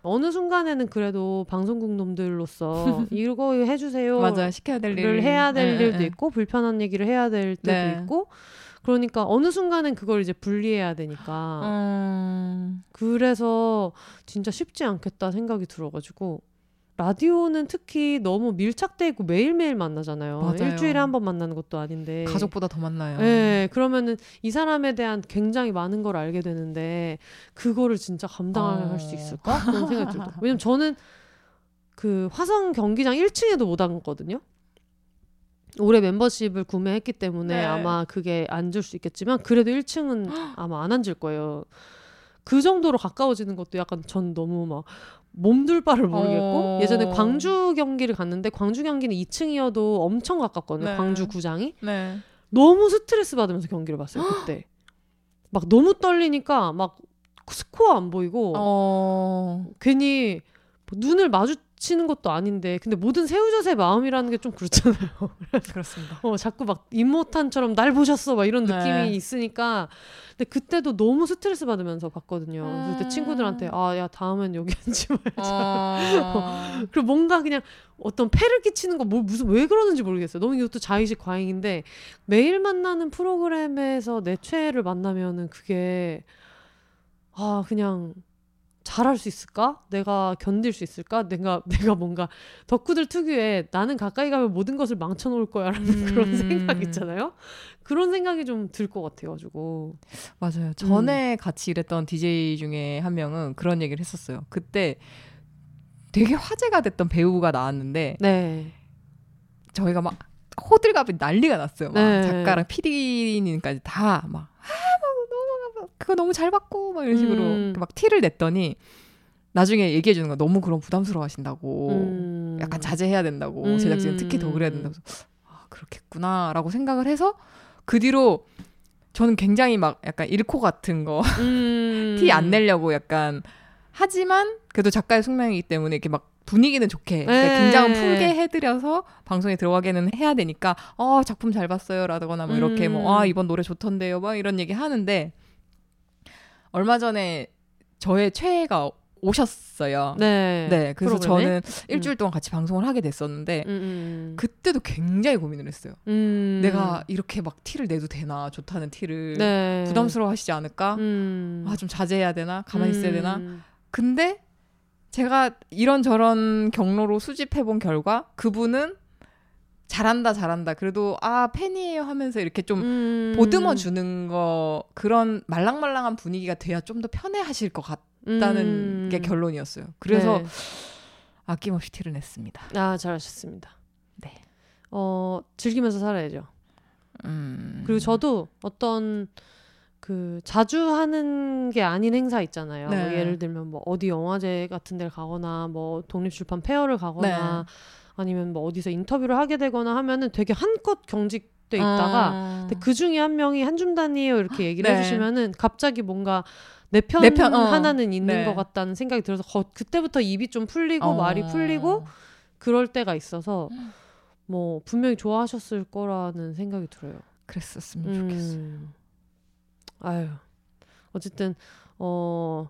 어느 순간에는 그래도 방송국 놈들로서 [laughs] 이거 해주세요. 맞아 시켜야 될 일을 를 해야 될 예, 일도 예. 있고 불편한 얘기를 해야 될 때도 네. 있고 그러니까 어느 순간은 그걸 이제 분리해야 되니까 음. 그래서 진짜 쉽지 않겠다 생각이 들어가지고 라디오는 특히 너무 밀착돼 있고 매일매일 만나잖아요. 맞아요. 일주일에 한 번 만나는 것도 아닌데. 가족보다 더 만나요. 네, 그러면은 이 사람에 대한 굉장히 많은 걸 알게 되는데 그거를 진짜 감당할 어. 수 있을까? 그런 생각이 들더. 왜냐면 저는 그 화성 경기장 1층에도 못 앉거든요. 올해 멤버십을 구매했기 때문에 네. 아마 그게 앉을 수 있겠지만 그래도 1층은 [gasps] 아마 안 앉을 거예요. 그 정도로 가까워지는 것도 약간 전 너무 막 몸둘 바를 모르겠고 어. 예전에 광주 경기를 갔는데 광주 경기는 2층이어도 엄청 가깝거든요. 네. 광주 구장이. 네. 너무 스트레스 받으면서 경기를 봤어요 [gasps] 그때 막 너무 떨리니까 막 스코어 안 보이고 어. 괜히 눈을 마주 붙이는 것도 아닌데 근데 모든 새우젓의 마음이라는 게 좀 그렇잖아요. [laughs] 그렇습니다. 어 자꾸 막 임모탄처럼 날 보셨어 막 이런 느낌이 네. 있으니까 근데 그때도 너무 스트레스 받으면서 봤거든요. 그때 음. 친구들한테 아 야 다음엔 여기 [laughs] 앉지 말자. 어... 그리고 뭔가 그냥 어떤 폐를 끼치는 거 뭐 무슨 왜 그러는지 모르겠어요. 너무 이것도 자의식 과잉인데 매일 만나는 프로그램에서 내 최애를 만나면은 그게 아 그냥 잘할 수 있을까? 내가 견딜 수 있을까? 내가 [laughs] 내가 뭔가 덕후들 특유의 나는 가까이 가면 모든 것을 망쳐놓을 거야라는 [laughs] 그런 음. 생각 있잖아요. 그런 생각이 좀 들 것 같아가지고 맞아요. 전에 같이 일했던 DJ 중에 한 명은 그런 얘기를 했었어요. 그때 되게 화제가 됐던 배우가 나왔는데 네, 저희가 막 호들갑이 난리가 났어요. 막 네. 작가랑 PD님까지 다 막 아, 막 그거 너무 잘 봤고 막 이런 식으로 음. 막 티를 냈더니 나중에 얘기해 주는 거 너무 그럼 부담스러워 하신다고 음. 약간 자제해야 된다고 음. 제작진은 특히 더 그래야 된다고 아, 그렇겠구나라고 생각을 해서 그 뒤로 저는 굉장히 막 약간 일코 같은 거 [laughs] 음. 티안 내려고 약간 하지만 그래도 작가의 숙명이기 때문에 이렇게 막 분위기는 좋게 그러니까 네. 긴장은 풀게 해드려서 방송에 들어가게는 해야 되니까 어 작품 잘 봤어요라거나 뭐 이렇게 음. 뭐아 이번 노래 좋던데요 막 이런 얘기 하는데 얼마 전에 저의 최애가 오셨어요. 네, 네, 그래서 프로그램에? 저는 일주일 동안 같이 방송을 하게 됐었는데 음, 음. 그때도 굉장히 고민을 했어요. 음. 내가 이렇게 막 티를 내도 되나 좋다는 티를 네. 부담스러워 하시지 않을까? 음. 아좀 자제해야 되나? 가만히 있어야 되나? 음. 근데 제가 이런 저런 경로로 수집해 본 결과 그분은 잘한다 잘한다 그래도 아 팬이에요 하면서 이렇게 좀 음. 보듬어 주는 거 그런 말랑말랑한 분위기가 돼야 좀 더 편해하실 것 같다는 음. 게 결론이었어요. 그래서 네. 아낌없이 티를 냈습니다. 아 잘하셨습니다. 네. 어 즐기면서 살아야죠. 음. 그리고 저도 어떤 그 자주 하는 게 아닌 행사 있잖아요. 네. 뭐 예를 들면 뭐 어디 영화제 같은 데를 가거나 뭐 독립출판 페어를 가거나 네. 아니면 뭐 어디서 인터뷰를 하게 되거나 하면은 되게 한껏 경직 돼 있다가 어. 근데 그 중에 한 명이 한 줌단이에요 이렇게 얘기를 네. 해주시면은 갑자기 뭔가 내편 내 편, 어. 하나는 있는 네. 것 같다는 생각이 들어서 거- 그때부터 입이 좀 풀리고 어. 말이 풀리고 그럴 때가 있어서 뭐 분명히 좋아하셨을 거라는 생각이 들어요. 그랬었으면 좋겠어요. 음. 아유 어쨌든 어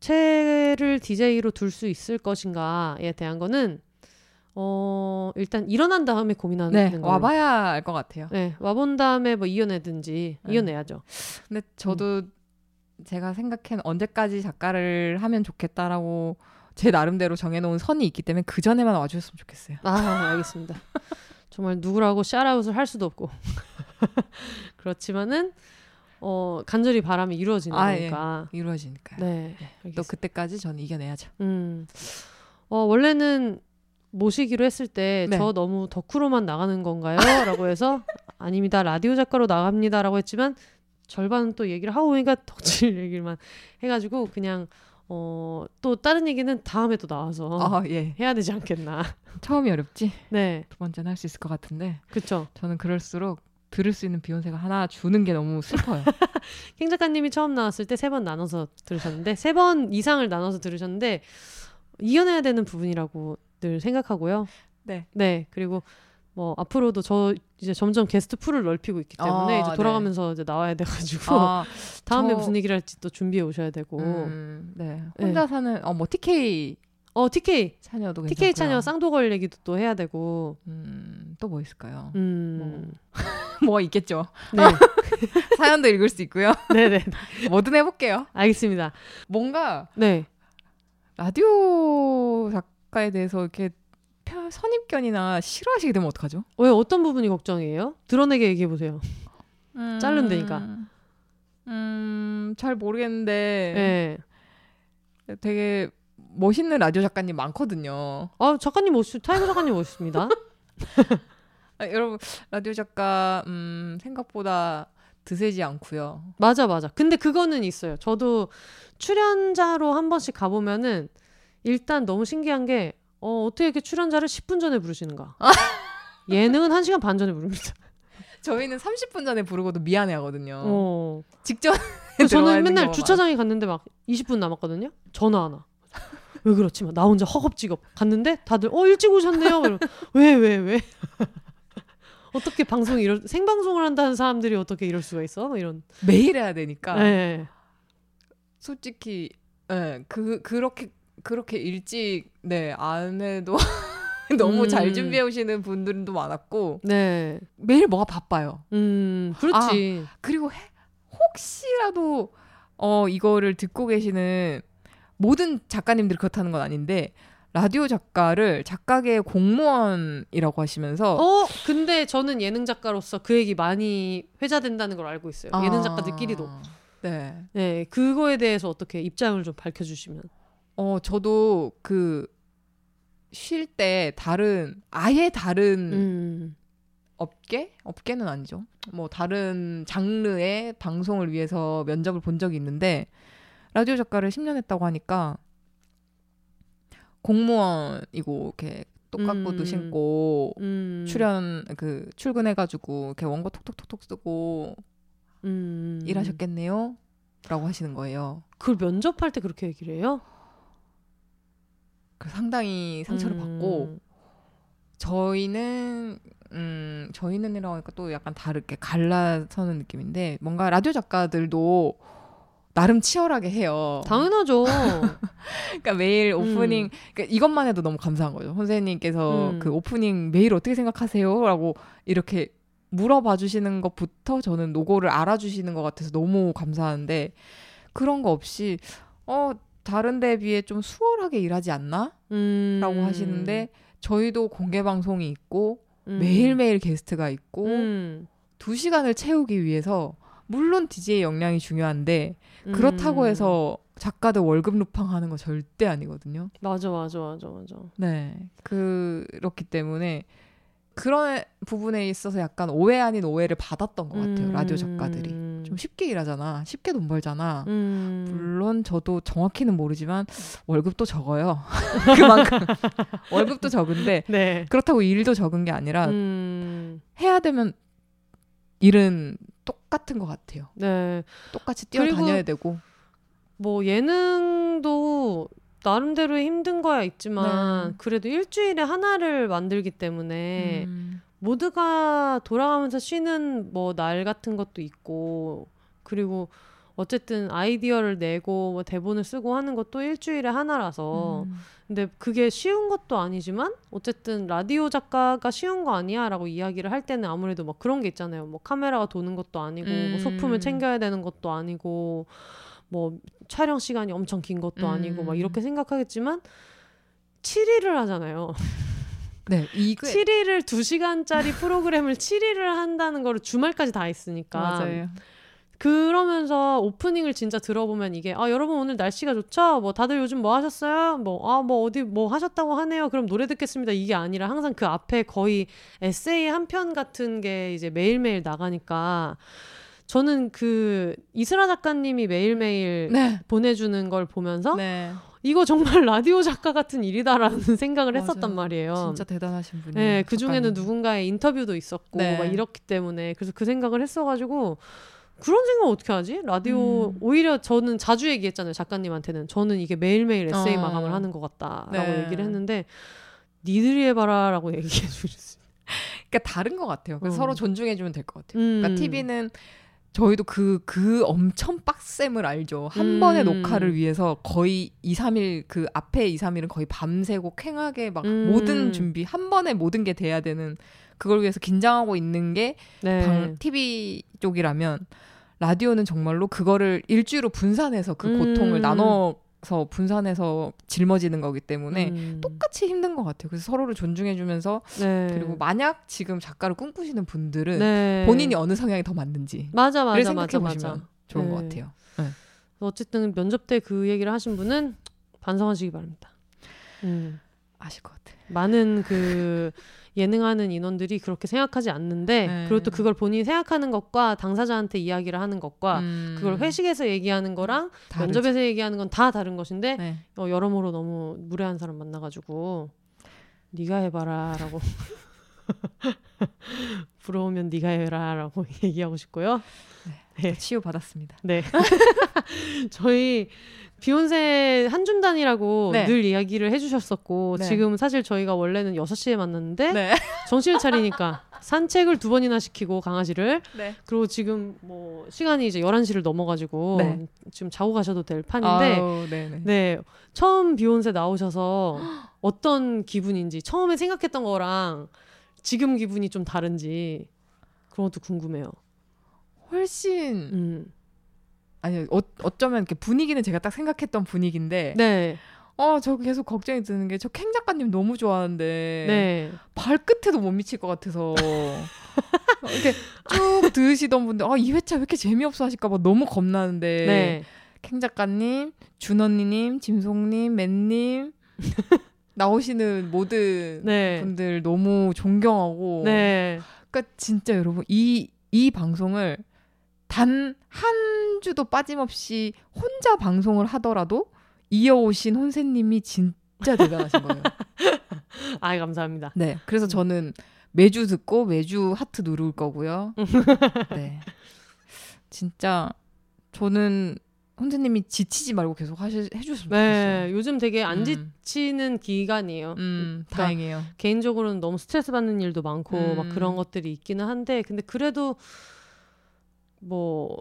채를 DJ로 둘 수 있을 것인가에 대한 거는 어 일단 일어난 다음에 고민하는 네, 걸로. 와봐야 알 것 같아요. 네, 와본 다음에 뭐 이겨내든지 네. 이겨내야죠. 근데 저도 음. 제가 생각한 언제까지 작가를 하면 좋겠다라고 제 나름대로 정해놓은 선이 있기 때문에 그 전에만 와주셨으면 좋겠어요. 아, 알겠습니다. 정말 누구라고 샤라웃을 할 수도 없고 [laughs] 그렇지만은 어 간절히 바람이 이루어지는 아, 예. 거니까. 이루어지니까요. 네. 또 알겠습니다. 그때까지 저는 이겨내야죠. 음. 어, 원래는 모시기로 했을 때저 네. 너무 덕후로만 나가는 건가요? 라고 해서 [laughs] 아닙니다. 라디오 작가로 나갑니다. 라고 했지만 절반은 또 얘기를 하고 보니까 [laughs] 덕질 얘기만 해가지고 그냥 어, 또 다른 얘기는 다음에 또 나와서 아 예. 해야 되지 않겠나. 처음이 어렵지. 네. 두 번째는 할 수 있을 것 같은데 그쵸. 저는 그럴수록 들을 수 있는 비욘세가 하나 주는 게 너무 슬퍼요. [laughs] 킹 작가님이 처음 나왔을 때 세 번 나눠서 들으셨는데 세 번 이상을 나눠서 들으셨는데 이겨내야 되는 부분이라고 늘 생각하고요. 네. 네 그리고 뭐 앞으로도 저 이제 점점 게스트 풀을 넓히고 있기 때문에 아, 이제 네. 돌아가면서 이제 나와야 돼가지고 아, [laughs] 다음에 저- 무슨 얘기를 할지 또 준비해 오셔야 되고 음, 네. 혼자 사는 어 뭐 TK 어 TK 괜찮고요. TK 차녀 쌍도걸 얘기도 또 해야 되고 음, 또 뭐 있을까요? 음뭐 [laughs] 있겠죠. 네 [laughs] 사연도 읽을 수 있고요. 네네 뭐든 해볼게요. 알겠습니다 뭔가 네 라디오 작 가에 대해서 이렇게 편- 선입견이나 싫어하시게 되면 어떡하죠? 왜 어떤 부분이 걱정이에요 드러내게 얘기해 보세요 자른다니까. 음, 잘 모르겠는데 네 되게 멋있는 라디오 작가님 많거든요. 아 작가님 멋있 타이거 작가님 멋있습니다 [laughs] 아, 여러분 라디오 작가 음, 생각보다 드세지 않고요. 맞아 맞아 근데 그거는 있어요 저도 출연자로 한 번씩 가보면은 일단 너무 신기한 게 어, 어떻게 이렇게 출연자를 10분 전에 부르시는가 예능은 1시간 반 전에 부릅니다 저희는 30분 전에 부르고도 미안해 하거든요. 어. 직접 그래서 들어와 저는 맨날 주차장에 갔는데 막 20분 남았거든요 전화 하나 왜 그렇지? 막나 혼자 허겁지겁 갔는데 다들 어 일찍 오셨네요. 왜 왜 왜? 왜? [laughs] 어떻게 방송 이럴 생방송을 한다는 사람들이 어떻게 이럴 수가 있어? 뭐 이런 매일 해야 되니까 네. 솔직히 예, 그 그렇게 그렇게 일찍 네 안 해도 [laughs] 너무 음. 잘 준비해 오시는 분들도 많았고 네. 매일 뭐가 바빠요. 음, 그렇지. 그리고 해- 혹시라도 어 이거를 듣고 계시는 모든 작가님들이 그렇다는 건 아닌데 라디오 작가를 작가계 공무원이라고 하시면서 어, 근데 저는 예능 작가로서 그 얘기 많이 회자된다는 걸 알고 있어요. 예능 작가들끼리도. 아, 네. 네, 그거에 대해서 어떻게 입장을 좀 밝혀 주시면. 어 저도 그 쉴 때 다른 아예 다른 음, 업계 업계는 아니죠. 뭐 다른 장르의 방송을 위해서 면접을 본 적이 있는데 라디오 작가를 10년 했다고 하니까 공무원이고 이렇게 똑같고도 음. 신고 음, 출연 그 출근해가지고 이렇게 원고 톡톡톡톡 쓰고 음, 일하셨겠네요. 라고 하시는 거예요. 그걸 면접할 때 그렇게 얘기를 해요? 그래서 상당히 상처를 음, 받고 저희는 음 저희는이라고 하니까 또 약간 다르게 갈라서는 느낌인데 뭔가 라디오 작가들도 나름 치열하게 해요. 당연하죠. [laughs] 그러니까 매일 오프닝 그러니까 이것만 해도 너무 감사한 거죠. 선생님께서 음. 그 오프닝 매일 어떻게 생각하세요?라고 이렇게 물어봐 주시는 것부터 저는 노고를 알아주시는 것 같아서 너무 감사한데 그런 거 없이 어 다른 데에 비해 좀 수월하게 일하지 않나? 음, 라고 하시는데 저희도 공개 방송이 있고 음, 매일매일 게스트가 있고 음, 두 시간을 채우기 위해서 물론 DJ 역량이 중요한데 그렇다고 음. 해서 작가들 월급 루팡하는 거 절대 아니거든요. 맞아, 맞아, 맞아, 맞아. 네. 그렇기 때문에 그런 부분에 있어서 약간 오해 아닌 오해를 받았던 것 같아요. 음, 라디오 작가들이. 좀 쉽게 일하잖아. 쉽게 돈 벌잖아. 음, 물론 저도 정확히는 모르지만 월급도 적어요. [laughs] 그만큼 월급도 적은데 네. 그렇다고 일도 적은 게 아니라 음, 해야 되면 일은 똑같은 것 같아요. 네. 똑같이 뛰어다녀야 되고. 뭐 예능도 나름대로의 힘든 거야 있지만 네. 그래도 일주일에 하나를 만들기 때문에 음, 모두가 돌아가면서 쉬는 뭐 날 같은 것도 있고 그리고 어쨌든 아이디어를 내고 뭐 대본을 쓰고 하는 것도 일주일에 하나라서 음. 근데 그게 쉬운 것도 아니지만 어쨌든 라디오 작가가 쉬운 거 아니야라고 이야기를 할 때는 아무래도 막 그런 게 있잖아요. 뭐 카메라가 도는 것도 아니고 뭐 음. 소품을 챙겨야 되는 것도 아니고 뭐 촬영 시간이 엄청 긴 것도 아니고 막 음. 이렇게 생각하겠지만 7일을 하잖아요. [laughs] 네, 이거 7일을 2시간짜리 프로그램을 7일을 한다는 거를 주말까지 다 했으니까 맞아요. 그러면서 오프닝을 진짜 들어보면 이게 아 여러분 오늘 날씨가 좋죠? 뭐 다들 요즘 뭐 하셨어요? 뭐아 뭐 어디 뭐 하셨다고 하네요. 그럼 노래 듣겠습니다. 이게 아니라 항상 그 앞에 거의 에세이 한 편 같은 게 이제 매일매일 나가니까 저는 그 이슬아 작가님이 매일매일 네. 보내주는 걸 보면서 네. 이거 정말 [laughs] 라디오 작가 같은 일이다라는 [laughs] 생각을 맞아요. 했었단 말이에요. 진짜 대단하신 분이에요. 네, 그 중에는. 누군가의 인터뷰도 있었고 네. 막 이렇기 때문에 그래서 그 생각을 했어가지고 그런 생각 어떻게 하지? 라디오 음. 오히려 저는 자주 얘기했잖아요 작가님한테는 저는 이게 매일매일 에세이 어. 마감을 하는 것 같다라고 네. 얘기를 했는데 니들이 해봐라라고 [laughs] 얘기해 주셨어요. 그러니까 다른 것 같아요. 그래서 어. 서로 존중해주면 될 것 같아요. 음. 그러니까 TV는 저희도 그, 그 엄청 빡셈을 알죠. 한 음. 번의 녹화를 위해서 거의 2, 3일, 그 앞에 2, 3일은 거의 밤새고 쾌하게 막 음. 모든 준비, 한 번에 모든 게 돼야 되는 그걸 위해서 긴장하고 있는 게 네. 방, TV 쪽이라면 라디오는 정말로 그거를 일주일로 분산해서 그 음. 고통을 나눠 서 분산해서 짊어지는 거기 때문에 음. 똑같이 힘든 것 같아요. 그래서 서로를 존중해주면서 네. 그리고 만약 지금 작가를 꿈꾸시는 분들은 네. 본인이 어느 성향이 더 맞는지 맞아 를 맞아 맞아 맞아. 좋은 것 네. 같아요. 어쨌든 면접 때 그 얘기를 하신 분은 반성하시기 바랍니다. 음. 아실 것 같아요. 많은 그 예능하는 인원들이 그렇게 생각하지 않는데 네. 그리고 또 그걸 본인이 생각하는 것과 당사자한테 이야기를 하는 것과 음, 그걸 회식에서 얘기하는 거랑 다르죠. 면접에서 얘기하는 건 다 다른 것인데 네. 어, 여러모로 너무 무례한 사람 만나가지고 네가 해봐라라고 [laughs] 부러우면 네가 해라라고 [laughs] 얘기하고 싶고요. 네. 치유 받았습니다. 네. [laughs] 저희 비욘세 한줌단이라고 네. 늘 이야기를 해주셨었고 네. 지금 사실 저희가 원래는 6시에 만났는데 네. [laughs] 정신을 차리니까 산책을 두 번이나 시키고 강아지를 네. 그리고 지금 뭐 시간이 이제 11시를 넘어가지고 네. 지금 자고 가셔도 될 판인데 아우, 네네. 네 처음 비욘세 나오셔서 어떤 기분인지 처음에 생각했던 거랑 지금 기분이 좀 다른지 그런 것도 궁금해요. 훨씬 음. 아니 어, 어쩌면 이렇게 분위기는 제가 딱 생각했던 분위기인데 네, 어 저 계속 걱정이 드는 게 저 캥 작가님 너무 좋아하는데 네, 발끝에도 못 미칠 것 같아서 [laughs] 이렇게 쭉 들으시던 분들 아 이 회차 왜 이렇게 재미없어 하실까 봐 너무 겁나는데 네, 캥 작가님, 준 언니님, 짐송님, 맨님 [laughs] 나오시는 모든 네, 분들 너무 존경하고 네, 그러니까 진짜 여러분 이 이 방송을 단 한 주도 빠짐없이 혼자 방송을 하더라도 이어오신 혼세님이 진짜 대단하신 거예요. [laughs] 아 감사합니다. 네, 그래서 저는 매주 듣고 매주 하트 누를 거고요. [laughs] 네, 진짜 저는 혼세님이 지치지 말고 계속 하시, 해주셨으면 네, 좋겠어요. 요즘 되게 안 음. 지치는 기간이에요. 음, 그러니까 다행이에요. 개인적으로는 너무 스트레스 받는 일도 많고 음. 막 그런 것들이 있기는 한데 근데 그래도 뭐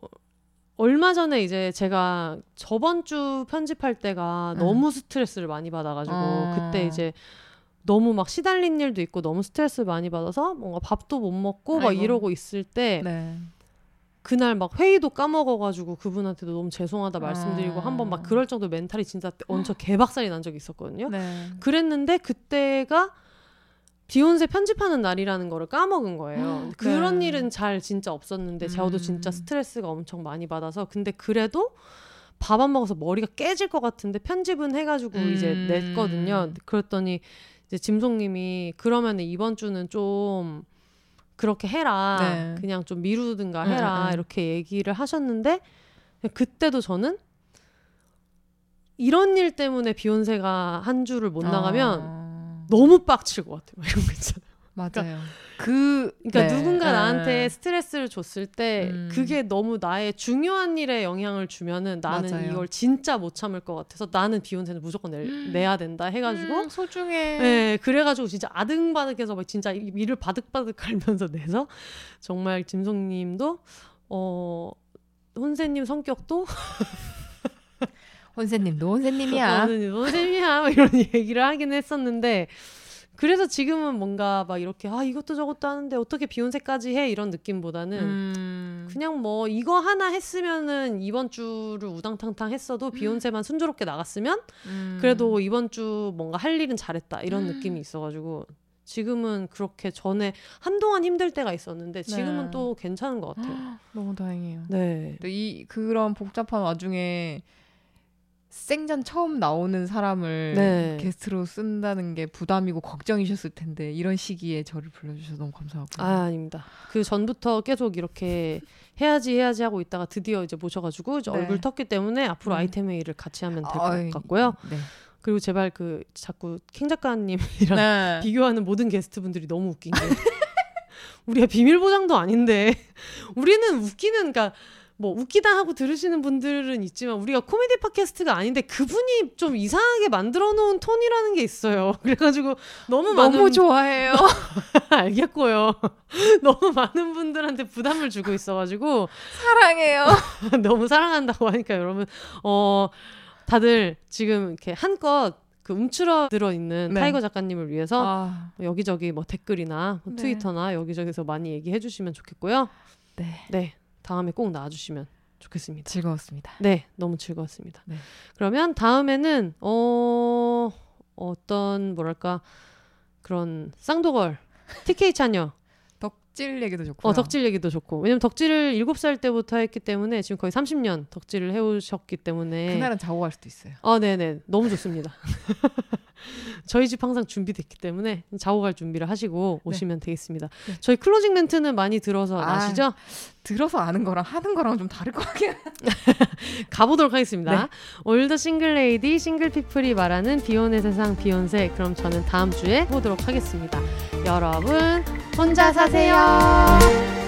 얼마 전에 이제 제가 저번 주 편집할 때가 음. 너무 스트레스를 많이 받아가지고 어. 그때 이제 너무 막 시달린 일도 있고 너무 스트레스 많이 받아서 뭔가 밥도 못 먹고 막 아이고. 이러고 있을 때 네. 그날 막 회의도 까먹어가지고 그분한테도 너무 죄송하다 말씀드리고 아. 한번 막 그럴 정도 멘탈이 진짜 [gasps] 엄청 개박살이 난 적이 있었거든요. 네. 그랬는데 그때가 비욘세 편집하는 날이라는 거를 까먹은 거예요. 그런 네. 일은 잘 진짜 없었는데 저도 음. 진짜 스트레스가 엄청 많이 받아서 근데 그래도 밥 안 먹어서 머리가 깨질 것 같은데 편집은 해가지고 이제 음. 냈거든요. 그랬더니 이제 짐송님이 그러면 이번 주는 좀 그렇게 해라. 네. 그냥 좀 미루든가 네, 해라. 네. 이렇게 얘기를 하셨는데 그때도 저는 이런 일 때문에 비욘세가 한 주를 못 나가면 아. 너무 빡칠 것 같아요. [laughs] 이런 거 있잖아요. 맞아요. 그 그러니까 네. 누군가 네. 나한테 스트레스를 줬을 때 음. 그게 너무 나의 중요한 일에 영향을 주면은 나는 맞아요. 이걸 진짜 못 참을 것 같아서 나는 비욘세는 무조건 내, 내야 된다 해가지고 음, 소중해. 네, 그래가지고 진짜 아등바득해서 막 진짜 이- 이를 바득바득 갈면서 내서 정말 짐송님도 어 혼세님 성격도 혼세님도 혼세님이야. 혼세님 혼세님이야 막 이런 [laughs] 얘기를 하긴 했었는데 그래서 지금은 뭔가 막 이렇게 아 이것도 저것도 하는데 어떻게 비욘세까지 해 이런 느낌보다는 음. 그냥 뭐 이거 하나 했으면은 이번 주를 우당탕탕 했어도 비욘세만 순조롭게 나갔으면 음. 그래도 이번 주 뭔가 할 일은 잘했다 이런 음. 느낌이 있어가지고 지금은 그렇게 전에 한동안 힘들 때가 있었는데 지금은 네. 또 괜찮은 것 같아요. [gasps] 너무 다행이에요. 네. 이 그런 복잡한 와중에 생전 처음 나오는 사람을 네. 게스트로 쓴다는 게 부담이고 걱정이셨을 텐데 이런 시기에 저를 불러주셔서 너무 감사하고. 아 아닙니다. 그 전부터 계속 이렇게 해야지 해야지 하고 있다가 드디어 이제 모셔가지고 이제 네. 얼굴 텄기 때문에 앞으로 음. 아이템 회의를 같이 하면 될 것 같고요. 네. 그리고 제발 그 자꾸 킹 작가님이랑 네. [laughs] 비교하는 모든 게스트분들이 너무 웃긴 게 [laughs] 우리가 비밀 보장도 아닌데 [laughs] 우리는 웃기는 그러니까 뭐 웃기다 하고 들으시는 분들은 있지만 우리가 코미디 팟캐스트가 아닌데 그분이 좀 이상하게 만들어 놓은 톤이라는 게 있어요. [laughs] 그래가지고 너무 많은 너무 좋아해요. [laughs] [laughs] 알겠고요. 너무 많은 분들한테 부담을 주고 있어가지고 사랑해요. 너무 사랑한다고 하니까 여러분 어 다들 지금 이렇게 한껏 그 움츠러 들어 있는 네. 타이거 작가님을 위해서 아, 여기저기 뭐 댓글이나 뭐 네. 트위터나 여기저기서 많이 얘기해 주시면 좋겠고요. 네. 네. 다음에 꼭 나와주시면 좋겠습니다. 즐거웠습니다. 네. 너무 즐거웠습니다. 네. 그러면 다음에는 어 어떤 뭐랄까 그런 쌍도girl TK 차녀 [laughs] 덕질 얘기도 좋고요. 어, 덕질 얘기도 좋고 왜냐면 덕질을 7살 때부터 했기 때문에 지금 거의 30년 덕질을 해 오셨기 때문에 그날은 자고 갈 수도 있어요. 아, 네 네. 너무 좋습니다. [laughs] [laughs] 저희 집 항상 준비됐기 때문에 자고 갈 준비를 하시고 오시면 되겠습니다. 네. 저희 closing 멘트는 많이 들어서 아. 아시죠? 들어서 아는 거랑 하는 거랑 좀 다를 것 같긴. [laughs] 가보도록 하겠습니다. 네. All the single lady single people이 말하는 비혼의 세상 비혼세 그럼 저는 다음 주에 보도록 하겠습니다. 여러분 혼자 사세요.